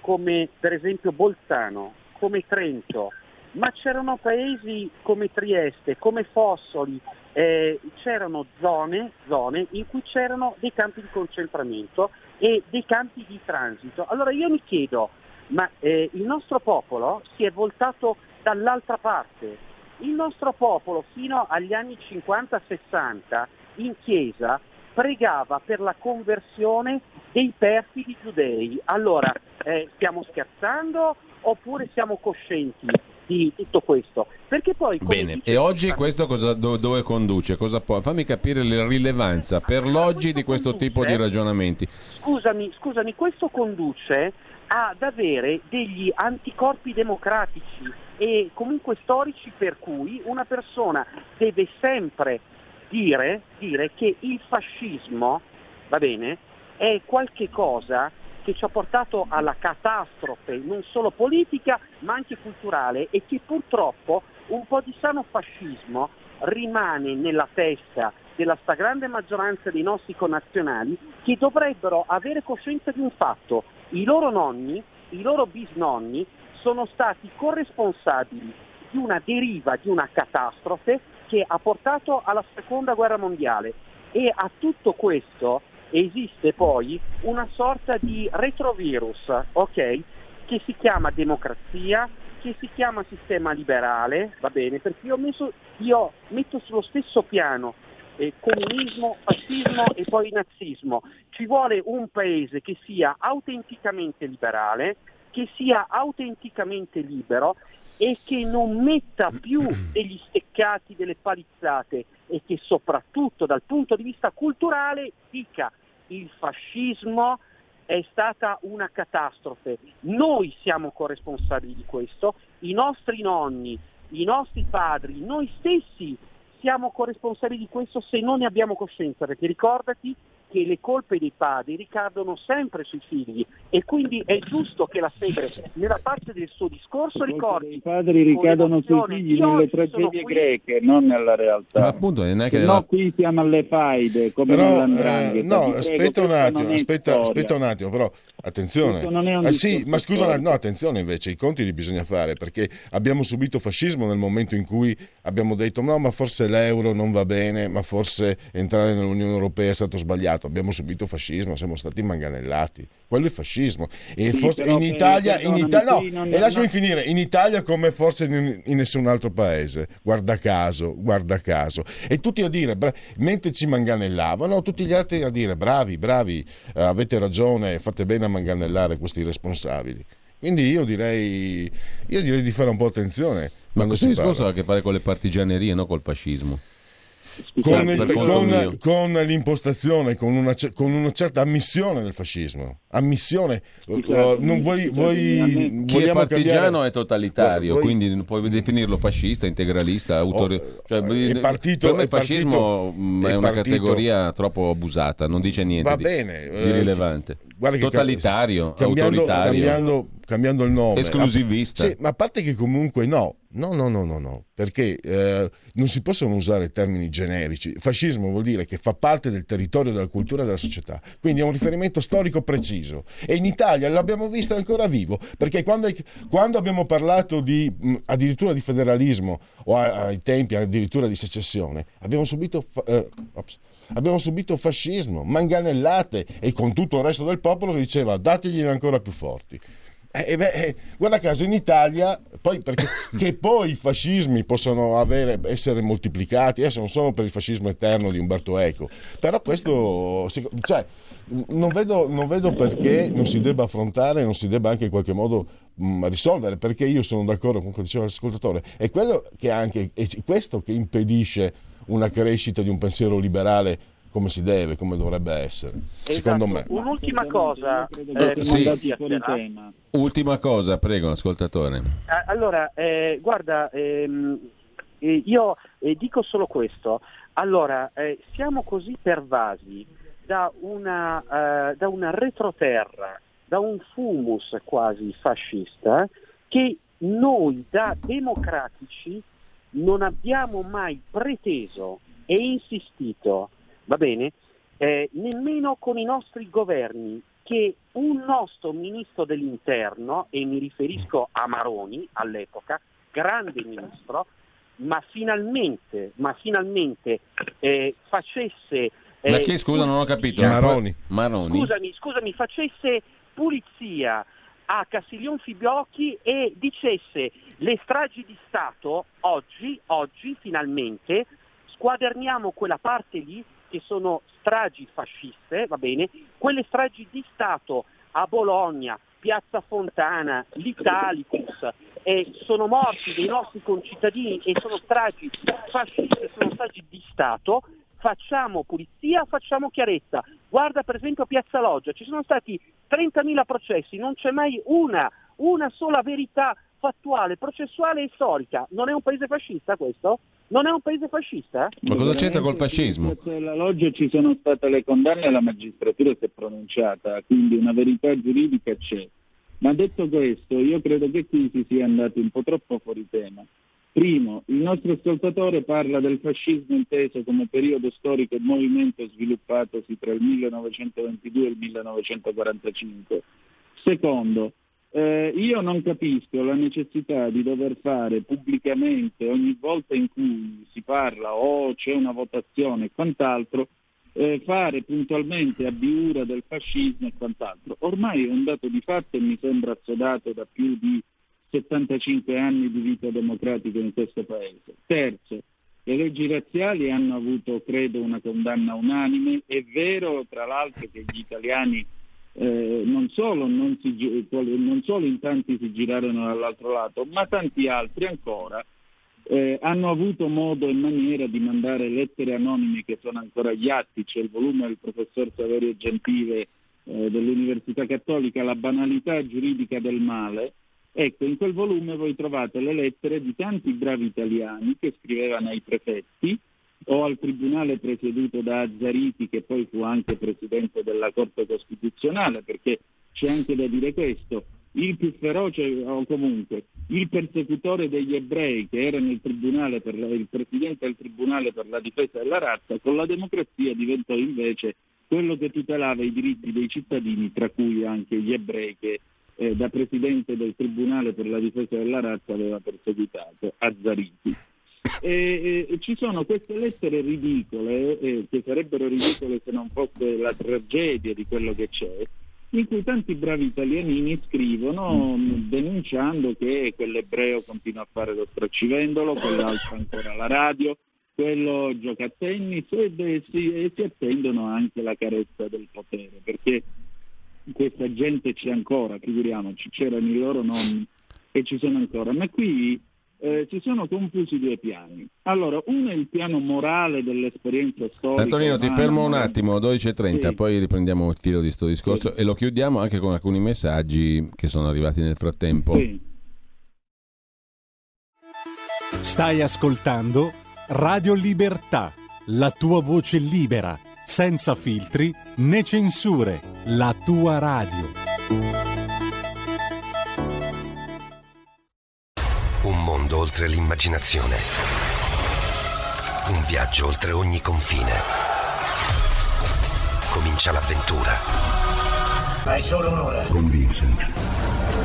S46: come per esempio Bolzano, come Trento, ma c'erano paesi come Trieste, come Fossoli, eh, c'erano zone, zone in cui c'erano dei campi di concentramento e dei campi di transito. Allora io mi chiedo, ma eh, il nostro popolo si è voltato dall'altra parte. Il nostro popolo fino agli anni 50-60 in chiesa pregava per la conversione dei perfidi giudei. Allora, eh, stiamo scherzando oppure siamo coscienti di tutto questo? Perché poi...
S2: Bene,
S46: dice-
S2: e oggi questo cosa- do- dove conduce? Cosa può- Fammi capire la rilevanza per l'oggi di questo tipo di ragionamenti.
S46: Scusami, scusami, questo conduce ad avere degli anticorpi democratici e comunque storici per cui una persona deve sempre dire, dire che il fascismo, va bene, è qualche cosa che ci ha portato alla catastrofe non solo politica ma anche culturale e che purtroppo un po' di sano fascismo rimane nella testa della stragrande maggioranza dei nostri connazionali che dovrebbero avere coscienza di un fatto. I loro nonni, i loro bisnonni sono stati corresponsabili di una deriva, di una catastrofe che ha portato alla seconda guerra mondiale e a tutto questo esiste poi una sorta di retrovirus, ok? Che si chiama democrazia, che si chiama sistema liberale, va bene? Perché io, messo- io metto sullo stesso piano eh, comunismo, fascismo e poi nazismo. Ci vuole un paese che sia autenticamente liberale, che sia autenticamente libero e che non metta più degli steccati, delle palizzate e che soprattutto dal punto di vista culturale dica il fascismo è stata una catastrofe. Noi siamo corresponsabili di questo, i nostri nonni, i nostri padri, noi stessi siamo corresponsabili di questo se non ne abbiamo coscienza, perché ricordati che le colpe dei padri ricadono sempre sui figli e quindi è giusto che la Segre nella parte del suo discorso ricordi
S39: I padri ricadono sui figli nelle tragedie greche, non nella realtà.
S2: Ma appunto, non è che nella-
S39: no qui siamo alle faide, come
S1: Però, eh, no,
S39: prego,
S1: aspetta un attimo, aspetta, aspetta un attimo, però attenzione. Eh sì, ma scusa, no, attenzione invece, i conti li bisogna fare perché abbiamo subito fascismo nel momento in cui abbiamo detto no, ma forse l'euro non va bene, ma forse entrare nell'Unione Europea è stato sbagliato. Abbiamo subito fascismo, siamo stati manganellati. Quello è fascismo. E
S39: Sì,
S1: forse in Italia, in Italia, no,
S39: non-
S1: e lasciami
S39: no.
S1: finire, in Italia come forse in, in nessun altro paese, guarda caso, guarda caso. E tutti a dire, bra- mentre ci manganellavano, tutti gli altri a dire bravi, bravi, eh, avete ragione, fate bene a manganellare questi responsabili. Quindi io direi, io direi di fare un po' attenzione.
S2: Ma questo discorso ha a che fare con le partigianerie, non col fascismo.
S1: con, il- con- con l'impostazione, con una, con una certa ammissione del fascismo. Ammissione, eh, non vuoi, vuoi
S2: Chi è partigiano
S1: cambiare-
S2: è totalitario,
S1: Vuoi-
S2: quindi puoi definirlo fascista, integralista, autore... cioè,
S1: il partito-
S2: per me il
S1: il partito-
S2: fascismo mh, è una
S1: partito-
S2: categoria troppo abusata, non dice niente
S1: Va
S2: di,
S1: bene,
S2: di
S1: eh,
S2: rilevante.
S1: Guarda che-
S2: Totalitario,
S1: cambiando,
S2: autoritario.
S1: cambiando, cambiando il nome.
S2: Esclusivista.
S1: Sì, ma a parte che comunque no. No no no no, no. Perché eh, non si possono usare termini generici. Fascismo vuol dire che fa parte del territorio della cultura della società. Quindi è un riferimento storico preciso. E in Italia l'abbiamo visto ancora vivo perché quando, quando abbiamo parlato di mh, addirittura di federalismo o a- ai tempi addirittura di secessione abbiamo subito fa- eh, ops, Abbiamo subito fascismo, manganellate e con tutto il resto del popolo che diceva dategli ancora più forti. Eh, beh, eh, guarda caso in Italia, poi perché che poi i fascismi possano avere- essere moltiplicati, adesso non sono per il fascismo eterno di Umberto Eco, però questo cioè, non, vedo, non vedo perché non si debba affrontare, non si debba anche in qualche modo mh, risolvere, perché io sono d'accordo con quello che diceva l'ascoltatore, è quello che anche è questo che impedisce una crescita di un pensiero liberale come si deve, come dovrebbe essere, secondo me.
S46: Esatto. Un'ultima cosa,
S2: Eh,
S46: eh,
S2: sì. Ultima cosa, prego, ascoltatore.
S46: Eh, Allora, eh, guarda, ehm, eh, io eh, dico solo questo. Allora, eh, siamo così pervasi da una, da una retroterra, da un fumus quasi fascista, che noi da democratici non abbiamo mai preteso e insistito, va bene, eh, nemmeno con i nostri governi che un nostro ministro dell'interno, e mi riferisco a Maroni all'epoca, grande ministro, ma finalmente, ma finalmente eh, facesse... eh,
S2: Ma chi scusa non ho capito?
S1: Maroni.
S2: Maroni.
S46: Scusami, scusami, facesse pulizia a Castiglion Fibiocchi e dicesse le stragi di Stato oggi, oggi finalmente squaderniamo quella parte lì che sono stragi fasciste, va bene, quelle stragi di Stato a Bologna, Piazza Fontana, l'Italicus, e sono morti dei nostri concittadini e sono stragi fasciste, sono stragi di Stato, facciamo pulizia, facciamo chiarezza. Guarda per esempio Piazza Loggia, ci sono stati 30.000 processi, non c'è mai una, una sola verità fattuale, processuale e storica. Non è un paese fascista questo? Non è un paese fascista?
S2: Ma cosa c'entra col fascismo?
S39: La loggia ci sono state le condanne e la magistratura si è pronunciata, quindi una verità giuridica c'è. Ma detto questo, io credo che qui si sia andati un po' troppo fuori tema. Primo, il nostro ascoltatore parla del fascismo inteso come periodo storico e movimento sviluppatosi tra il 1922 e il 1945. Secondo, eh, io non capisco la necessità di dover fare pubblicamente ogni volta in cui si parla o c'è una votazione e quant'altro, eh, fare puntualmente abbiura del fascismo e quant'altro. Ormai è un dato di fatto e mi sembra assodato da più di 75 anni di vita democratica in questo Paese. Terzo, le leggi razziali hanno avuto, credo, una condanna unanime. È vero, tra l'altro, che gli italiani eh, non, solo non, si non solo in tanti si girarono dall'altro lato, ma tanti altri ancora eh, hanno avuto modo e maniera di mandare lettere anonime che sono ancora agli atti, c'è il volume del professor Saverio Gentile eh, dell'Università Cattolica, La banalità giuridica del male. Ecco, in quel volume voi trovate le lettere di tanti bravi italiani che scrivevano ai prefetti o al tribunale presieduto da Azzariti, che poi fu anche presidente della Corte Costituzionale, perché c'è anche da dire questo, il più feroce o comunque il persecutore degli ebrei che era nel tribunale per la, il presidente del tribunale per la difesa della razza, con la democrazia diventò invece quello che tutelava i diritti dei cittadini, tra cui anche gli ebrei che eh, da presidente del tribunale per la difesa della razza aveva perseguitato, Azzariti. E, e, ci sono queste lettere ridicole, eh, che sarebbero ridicole se non fosse la tragedia di quello che c'è, in cui tanti bravi italianini scrivono mh, denunciando che quell'ebreo continua a fare lo straccivendolo, quell'altro ancora alla radio, quello gioca a tennis e, e, si, e si attendono anche la carezza del potere, perché questa gente c'è ancora, figuriamoci, c'erano i loro nonni e ci sono ancora, ma qui eh, si sono confusi due piani. Allora, uno è il piano morale dell'esperienza storica.
S2: Antonino, ti fermo un attimo, 12.30,
S39: Sì.
S2: poi riprendiamo il filo di questo discorso e lo chiudiamo anche con alcuni messaggi che sono arrivati nel frattempo.
S39: Sì.
S47: Stai ascoltando Radio Libertà, la tua voce libera, senza filtri né censure, la tua radio.
S48: Un mondo oltre l'immaginazione. Un viaggio oltre ogni confine. Comincia l'avventura.
S49: Hai solo un'ora.
S48: Con Vincent.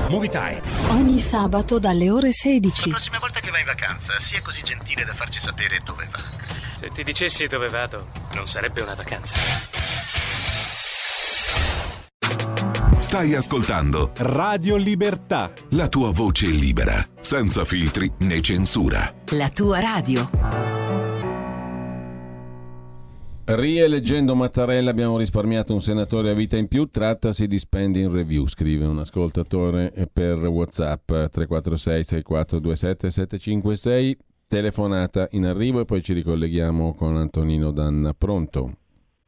S49: Movie Time.
S50: Ogni sabato dalle ore 16.
S49: La prossima volta che vai in vacanza, sia così gentile da farci sapere dove va.
S34: Se ti dicessi dove vado, non sarebbe una vacanza.
S51: Stai ascoltando
S47: Radio Libertà.
S51: la tua voce libera, senza filtri né censura.
S50: La tua radio.
S2: Rieleggendo Mattarella abbiamo risparmiato un senatore a vita in più, trattasi di spending review, scrive un ascoltatore per Whatsapp 346 6427 756, telefonata in arrivo e poi ci ricolleghiamo con Antonino Danna. Pronto?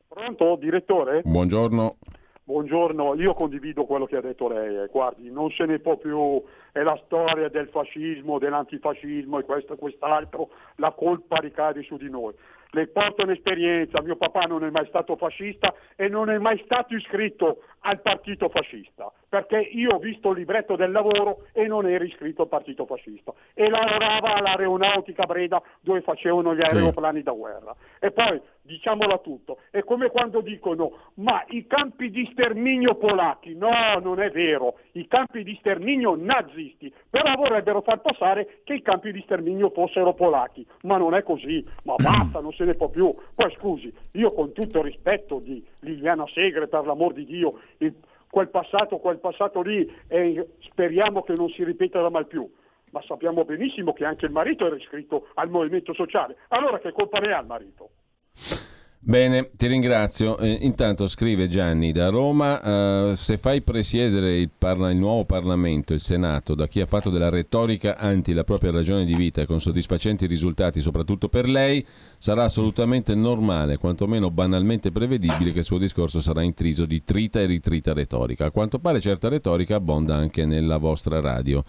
S52: Pronto, direttore?
S2: Buongiorno.
S52: Buongiorno, io condivido quello che ha detto lei. eh. Guardi, non se ne può più, è la storia del fascismo, dell'antifascismo e questo e quest'altro, la colpa ricade su di noi. Le porto un'esperienza, mio papà non è mai stato fascista e non è mai stato iscritto al partito fascista, perché io ho visto il libretto del lavoro e non ero iscritto al partito fascista. E lavorava all'aeronautica Breda dove facevano gli aeroplani da guerra. E poi, diciamola tutto, è come quando dicono ma i campi di sterminio polacchi, no, non è vero, i campi di sterminio nazisti, però vorrebbero far passare che i campi di sterminio fossero polacchi, ma non è così, ma basta, non se ne può più. Poi scusi, io con tutto il rispetto di Liliana Segre, per l'amor di Dio, il- quel passato, quel passato lì, e speriamo che non si ripeta mai più. Ma sappiamo benissimo che anche il marito era iscritto al movimento sociale. Allora che colpa ne ha il marito?
S2: Bene, ti ringrazio. Eh, intanto scrive Gianni da Roma, eh, se fai presiedere il, parla- il nuovo Parlamento, il Senato, da chi ha fatto della retorica anti la propria ragione di vita con soddisfacenti risultati soprattutto per lei, sarà assolutamente normale, quantomeno banalmente prevedibile che il suo discorso sarà intriso di trita e ritrita retorica. A quanto pare certa retorica abbonda anche nella vostra radio.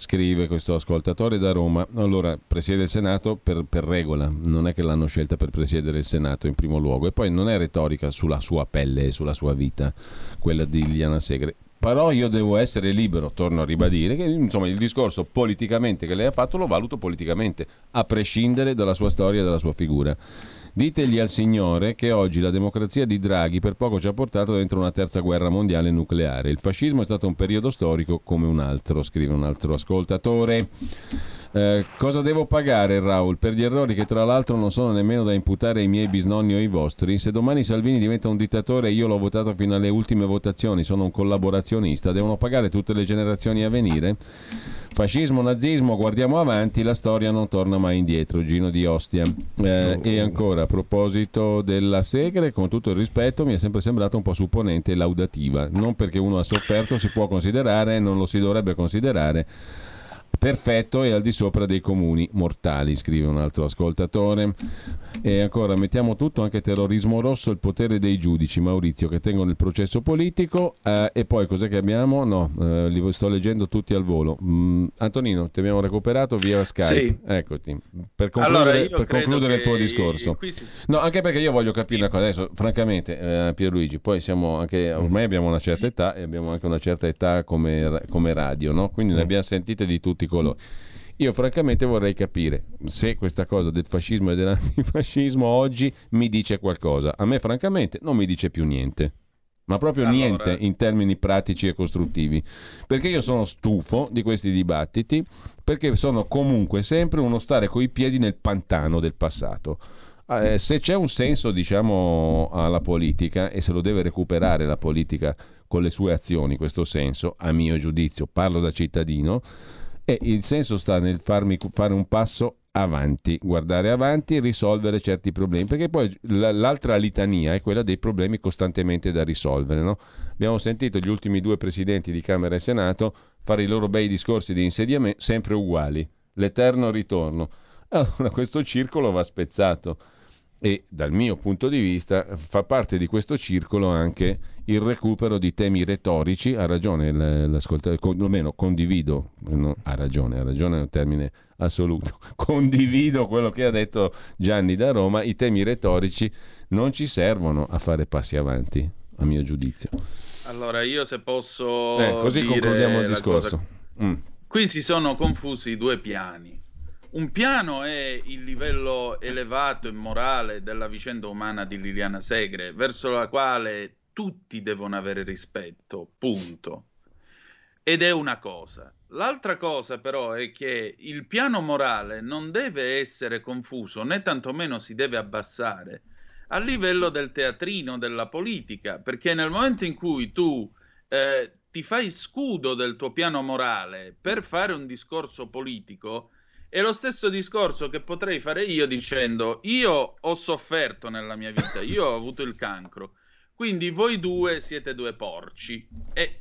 S2: Scrive questo ascoltatore da Roma. Allora, presiede il Senato per, per regola, non è che l'hanno scelta per presiedere il Senato in primo luogo. E poi non è retorica sulla sua pelle e sulla sua vita, quella di Liliana Segre. Però io devo essere libero, torno a ribadire, che insomma il discorso politicamente che lei ha fatto lo valuto politicamente, a prescindere dalla sua storia e dalla sua figura. Ditegli al Signore che oggi la democrazia di Draghi per poco ci ha portato dentro una terza guerra mondiale nucleare. Il fascismo è stato un periodo storico come un altro, scrive un altro ascoltatore. Eh, cosa devo pagare, Raul, per gli errori che tra l'altro non sono nemmeno da imputare ai miei bisnonni o ai vostri? Se domani Salvini diventa un dittatore e io l'ho votato fino alle ultime votazioni, sono un collaborazionista, devono pagare tutte le generazioni a venire? Fascismo, nazismo, guardiamo avanti, la storia non torna mai indietro. Gino di Ostia. Eh, e ancora, a proposito della Segre, con tutto il rispetto, mi è sempre sembrata un po' supponente e laudativa. Non perché uno ha sofferto si può considerare, non lo si dovrebbe considerare perfetto e al di sopra dei comuni mortali, scrive un altro ascoltatore. E ancora, mettiamo tutto, anche terrorismo rosso, il potere dei giudici, Maurizio, che tengono il processo politico. eh, e poi cos'è che abbiamo? No, eh, li sto leggendo tutti al volo. Mm, Antonino, ti abbiamo recuperato via Skype.
S53: Sì.
S2: Eccoti. Per concludere,
S53: Allora,
S2: per concludere il tuo discorso.
S53: si-
S2: No, anche perché io voglio capire una cosa. Adesso, francamente, eh, Pierluigi, poi siamo anche, ormai abbiamo una certa età e abbiamo anche una certa età come, come radio, no? Quindi ne abbiamo sentite di tutti colori. Io francamente vorrei capire se questa cosa del fascismo e dell'antifascismo oggi mi dice qualcosa. A me francamente non mi dice più niente. Ma proprio
S53: Allora-
S2: niente in termini pratici e costruttivi. Perché io sono stufo di questi dibattiti, perché sono comunque sempre uno stare coi piedi nel pantano del passato. Eh, se c'è un senso, diciamo, alla politica e se lo deve recuperare la politica con le sue azioni, questo senso, a mio giudizio, parlo da cittadino, e il senso sta nel farmi fare un passo avanti, guardare avanti e risolvere certi problemi, perché poi l'altra litania è quella dei problemi costantemente da risolvere. no? Abbiamo sentito gli ultimi due presidenti di Camera e Senato fare i loro bei discorsi di insediamento sempre uguali, l'eterno ritorno. Allora questo circolo va spezzato e dal mio punto di vista fa parte di questo circolo anche il recupero di temi retorici, ha ragione l'ascoltatore, almeno condivido, no, ha ragione, ha ragione è un termine assoluto, condivido quello che ha detto Gianni da Roma, i temi retorici non ci servono a fare passi avanti, a mio giudizio.
S53: Allora, io se posso.
S2: Eh, così concludiamo il discorso.
S53: cosa-
S2: Mm.
S53: Qui si sono confusi due piani. Un piano è il livello elevato e morale della vicenda umana di Liliana Segre, verso la quale tutti devono avere rispetto, punto. Ed è una cosa. L'altra cosa però è che il piano morale non deve essere confuso, né tantomeno si deve abbassare a livello del teatrino, della politica, perché nel momento in cui tu eh, ti fai scudo del tuo piano morale per fare un discorso politico, è lo stesso discorso che potrei fare io dicendo io ho sofferto nella mia vita, io ho avuto il cancro, quindi voi due siete due porci. E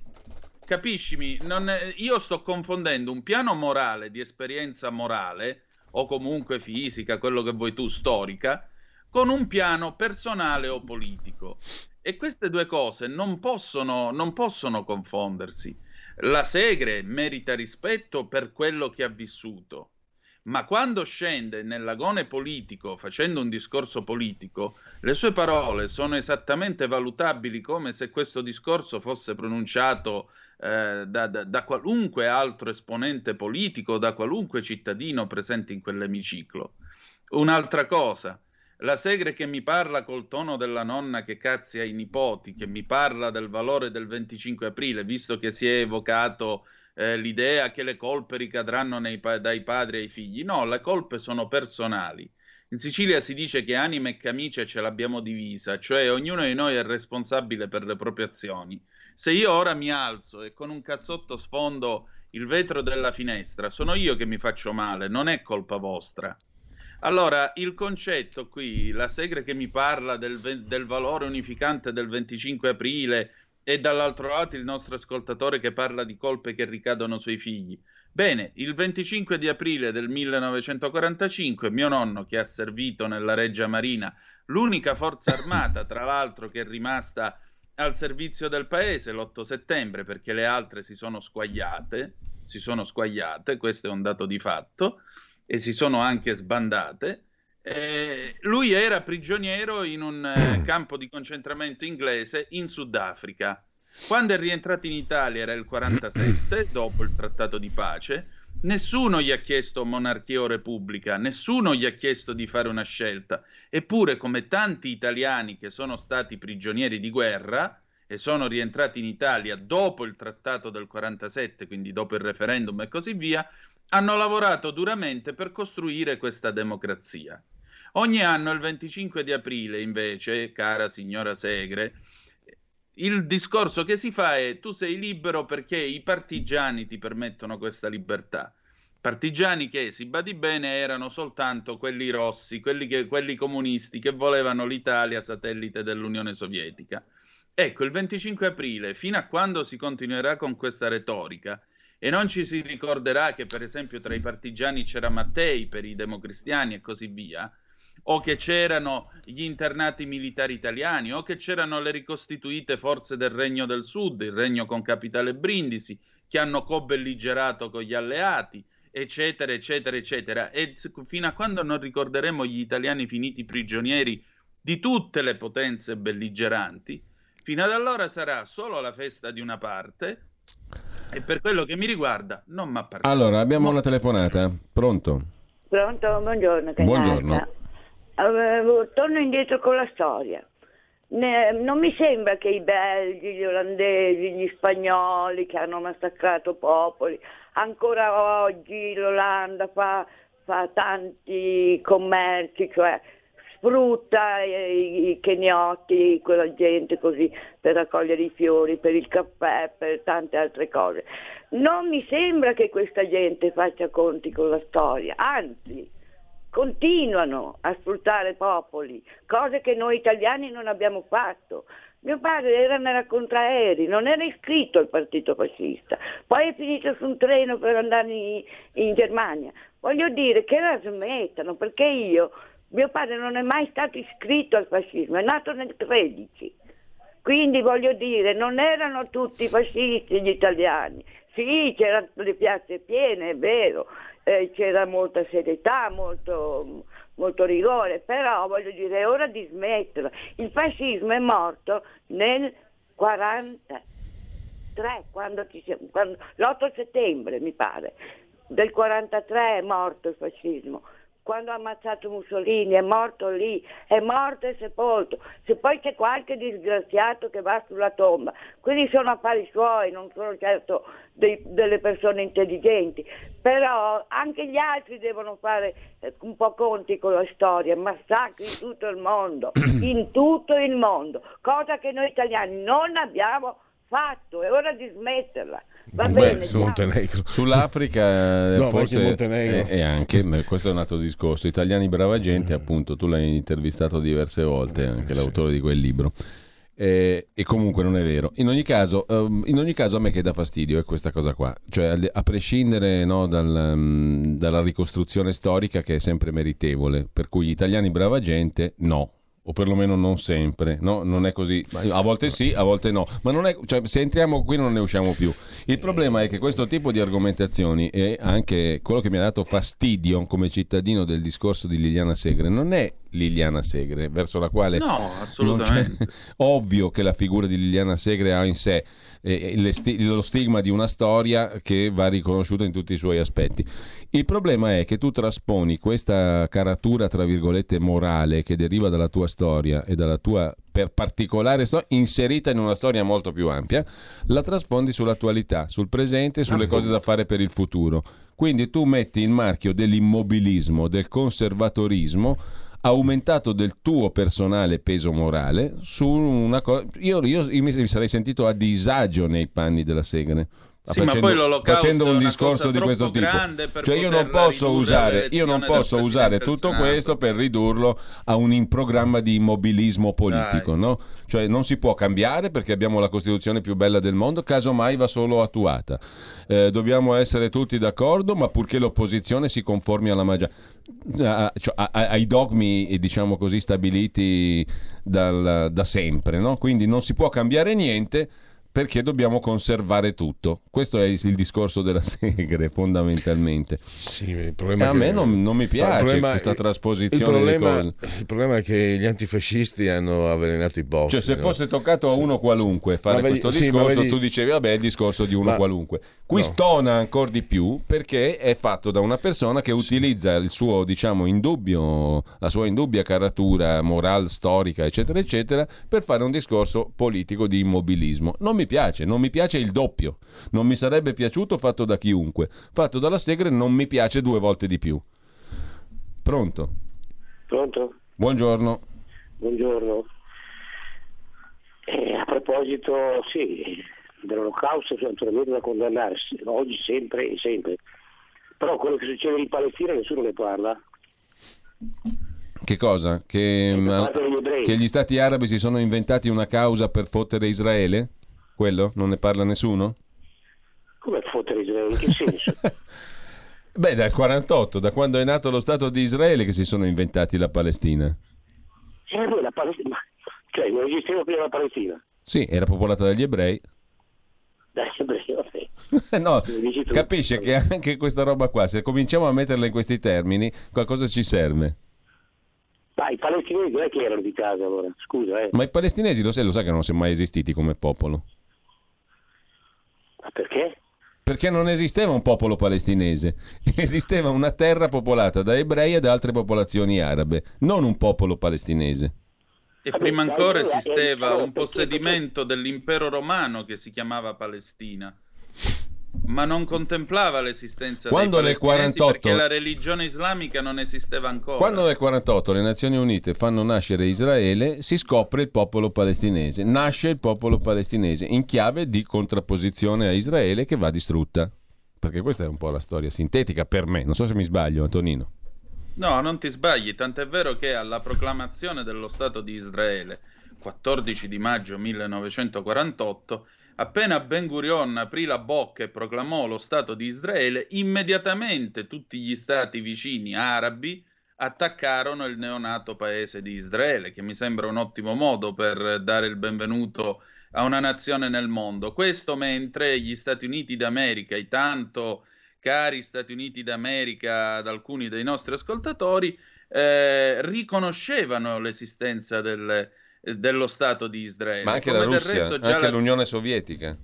S53: capiscimi, non io sto confondendo un piano morale di esperienza morale, o comunque fisica, quello che vuoi tu, storica, con un piano personale o politico. E queste due cose non possono, non possono confondersi. La Segre merita rispetto per quello che ha vissuto, ma quando scende nell'agone politico facendo un discorso politico, le sue parole sono esattamente valutabili come se questo discorso fosse pronunciato eh, da, da, da, qualunque altro esponente politico, da qualunque cittadino presente in quell'emiciclo. Un'altra cosa, la Segre che mi parla col tono della nonna che cazzia i nipoti, che mi parla del valore del 25 aprile, visto che si è evocato eh, l'idea che le colpe ricadranno nei, dai padri ai figli. No, le colpe sono personali. In Sicilia si dice che anima e camicia ce l'abbiamo divisa, cioè ognuno di noi è responsabile per le proprie azioni. Se io ora mi alzo e con un cazzotto sfondo il vetro della finestra, sono io che mi faccio male, non è colpa vostra. Allora, il concetto qui, la Segre che mi parla del, del valore unificante del 25 aprile, e dall'altro lato il nostro ascoltatore che parla di colpe che ricadono sui figli. Bene, il 25 di aprile del 1945 mio nonno, che ha servito nella Reggia Marina, l'unica forza armata, tra l'altro, che è rimasta al servizio del paese l'8 settembre, perché le altre si sono squagliate, si sono squagliate, questo è un dato di fatto, e si sono anche sbandate. Eh, lui era prigioniero in un eh, campo di concentramento inglese in Sudafrica. Quando è rientrato in Italia era il 47, dopo il trattato di pace. Nessuno gli ha chiesto monarchia o repubblica, nessuno gli ha chiesto di fare una scelta. Eppure, come tanti italiani che sono stati prigionieri di guerra e sono rientrati in Italia dopo il trattato del 47, quindi dopo il referendum e così via, hanno lavorato duramente per costruire questa democrazia. Ogni anno, il 25 di aprile, invece, cara signora Segre, il discorso che si fa è tu sei libero perché i partigiani ti permettono questa libertà. Partigiani che, si badi bene, erano soltanto quelli rossi, quelli, che, quelli comunisti che volevano l'Italia satellite dell'Unione Sovietica. Ecco, il 25 aprile, fino a quando si continuerà con questa retorica, e non ci si ricorderà che per esempio tra i partigiani c'era Mattei per i democristiani e così via, o che c'erano gli internati militari italiani, o che c'erano le ricostituite forze del Regno del Sud, il Regno con capitale Brindisi, che hanno co-belligerato con gli alleati, eccetera, eccetera, eccetera. E fino a quando non ricorderemo gli italiani finiti prigionieri di tutte le potenze belligeranti, fino ad allora sarà solo la festa di una parte e per quello che mi riguarda non mi appartiene.
S2: Allora, abbiamo una telefonata. Pronto?
S54: Pronto, buongiorno. Cagnata.
S2: Buongiorno.
S54: Uh, torno indietro con la storia. Ne, non mi sembra che i belgi, gli olandesi, gli spagnoli che hanno massacrato popoli, ancora oggi l'Olanda fa, fa tanti commerci, cioè sfrutta i, i kenioti, quella gente così per raccogliere i fiori, per il caffè, per tante altre cose. Non mi sembra che questa gente faccia conti con la storia, anzi continuano a sfruttare popoli, cose che noi italiani non abbiamo fatto. Mio padre era nella contraeri, non era iscritto al partito fascista, poi è finito su un treno per andare in, in Germania. Voglio dire che la smettano, perché io mio padre non è mai stato iscritto al fascismo, è nato nel 13. Quindi voglio dire, non erano tutti fascisti gli italiani. Sì, c'erano le piazze piene, è vero, eh, c'era molta serietà, molto, molto rigore, però voglio dire, è ora di smetterla. Il fascismo è morto nel 43, quando ci siamo, quando, l'8 settembre mi pare, del 43 è morto il fascismo quando ha ammazzato Mussolini, è morto lì, è morto e sepolto. Se poi c'è qualche disgraziato che va sulla tomba, quelli sono affari suoi, non sono certo dei, delle persone intelligenti, però anche gli altri devono fare eh, un po' conti con la storia, massacri in tutto il mondo, in tutto il mondo, cosa che noi italiani non abbiamo fatto, è ora di smetterla. Va
S2: Beh,
S54: bene,
S2: su.
S1: Montenegro.
S2: Sull'Africa
S1: No,
S2: forse
S1: Montenegro.
S2: E, e anche, ma questo è un altro discorso. Italiani brava gente, appunto, tu l'hai intervistato diverse volte, anche l'autore di quel libro. Eh, e comunque non è vero. In ogni, caso, ehm, in ogni caso, a me che dà fastidio è questa cosa qua, cioè a prescindere no, dal, mm, dalla ricostruzione storica che è sempre meritevole, per cui gli italiani brava gente no, o perlomeno non sempre, no? Non è così. A volte sì, a volte no. Ma non è, cioè, se entriamo qui non ne usciamo più. Il problema è che questo tipo di argomentazioni e anche quello che mi ha dato fastidio come cittadino del discorso di Liliana Segre non è Liliana Segre, verso la quale
S53: No, assolutamente.
S2: ovvio che la figura di Liliana Segre ha in sé eh, sti- lo stigma di una storia che va riconosciuta in tutti i suoi aspetti. Il problema è che tu trasponi questa caratura, tra virgolette, morale che deriva dalla tua storia e dalla tua per particolare storia, inserita in una storia molto più ampia, la trasfondi sull'attualità, sul presente sulle cose da fare per il futuro. Quindi tu metti il marchio dell'immobilismo, del conservatorismo aumentato del tuo personale peso morale su una cosa. Io, io- io mi sarei sentito a disagio nei panni della Segre.
S53: Sì, ma poi l'olocausto
S2: facendo un discorso di questo tipo. Cioè io non posso usare, io non posso usare tutto questo per ridurlo a un in- programma di immobilismo politico, no? Cioè non si può cambiare perché abbiamo la Costituzione più bella del mondo, casomai va solo attuata. Eh, dobbiamo essere tutti d'accordo, ma purché l'opposizione si conformi alla maggioranza cioè, a- a- ai dogmi eh, diciamo così stabiliti dal- da sempre no? quindi non si può cambiare niente perché dobbiamo conservare tutto questo è il, il discorso della Segre fondamentalmente
S1: il
S2: e
S1: problema
S2: a
S1: è
S2: me
S1: che-
S2: non, non mi
S1: il
S2: piace
S1: problema-
S2: questa
S1: il
S2: trasposizione
S1: problema,
S2: delle cose
S1: il problema è che gli antifascisti hanno avvelenato i bossi.
S2: cioè se
S1: no?
S2: fosse toccato a uno qualunque fare
S1: vedi-
S2: questo
S1: sì,
S2: discorso
S1: vedi-
S2: tu dicevi vabbè è il discorso di uno
S1: Ma-
S2: qualunque qui
S1: no.
S2: stona ancora di più perché è fatto da una persona che utilizza il suo diciamo indubbio la sua indubbia caratura morale storica eccetera eccetera per fare un discorso politico di immobilismo. Non mi piace non mi piace il doppio. Non mi sarebbe piaciuto fatto da chiunque. Fatto dalla Segre non mi piace due volte di più. Pronto?
S55: Pronto?
S2: buongiorno.
S55: Buongiorno. Eh, a proposito, sì, dell'olocausto è naturalmente da condannare, oggi sempre e sempre. Però quello che succede in Palestina nessuno ne parla.
S2: Che cosa? Che, ma-
S55: ebrei.
S2: che gli stati arabi si sono inventati una causa per fottere Israele? Quello? Non ne parla nessuno?
S55: Come fottere Israele? In che senso?
S2: Beh, dal 48, da quando è nato lo Stato di Israele che si sono inventati la Palestina.
S55: Eh, la Palestina, cioè non esisteva prima la Palestina.
S2: Sì, era popolata dagli ebrei. No, capisce che anche questa roba qua, se cominciamo a metterla in questi termini, qualcosa ci serve.
S55: Ma i palestinesi non è che erano di casa allora, scusa, eh.
S2: Ma i palestinesi lo sai, lo sai che non sono mai esistiti come popolo.
S55: Ma perché?
S2: Perché non esisteva un popolo palestinese, esisteva una terra popolata da ebrei e da altre popolazioni arabe, non un popolo palestinese.
S53: E prima ancora esisteva un possedimento dell'impero romano che si chiamava Palestina, ma non contemplava l'esistenza
S2: Quando
S53: dei
S2: nel
S53: palestinesi
S2: 48
S53: perché la religione islamica non esisteva ancora.
S2: Quando nel 48 le Nazioni Unite fanno nascere Israele, si scopre il popolo palestinese, nasce il popolo palestinese in chiave di contrapposizione a Israele che va distrutta. Perché questa è un po' la storia sintetica per me, non so se mi sbaglio Antonino.
S53: No, non ti sbagli, tant'è vero che alla proclamazione dello Stato di Israele, 14 di maggio 1948, appena Ben Gurion aprì la bocca e proclamò lo Stato di Israele, immediatamente tutti gli stati vicini arabi attaccarono il neonato paese di Israele, che mi sembra un ottimo modo per dare il benvenuto a una nazione nel mondo. Questo mentre gli Stati Uniti d'America, i tanto cari Stati Uniti d'America ad alcuni dei nostri ascoltatori, eh, riconoscevano l'esistenza del- dello Stato di Israele.
S2: Ma anche
S53: Come
S2: la Russia,
S53: resto
S2: anche
S53: la-
S2: l'Unione Sovietica.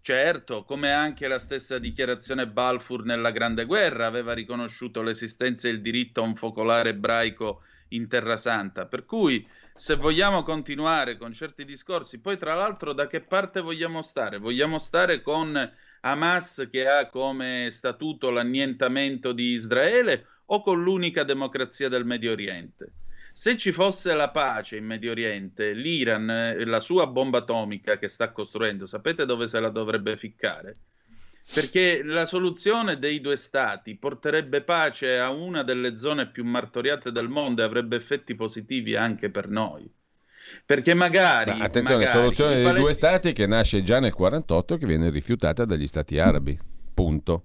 S53: Certo, come anche la stessa dichiarazione Balfour nella Grande Guerra aveva riconosciuto l'esistenza e il diritto a un focolare ebraico in Terra Santa. Per cui, se vogliamo continuare con certi discorsi, poi tra l'altro da che parte vogliamo stare? Vogliamo stare con Hamas che ha come statuto l'annientamento di Israele o con l'unica democrazia del Medio Oriente? Se ci fosse la pace in Medio Oriente, l'Iran, eh, la sua bomba atomica che sta costruendo, sapete dove se la dovrebbe ficcare? Perché la soluzione dei due stati porterebbe pace a una delle zone più martoriate del mondo e avrebbe effetti positivi anche per noi. Perché magari...
S2: Ma attenzione,
S53: magari
S2: soluzione dei due
S53: palestinesi-
S2: stati che nasce già nel 48 e che viene rifiutata dagli stati arabi. Punto.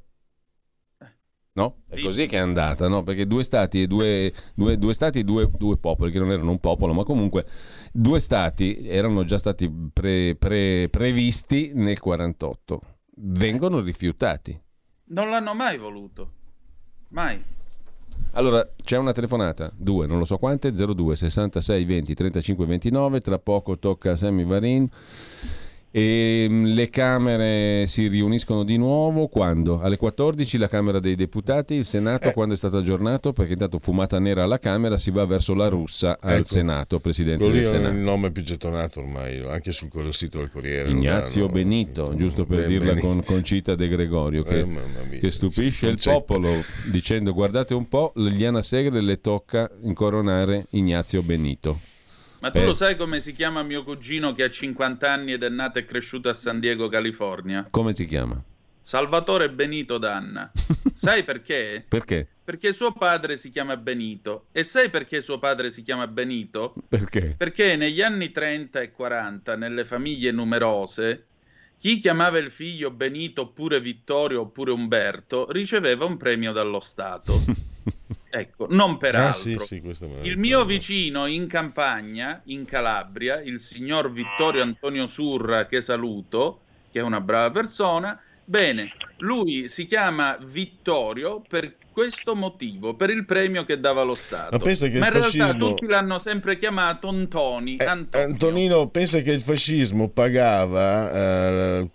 S2: No? È così che è andata, no? Perché due stati e due, due, due stati due, due popoli, che non erano un popolo, ma comunque due stati erano già stati pre- pre- previsti nel 48. Vengono rifiutati.
S53: Non l'hanno mai voluto. Mai.
S2: Allora, c'è una telefonata, due, non lo so quante, 02 66 20 35 29, tra poco tocca a Sammy Varin. E mm, le Camere si riuniscono di nuovo quando? Alle 14 la Camera dei Deputati, il Senato
S1: Eh.
S2: quando è stato aggiornato? Perché intanto fumata nera alla Camera si va verso la russa al
S1: Ecco.
S2: Senato, Presidente
S1: Quello
S2: del Senato.
S1: il nome più gettonato ormai, anche sul sito del Corriere.
S2: Ignazio
S1: danno.
S2: Benito, giusto per
S1: Ben
S2: dirla
S1: Benito.
S2: con Concita De Gregorio, che,
S1: Eh, mia.
S2: che stupisce il popolo dicendo guardate un po', Liliana Segre le tocca incoronare Ignazio Benito.
S53: Ma tu
S2: Eh.
S53: lo sai come si chiama mio cugino che ha 50 anni ed è nato e cresciuto a San Diego, California?
S2: Come si chiama?
S53: Salvatore Benito Danna. sai perché?
S2: Perché?
S53: Perché suo padre si chiama Benito. E sai perché suo padre si chiama Benito?
S2: Perché?
S53: Perché negli anni 30 e 40, nelle famiglie numerose, chi chiamava il figlio Benito oppure Vittorio oppure Umberto riceveva un premio dallo Stato. Ecco, non per
S1: Ah,
S53: altro.
S1: sì, sì,
S53: Il mio vicino in campagna, in Calabria, il signor Vittorio Antonio Surra, che saluto, che è una brava persona, bene, lui si chiama Vittorio per questo motivo, per il premio che dava lo Stato.
S1: Ma pensa che
S53: in
S1: il
S53: realtà
S1: fascismo-
S53: tutti l'hanno sempre chiamato Antoni. Antonio.
S1: Antonino pensa che il fascismo pagava eh,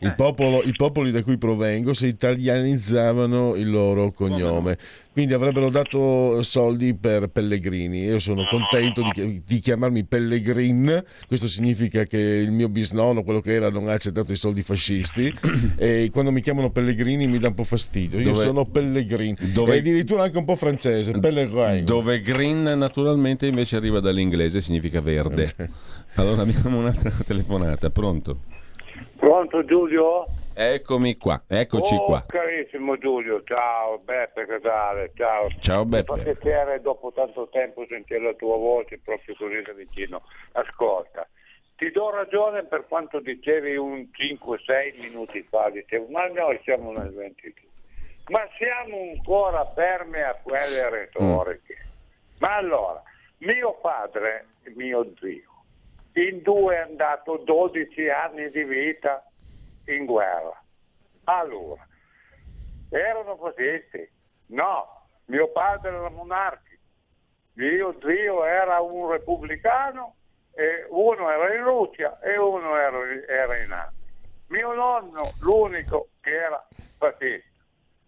S1: il popolo- i popoli da cui provengo se italianizzavano il loro cognome. Quindi avrebbero dato soldi per Pellegrini. Io sono contento di, di chiamarmi Pellegrin. Questo significa che il mio bisnonno, quello che era, non ha accettato i soldi fascisti. e quando mi chiamano Pellegrini mi dà un po' fastidio. Io
S2: Dove-
S1: sono Pellegrin.
S2: dove-
S1: E addirittura anche un po' francese. Pellegrin.
S2: Dove green naturalmente invece arriva dall'inglese significa verde. Allora abbiamo un'altra telefonata, pronto?
S56: Pronto Giulio?
S2: Eccomi qua, eccoci
S56: oh,
S2: qua.
S56: carissimo Giulio, ciao Beppe Casale, ciao.
S2: Ciao,
S56: Mi
S2: Beppe.
S56: fa piacere dopo tanto tempo sentire la tua voce proprio così da vicino. Ascolta, ti do ragione per quanto dicevi un 5-6 minuti fa, dicevo, ma noi siamo nel 22. Ma siamo ancora fermi a quelle retoriche. Ma allora, mio padre, mio zio, in due è andato 12 anni di vita in guerra. Allora, erano fascisti? No, mio padre era monarchico, mio zio era un repubblicano, uno era in Russia e uno era, in Africa. Mio nonno, l'unico che era fascista.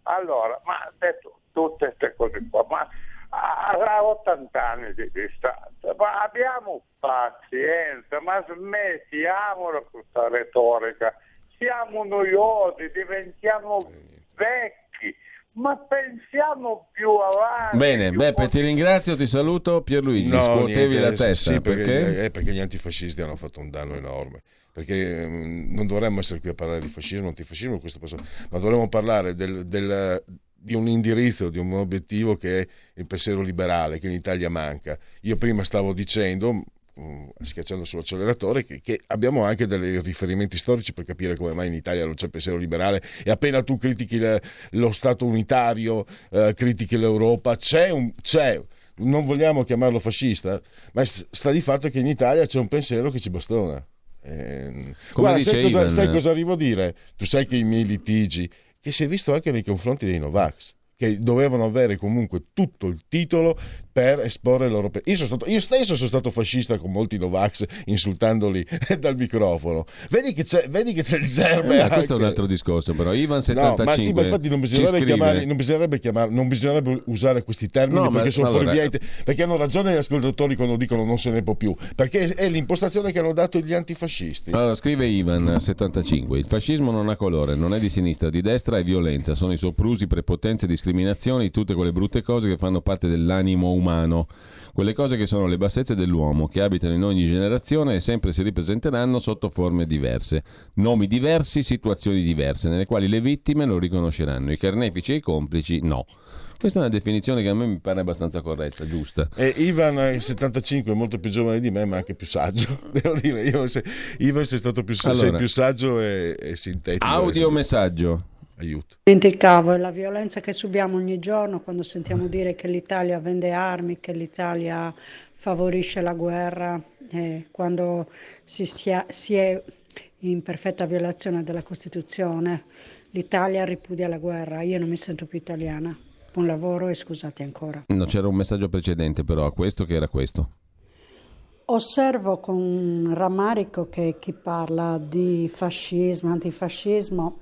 S56: Allora, ma detto tutte queste cose qua, ma avrà 80 anni di distanza, ma abbiamo pazienza, ma smettiamola questa retorica, siamo noiosi, diventiamo vecchi, ma pensiamo più avanti.
S2: Bene,
S56: più
S2: Beppe, ti ringrazio, ti saluto. Pierluigi, scuotevi
S1: niente,
S2: la
S1: sì,
S2: testa
S1: sì, perché,
S2: perché?
S1: eh, perché gli antifascisti hanno fatto un danno enorme. Perché mm, non dovremmo essere qui a parlare di fascismo, antifascismo, questo ma dovremmo parlare del- del- di un indirizzo, di un obiettivo che è il pensiero liberale, che in Italia manca. Io prima stavo dicendo, mm, schiacciando sull'acceleratore, che, che abbiamo anche dei riferimenti storici per capire come mai in Italia non c'è pensiero liberale e appena tu critichi le- lo Stato unitario, eh, critichi l'Europa, c'è un... C'è, non vogliamo chiamarlo fascista, ma sta di fatto che in Italia c'è un pensiero che ci bastona. Ehm, guarda, sai, cosa, sai
S2: eh.
S1: cosa arrivo a dire? Tu sai che i miei litigi, che si è visto anche nei confronti dei Novax, che dovevano avere comunque tutto il titolo per esporre il loro... pe- Io, io stesso sono stato fascista con molti Novax insultandoli dal microfono. Vedi che c'è, vedi che c'è il
S2: Eh,
S1: germe.
S2: ma questo è un altro discorso, però. Ivan
S1: No,
S2: 75
S1: ma sì, ma infatti non bisognerebbe, chiamare, non, bisognerebbe chiamare- non bisognerebbe usare questi termini
S2: No, ma-
S1: perché sono
S2: allora-
S1: fuorvianti, perché hanno ragione gli ascoltatori quando dicono non se ne può più, perché è l'impostazione che hanno dato gli antifascisti.
S2: Allora, scrive Ivan 75. Il fascismo non ha colore, non è di sinistra, di destra è violenza, sono i soprusi, prepotenze, discriminazioni, tutte quelle brutte cose che fanno parte dell'animo umano. Quelle cose che sono le bassezze dell'uomo, che abitano in ogni generazione e sempre si ripresenteranno sotto forme diverse. Nomi diversi, situazioni diverse, nelle quali le vittime lo riconosceranno, i carnefici e i complici no. Questa è una definizione che a me mi pare abbastanza corretta, giusta.
S1: E Ivan eh, 75 è molto più giovane di me, ma anche più saggio. Devo dire, io se, Ivan sei stato più, sei
S2: Allora.
S1: più saggio e, e sintetico.
S2: Audio messaggio?
S1: Aiuto.
S57: Dimenticavo la violenza che subiamo ogni giorno quando sentiamo dire che l'Italia vende armi, che l'Italia favorisce la guerra, eh, quando si, sia- si è in perfetta violazione della Costituzione. L'Italia ripudia la guerra, io non mi sento più italiana. Buon lavoro e scusate ancora.
S2: No, c'era un messaggio precedente però a questo che era questo.
S57: Osservo con rammarico che chi parla di fascismo, antifascismo,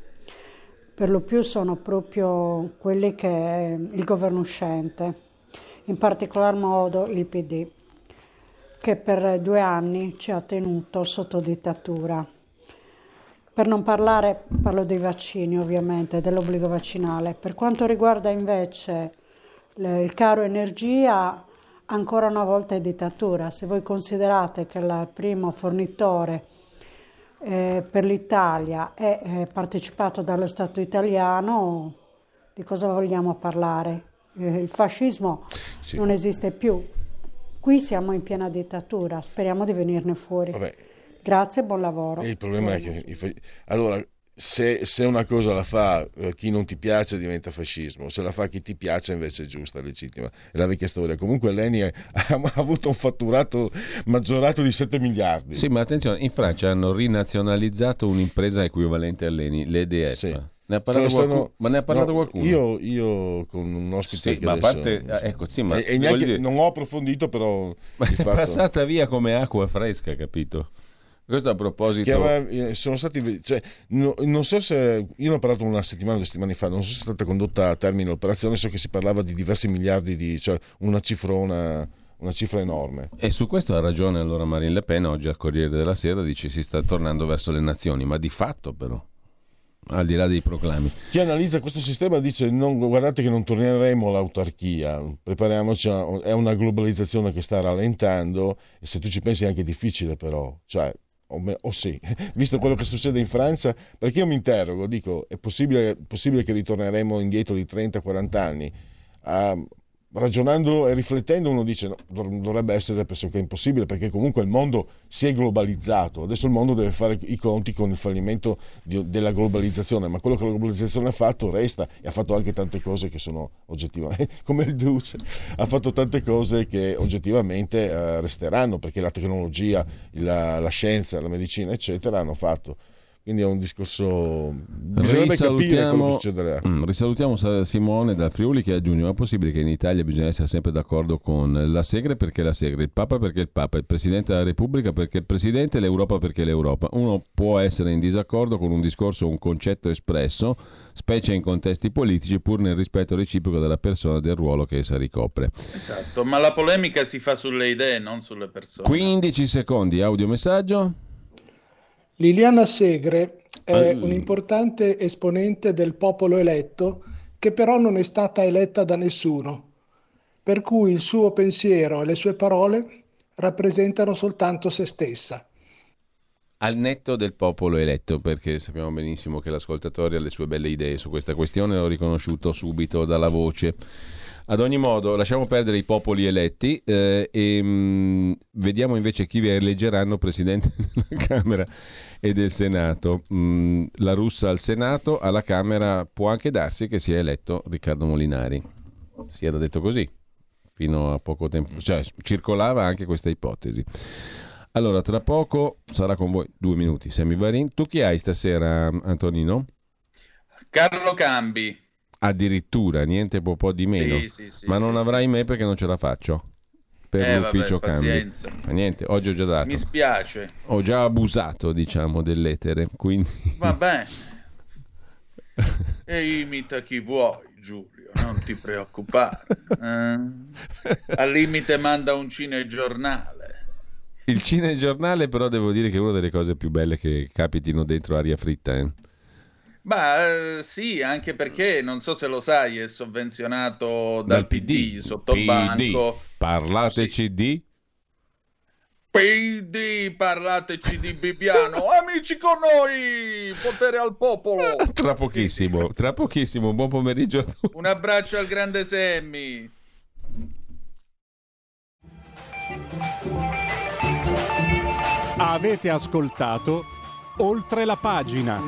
S57: per lo più sono proprio quelli che è il governo uscente, in particolar modo il PD, che per due anni ci ha tenuto sotto dittatura. Per non parlare, parlo dei vaccini ovviamente, dell'obbligo vaccinale. Per quanto riguarda invece il caro energia, ancora una volta è dittatura. Se voi considerate che il primo fornitore eh, per l'Italia è eh, partecipato dallo Stato italiano, di cosa vogliamo parlare? Eh, il fascismo
S1: Sì.
S57: non esiste più. Qui siamo in piena dittatura, speriamo di venirne fuori.
S1: Vabbè,
S57: Grazie e buon lavoro.
S1: il problema è che... Allora, se, se una cosa la fa eh, chi non ti piace diventa fascismo, se la fa chi ti piace invece è giusta, legittima. È la vecchia storia. Comunque Leni ha, ha avuto un fatturato maggiorato di 7 miliardi.
S2: Sì, ma attenzione, in Francia hanno rinazionalizzato un'impresa equivalente all'ENI, l'EDF. Ne ha parlato
S1: stanno-
S2: qualcuno? Ma ne ha parlato
S1: no,
S2: qualcuno?
S1: Io, io con un ospite
S2: Sì,
S1: che
S2: ma a
S1: adesso-
S2: parte- ecco, sì, ma
S1: e, e neanche-
S2: dire-
S1: non ho approfondito però
S2: Ma è
S1: fatto
S2: passata via come acqua fresca, capito? Questo a proposito...
S1: che aveva- eh, sono stati cioè, no- non so se io ne ho parlato una settimana o due settimane fa non so se è stata condotta a termine l'operazione so che si parlava di diversi miliardi di cioè una cifrona una cifra enorme
S2: E su questo ha ragione allora Marine Le Pen, oggi al Corriere della Sera dice si sta tornando verso le nazioni, ma di fatto però, al di là dei proclami.
S1: chi analizza questo sistema dice non, guardate che non torneremo all'autarchia prepariamoci a, è una globalizzazione che sta rallentando e se tu ci pensi è anche difficile però cioè o, me- o sì, visto quello che succede in Francia, perché io mi interrogo, dico, è possibile, possibile che ritorneremo indietro di 30-40 anni? Ah, ragionando e riflettendo uno dice no, dov- dovrebbe essere pressoché impossibile perché comunque il mondo si è globalizzato, adesso il mondo deve fare i conti con il fallimento di- della globalizzazione, ma quello che la globalizzazione ha fatto resta e ha fatto anche tante cose che sono oggettivamente, come il Duce, ha fatto tante cose che oggettivamente eh, resteranno perché la tecnologia, la, la scienza, la medicina eccetera hanno fatto. Quindi è un discorso... Bisognerebbe capire che succederà.
S2: Mm, risalutiamo Sa- Simone da Friuli che aggiunge: Ma è possibile che in Italia bisogna essere sempre d'accordo con la Segre perché la Segre, il Papa perché il Papa, il Presidente della Repubblica perché il Presidente, l'Europa perché l'Europa? Uno può essere in disaccordo con un discorso o un concetto espresso, specie in contesti politici, pur nel rispetto reciproco della persona e del ruolo che essa ricopre.
S53: Esatto, ma la polemica si fa sulle idee, non sulle persone.
S2: 15 secondi, audiomessaggio.
S58: Liliana Segre è
S2: Eh,
S58: un'importante esponente del popolo eletto che però non è stata eletta da nessuno, per cui il suo pensiero e le sue parole rappresentano soltanto se stessa.
S2: Al netto del popolo eletto, perché sappiamo benissimo che l'ascoltatore ha le sue belle idee su questa questione, l'ho riconosciuto subito dalla voce. Ad ogni modo, lasciamo perdere i popoli eletti eh, e mh, vediamo invece chi vi eleggeranno presidente della Camera e del Senato. Mh, la russa al Senato, alla Camera può anche darsi che sia eletto Riccardo Molinari. Si era detto così fino a poco tempo, cioè circolava anche questa ipotesi. Allora, tra poco sarà con voi due minuti. Sammy Varin, tu chi hai stasera, Antonino?
S53: Carlo Cambi.
S2: Addirittura, niente po' po' di meno.
S53: Sì, sì, sì,
S2: Ma non avrai me perché non ce la faccio. Per
S53: Eh,
S2: l'ufficio
S53: vabbè,
S2: cambi.
S53: pazienza.
S2: Ma niente, oggi ho già dato.
S53: Mi spiace.
S2: Ho già abusato, diciamo, dell'etere. Quindi.
S53: Vabbè. E imita chi vuoi, Giulio, non ti preoccupare. eh? Al limite manda un cinegiornale.
S2: Il cinegiornale, però, devo dire che è una delle cose più belle che capitino dentro aria fritta. eh.
S53: Ma eh, sì, anche perché non so se lo sai, è sovvenzionato dal,
S2: Dal PD.
S53: sotto
S2: PD.
S53: banco.
S2: Parlateci di.
S53: PD, parlateci di Bibbiano. Amici con noi, potere al popolo.
S2: Tra pochissimo, tra pochissimo. Buon pomeriggio a tutti.
S53: Un abbraccio al grande Semmi.
S47: Avete ascoltato oltre la pagina.